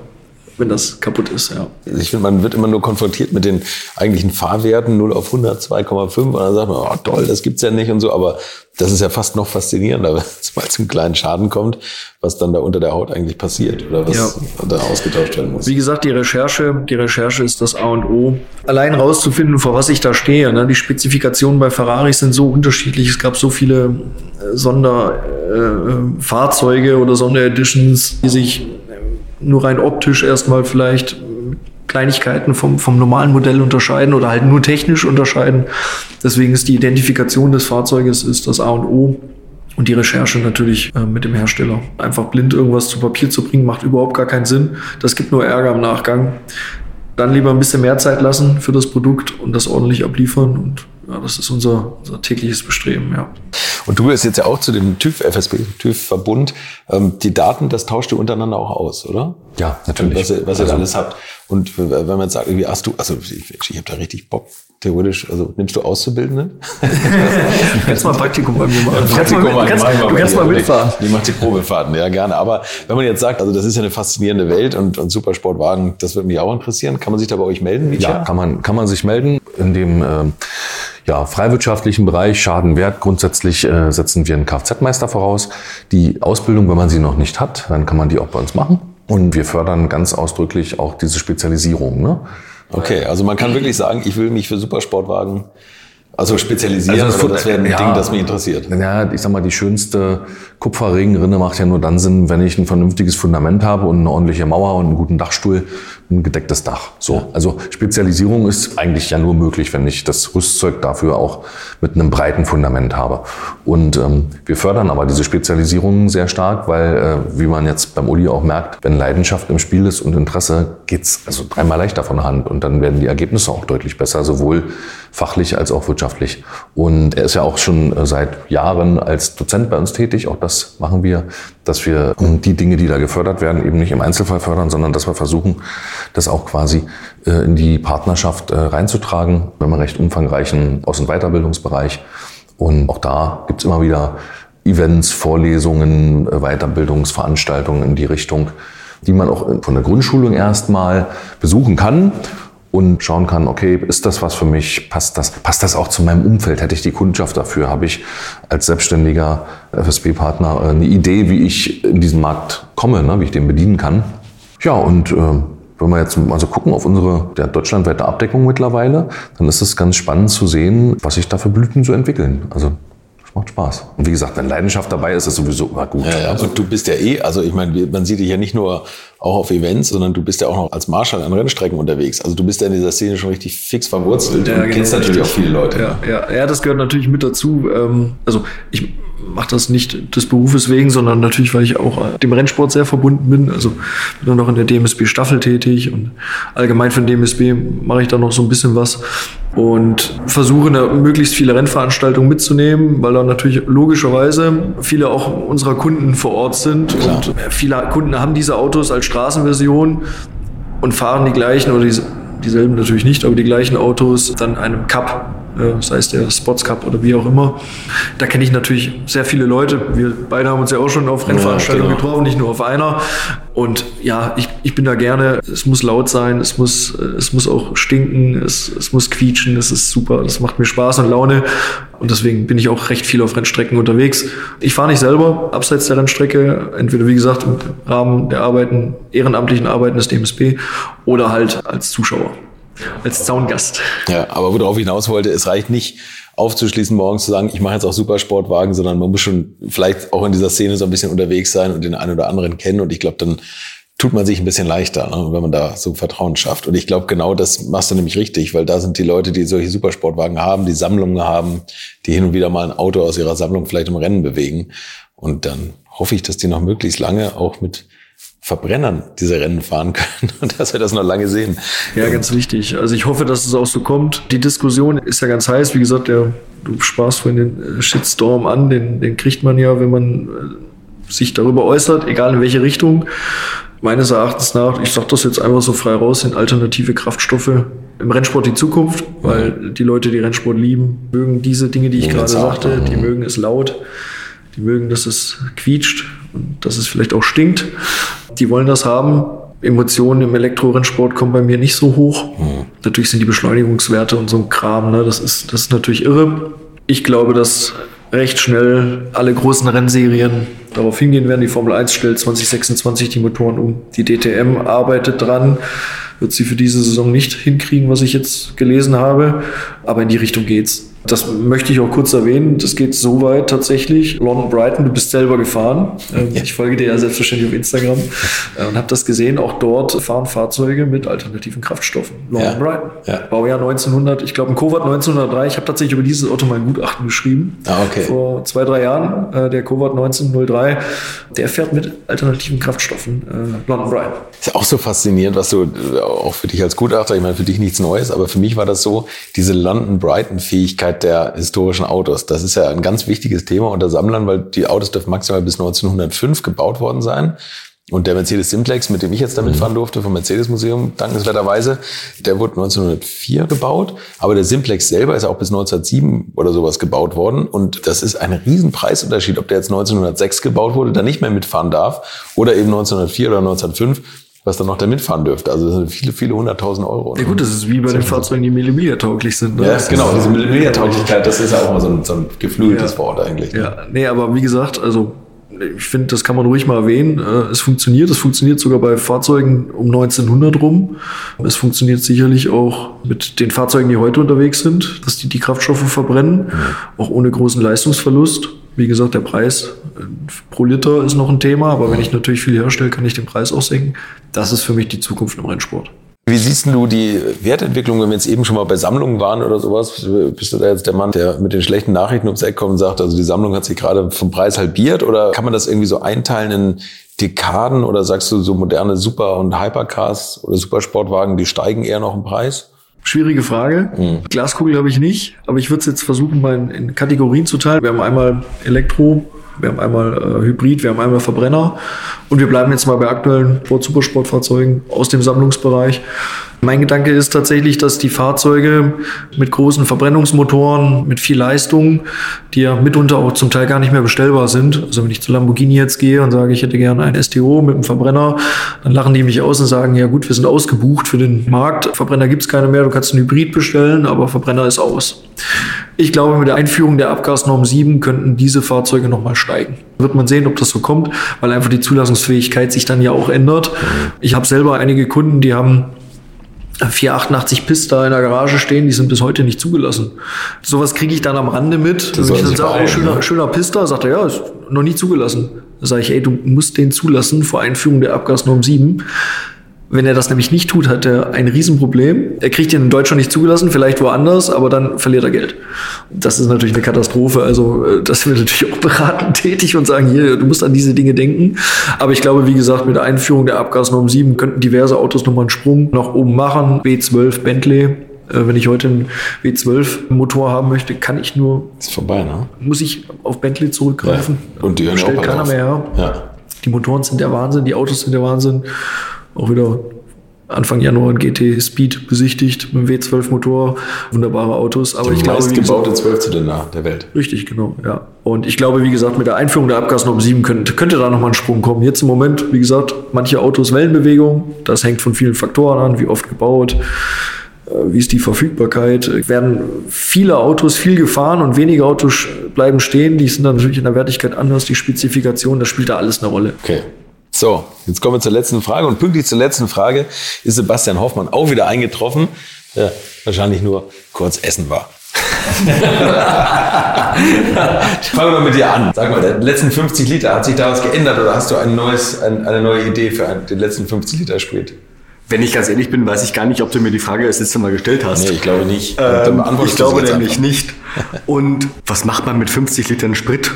wenn das kaputt ist, ja. Ich finde, man wird immer nur konfrontiert mit den eigentlichen Fahrwerten 0 auf 100, 2,5 und dann sagt man, oh toll, das gibt's ja nicht und so, aber das ist ja fast noch faszinierender, wenn es mal zum kleinen Schaden kommt, was dann da unter der Haut eigentlich passiert oder was Ja. da ausgetauscht werden muss. Wie gesagt, die Recherche, die Recherche ist das A und O. Allein rauszufinden, vor was ich da stehe. Ne? Die Spezifikationen bei Ferrari sind so unterschiedlich. Es gab so viele äh, Sonderfahrzeuge äh, Fahrzeuge oder Sondereditions, die sich äh, nur rein optisch erstmal vielleicht Kleinigkeiten vom, vom normalen Modell unterscheiden oder halt nur technisch unterscheiden. Deswegen ist die Identifikation des Fahrzeuges ist das A und O. Und die Recherche natürlich äh, mit dem Hersteller. Einfach blind irgendwas zu Papier zu bringen, macht überhaupt gar keinen Sinn. Das gibt nur Ärger im Nachgang. Dann lieber ein bisschen mehr Zeit lassen für das Produkt und das ordentlich abliefern. Und ja, das ist unser, unser tägliches Bestreben, ja. Und du gehörst jetzt ja auch zu dem TÜV, FSB, TÜV-Verbund. Ähm, die Daten, das tauscht ihr untereinander auch aus, oder? Ja, natürlich. Was ihr, was ihr Also- da alles habt. Und wenn man jetzt sagt, irgendwie hast du, also ich, ich habe da richtig Bock, theoretisch, also nimmst du Auszubildende? Du kannst mal ein Praktikum bei mir machen. Du kannst mal, Praktikum mit, du kannst, du kannst mal mitfahren. Die macht die Probefahrten, ja gerne. Aber wenn man jetzt sagt, also das ist ja eine faszinierende Welt und, und Supersportwagen, das würde mich auch interessieren. Kann man sich da bei euch melden, Mietja? Ja, kann man, kann man sich melden. In dem ähm, ja, freiwirtschaftlichen Bereich Schadenwert grundsätzlich äh, setzen wir einen Kfz-Meister voraus. Die Ausbildung, wenn man sie noch nicht hat, dann kann man die auch bei uns machen. Und wir fördern ganz ausdrücklich auch diese Spezialisierung. Ne? Okay, also man kann wirklich sagen, ich will mich für Supersportwagen also spezialisieren, Also das aber das wäre ein ja. Ding, das mich interessiert. Ja, ich sag mal, die schönste Kupferregenrinne macht ja nur dann Sinn, wenn ich ein vernünftiges Fundament habe und eine ordentliche Mauer und einen guten Dachstuhl, ein gedecktes Dach. So. Also Spezialisierung ist eigentlich ja nur möglich, wenn ich das Rüstzeug dafür auch mit einem breiten Fundament habe. Und ähm, wir fördern aber diese Spezialisierung sehr stark, weil, äh, wie man jetzt beim Uli auch merkt, wenn Leidenschaft im Spiel ist und Interesse, geht's also dreimal leichter von Hand und dann werden die Ergebnisse auch deutlich besser, sowohl fachlich als auch wirtschaftlich. Und er ist ja auch schon äh, seit Jahren als Dozent bei uns tätig. Auch das machen wir, dass wir ähm, die Dinge, die da gefördert werden, eben nicht im Einzelfall fördern, sondern dass wir versuchen, das auch quasi in die Partnerschaft äh, reinzutragen. Wir haben einen recht umfangreichen Aus- und Weiterbildungsbereich. Und auch da gibt's immer wieder Events, Vorlesungen, äh, Weiterbildungsveranstaltungen in die Richtung, die man auch von der Grundschulung erstmal besuchen kann und schauen kann, okay, ist das was für mich? Passt das? Passt das auch zu meinem Umfeld? Hätte ich die Kundschaft dafür? Habe ich als selbstständiger FSB-Partner äh, eine Idee, wie ich in diesen Markt komme, ne? wie ich den bedienen kann? Ja, und äh, wenn wir jetzt also gucken auf unsere der deutschlandweite Abdeckung mittlerweile, dann ist es ganz spannend zu sehen, was sich da für Blüten so entwickeln. Also das macht Spaß. Und wie gesagt, wenn Leidenschaft dabei ist, ist sowieso immer gut. Ja, ja. Und du bist ja eh, also ich meine, man sieht dich ja nicht nur auch auf Events, sondern du bist ja auch noch als Marshall an Rennstrecken unterwegs. Also du bist ja in dieser Szene schon richtig fix verwurzelt und kennst natürlich auch viele Leute. Ja, ja, ja, das gehört natürlich mit dazu. Ähm, also ich mache das nicht des Berufes wegen, sondern natürlich, weil ich auch äh, dem Rennsport sehr verbunden bin. Also bin dann noch in der DMSB Staffel tätig und allgemein für den DMSB mache ich da noch so ein bisschen was und versuche da möglichst viele Rennveranstaltungen mitzunehmen, weil da natürlich logischerweise viele auch unserer Kunden vor Ort sind Klar. und viele Kunden haben diese Autos als Straßenversion und fahren die gleichen oder die, dieselben natürlich nicht, aber die gleichen Autos dann einem Cup, äh, sei es der Sports Cup oder wie auch immer. Da kenne ich natürlich sehr viele Leute. Wir beide haben uns ja auch schon auf Rennveranstaltungen genau. getroffen, nicht nur auf einer. Und ja, ich, ich bin da gerne. Es muss laut sein, es muss, es muss auch stinken, es, es muss quietschen, es ist super, das macht mir Spaß und Laune. Und deswegen bin ich auch recht viel auf Rennstrecken unterwegs. Ich fahre nicht selber abseits der Rennstrecke, entweder wie gesagt im Rahmen der Arbeiten, ehrenamtlichen Arbeiten des DMSB oder halt als Zuschauer, als Zaungast. Ja, aber worauf ich hinaus wollte, es reicht nicht aufzuschließen, morgens zu sagen, ich mache jetzt auch Supersportwagen, sondern man muss schon vielleicht auch in dieser Szene so ein bisschen unterwegs sein und den einen oder anderen kennen. Und ich glaube, dann tut man sich ein bisschen leichter, ne, wenn man da so Vertrauen schafft. Und ich glaube, genau das machst du nämlich richtig, weil da sind die Leute, die solche Supersportwagen haben, die Sammlungen haben, die hin und wieder mal ein Auto aus ihrer Sammlung vielleicht im Rennen bewegen. Und dann hoffe ich, dass die noch möglichst lange auch mit Verbrennern diese Rennen fahren können und dass wir das noch lange sehen. Ja, ganz wichtig. Also ich hoffe, dass es auch so kommt. Die Diskussion ist ja ganz heiß. Wie gesagt, der, du sparst vorhin den äh, Shitstorm an, den, den kriegt man ja, wenn man äh, sich darüber äußert, egal in welche Richtung. Meines Erachtens nach, ich sage das jetzt einfach so frei raus, sind alternative Kraftstoffe im Rennsport die Zukunft, weil die Leute, die Rennsport lieben, mögen diese Dinge, die ich gerade sagte, die mögen es laut, die mögen, dass es quietscht und dass es vielleicht auch stinkt. Die wollen das haben. Emotionen im Elektrorennsport kommen bei mir nicht so hoch. Natürlich sind die Beschleunigungswerte und so ein Kram, ne, das, ist, das ist natürlich irre. Ich glaube, dass recht schnell alle großen Rennserien darauf hingehen werden. Die Formel 1 stellt 2026 die Motoren um. Die DTM arbeitet dran. Wird sie für diese Saison nicht hinkriegen, was ich jetzt gelesen habe. Aber in die Richtung geht's. Das möchte ich auch kurz erwähnen. Das geht so weit tatsächlich. London Brighton, du bist selber gefahren. Ähm, Ich folge dir ja selbstverständlich auf Instagram äh, und habe das gesehen. Auch dort fahren Fahrzeuge mit alternativen Kraftstoffen. London Ja. Brighton. Ja. Baujahr 1900, ich glaube ein Kovat 1903. Ich habe tatsächlich über dieses Auto mein Gutachten geschrieben. Ah, okay. Vor zwei, drei Jahren. Äh, der Kovat 1903. Der fährt mit alternativen Kraftstoffen. Äh, London Brighton. Ist ja auch so faszinierend, was du äh, auch für dich als Gutachter, ich meine, für dich nichts Neues, aber für mich war das so, diese London-Brighton-Fähigkeit der historischen Autos. Das ist ja ein ganz wichtiges Thema unter Sammlern, weil die Autos dürfen maximal bis 1905 gebaut worden sein. Und der Mercedes Simplex, mit dem ich jetzt damit fahren durfte, vom Mercedes-Museum, dankenswerterweise, der wurde 1904 gebaut. Aber der Simplex selber ist auch bis 1907 oder sowas gebaut worden. Und das ist ein riesen Preisunterschied, ob der jetzt 1906 gebaut wurde, dann nicht mehr mitfahren darf, oder eben 1904 oder 1905, was dann noch da mitfahren dürfte. Also das sind viele, viele hunderttausend Euro. Ja gut, das ist wie bei den Fahrzeugen, die millimetertauglich sind. Ne? Ja, genau, diese Millimetertauglichkeit, das ist ja auch mal so ein, so ein geflügeltes Ja. Wort eigentlich. ne? Ja, nee, aber wie gesagt, also ich finde, das kann man ruhig mal erwähnen. Äh, Es funktioniert, es funktioniert sogar bei Fahrzeugen um 1900 rum. Es funktioniert sicherlich auch mit den Fahrzeugen, die heute unterwegs sind, dass die die Kraftstoffe verbrennen, auch ohne großen Leistungsverlust. Wie gesagt, der Preis äh, pro Liter ist noch ein Thema, aber wenn ich natürlich viel herstelle, kann ich den Preis auch senken. Das ist für mich die Zukunft im Rennsport. Wie siehst du die Wertentwicklung, wenn wir jetzt eben schon mal bei Sammlungen waren oder sowas? Bist du da jetzt der Mann, der mit den schlechten Nachrichten ums Eck kommt und sagt, also die Sammlung hat sich gerade vom Preis halbiert? Oder kann man das irgendwie so einteilen in Dekaden? Oder sagst du, so moderne Super- und Hypercars oder Supersportwagen, die steigen eher noch im Preis? Schwierige Frage. Mhm. Glaskugel habe ich nicht, aber ich würde es jetzt versuchen, mal in, in Kategorien zu teilen. Wir haben einmal Elektro, wir haben einmal äh, Hybrid, wir haben einmal Verbrenner und wir bleiben jetzt mal bei aktuellen Sport-Supersportfahrzeugen aus dem Sammlungsbereich. Mein Gedanke ist tatsächlich, dass die Fahrzeuge mit großen Verbrennungsmotoren, mit viel Leistung, die ja mitunter auch zum Teil gar nicht mehr bestellbar sind. Also wenn ich zu Lamborghini jetzt gehe und sage, ich hätte gerne ein STO mit einem Verbrenner, dann lachen die mich aus und sagen, ja gut, wir sind ausgebucht für den Markt. Verbrenner gibt's keine mehr, du kannst einen Hybrid bestellen, aber Verbrenner ist aus. Ich glaube, mit der Einführung der Abgasnorm 7 könnten diese Fahrzeuge nochmal steigen. Wird man sehen, ob das so kommt, weil einfach die Zulassungsfähigkeit sich dann ja auch ändert. Ich habe selber einige Kunden, die haben 488 Pista in der Garage stehen, die sind bis heute nicht zugelassen. Sowas kriege ich dann am Rande mit. Wenn soll ich dann sage, oh, schöner, ne? schöner Pista, sagt er, ja, ist noch nie zugelassen. Da sage ich, ey, du musst den zulassen vor Einführung der Abgasnorm 7. Wenn er das nämlich nicht tut, hat er ein Riesenproblem. Er kriegt ihn in Deutschland nicht zugelassen, vielleicht woanders, aber dann verliert er Geld. Das ist natürlich eine Katastrophe. Also äh, das sind wir natürlich auch beratend tätig und sagen, hier, du musst an diese Dinge denken. Aber ich glaube, wie gesagt, mit der Einführung der Abgasnorm 7 könnten diverse Autos nochmal einen Sprung nach oben machen. B12 Bentley, äh, wenn ich heute einen W12-Motor haben möchte, kann ich nur. Ist vorbei, ne? Muss ich auf Bentley zurückgreifen. Ja. Und die hören stellt auch keiner mehr her. Ja. Die Motoren sind der Wahnsinn, die Autos sind der Wahnsinn. Auch wieder Anfang Januar ein GT Speed besichtigt mit dem W12-Motor. Wunderbare Autos. Aber ich glaube, wie gesagt, gebaute Zwölfzylinder der Welt. Richtig, genau, ja. Und ich glaube, wie gesagt, mit der Einführung der Abgasnorm 7 könnte, könnte da nochmal ein Sprung kommen. Jetzt im Moment, wie gesagt, manche Autos Wellenbewegung. Das hängt von vielen Faktoren an, wie oft gebaut, äh, wie ist die Verfügbarkeit. Werden viele Autos viel gefahren und wenige Autos bleiben stehen. Die sind dann natürlich in der Wertigkeit anders, die Spezifikation, das spielt da alles eine Rolle. Okay. So, jetzt kommen wir zur letzten Frage. Und pünktlich zur letzten Frage ist Sebastian Hoffmann auch wieder eingetroffen, der wahrscheinlich nur kurz essen war. Fangen wir mit dir an. Sag mal, die letzten 50 Liter, hat sich da was geändert oder hast du ein neues, ein, eine neue Idee für den letzten 50 Liter Sprit? Wenn ich ganz ehrlich bin, weiß ich gar nicht, ob du mir die Frage das letzte Mal gestellt hast. Nee, ich glaube nicht. Ähm, ich glaube nämlich einfach. nicht. Und was macht man mit 50 Litern Sprit?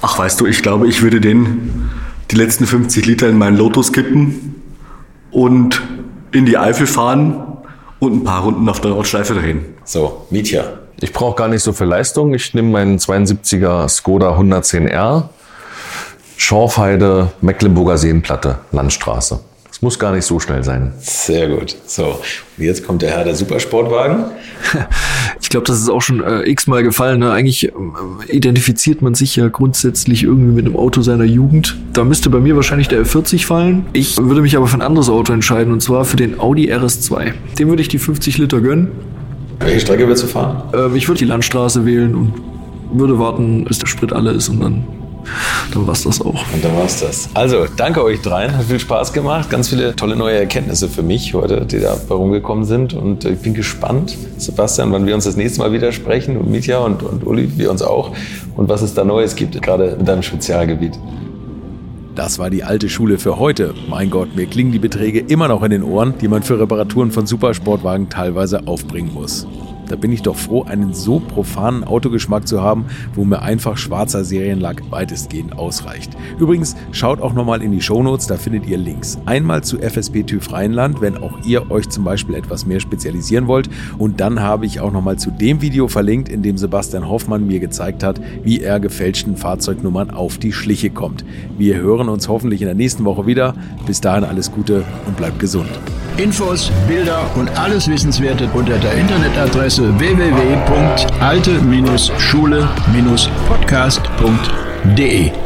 Ach, weißt du, ich glaube, ich würde den die letzten 50 Liter in meinen Lotus kippen und in die Eifel fahren und ein paar Runden auf der Nordschleife drehen. So, Mietja. Ich brauche gar nicht so viel Leistung. Ich nehme meinen 72er Skoda 110R, Schorfheide, Mecklenburger Seenplatte, Landstraße. Muss gar nicht so schnell sein. Sehr gut. So, und jetzt kommt der Herr der Supersportwagen. Ich glaube, das ist auch schon äh, x-mal gefallen. Ne? Eigentlich ähm, identifiziert man sich ja grundsätzlich irgendwie mit einem Auto seiner Jugend. Da müsste bei mir wahrscheinlich der F40 fallen. Ich würde mich aber für ein anderes Auto entscheiden, und zwar für den Audi RS2. Dem würde ich die 50 Liter gönnen. Welche Strecke willst du fahren? Ähm, ich würde die Landstraße wählen und würde warten, bis der Sprit alle ist und dann, dann war's das auch. Und dann war's das. Also, danke euch dreien. Hat viel Spaß gemacht. Ganz viele tolle neue Erkenntnisse für mich heute, die da herumgekommen sind. Und ich bin gespannt, Sebastian, wann wir uns das nächste Mal wieder sprechen. Und Mitya und, und Uli, wir uns auch. Und was es da Neues gibt, gerade in deinem Spezialgebiet. Das war die alte Schule für heute. Mein Gott, mir klingen die Beträge immer noch in den Ohren, die man für Reparaturen von Supersportwagen teilweise aufbringen muss. Da bin ich doch froh, einen so profanen Autogeschmack zu haben, wo mir einfach schwarzer Serienlack weitestgehend ausreicht. Übrigens, schaut auch nochmal in die Shownotes, da findet ihr Links. Einmal zu FSP TÜV Rheinland, wenn auch ihr euch zum Beispiel etwas mehr spezialisieren wollt. Und dann habe ich auch nochmal zu dem Video verlinkt, in dem Sebastian Hoffmann mir gezeigt hat, wie er gefälschten Fahrzeugnummern auf die Schliche kommt. Wir hören uns hoffentlich in der nächsten Woche wieder. Bis dahin alles Gute und bleibt gesund. Infos, Bilder und alles Wissenswerte unter der Internetadresse www.alte-schule-podcast.de.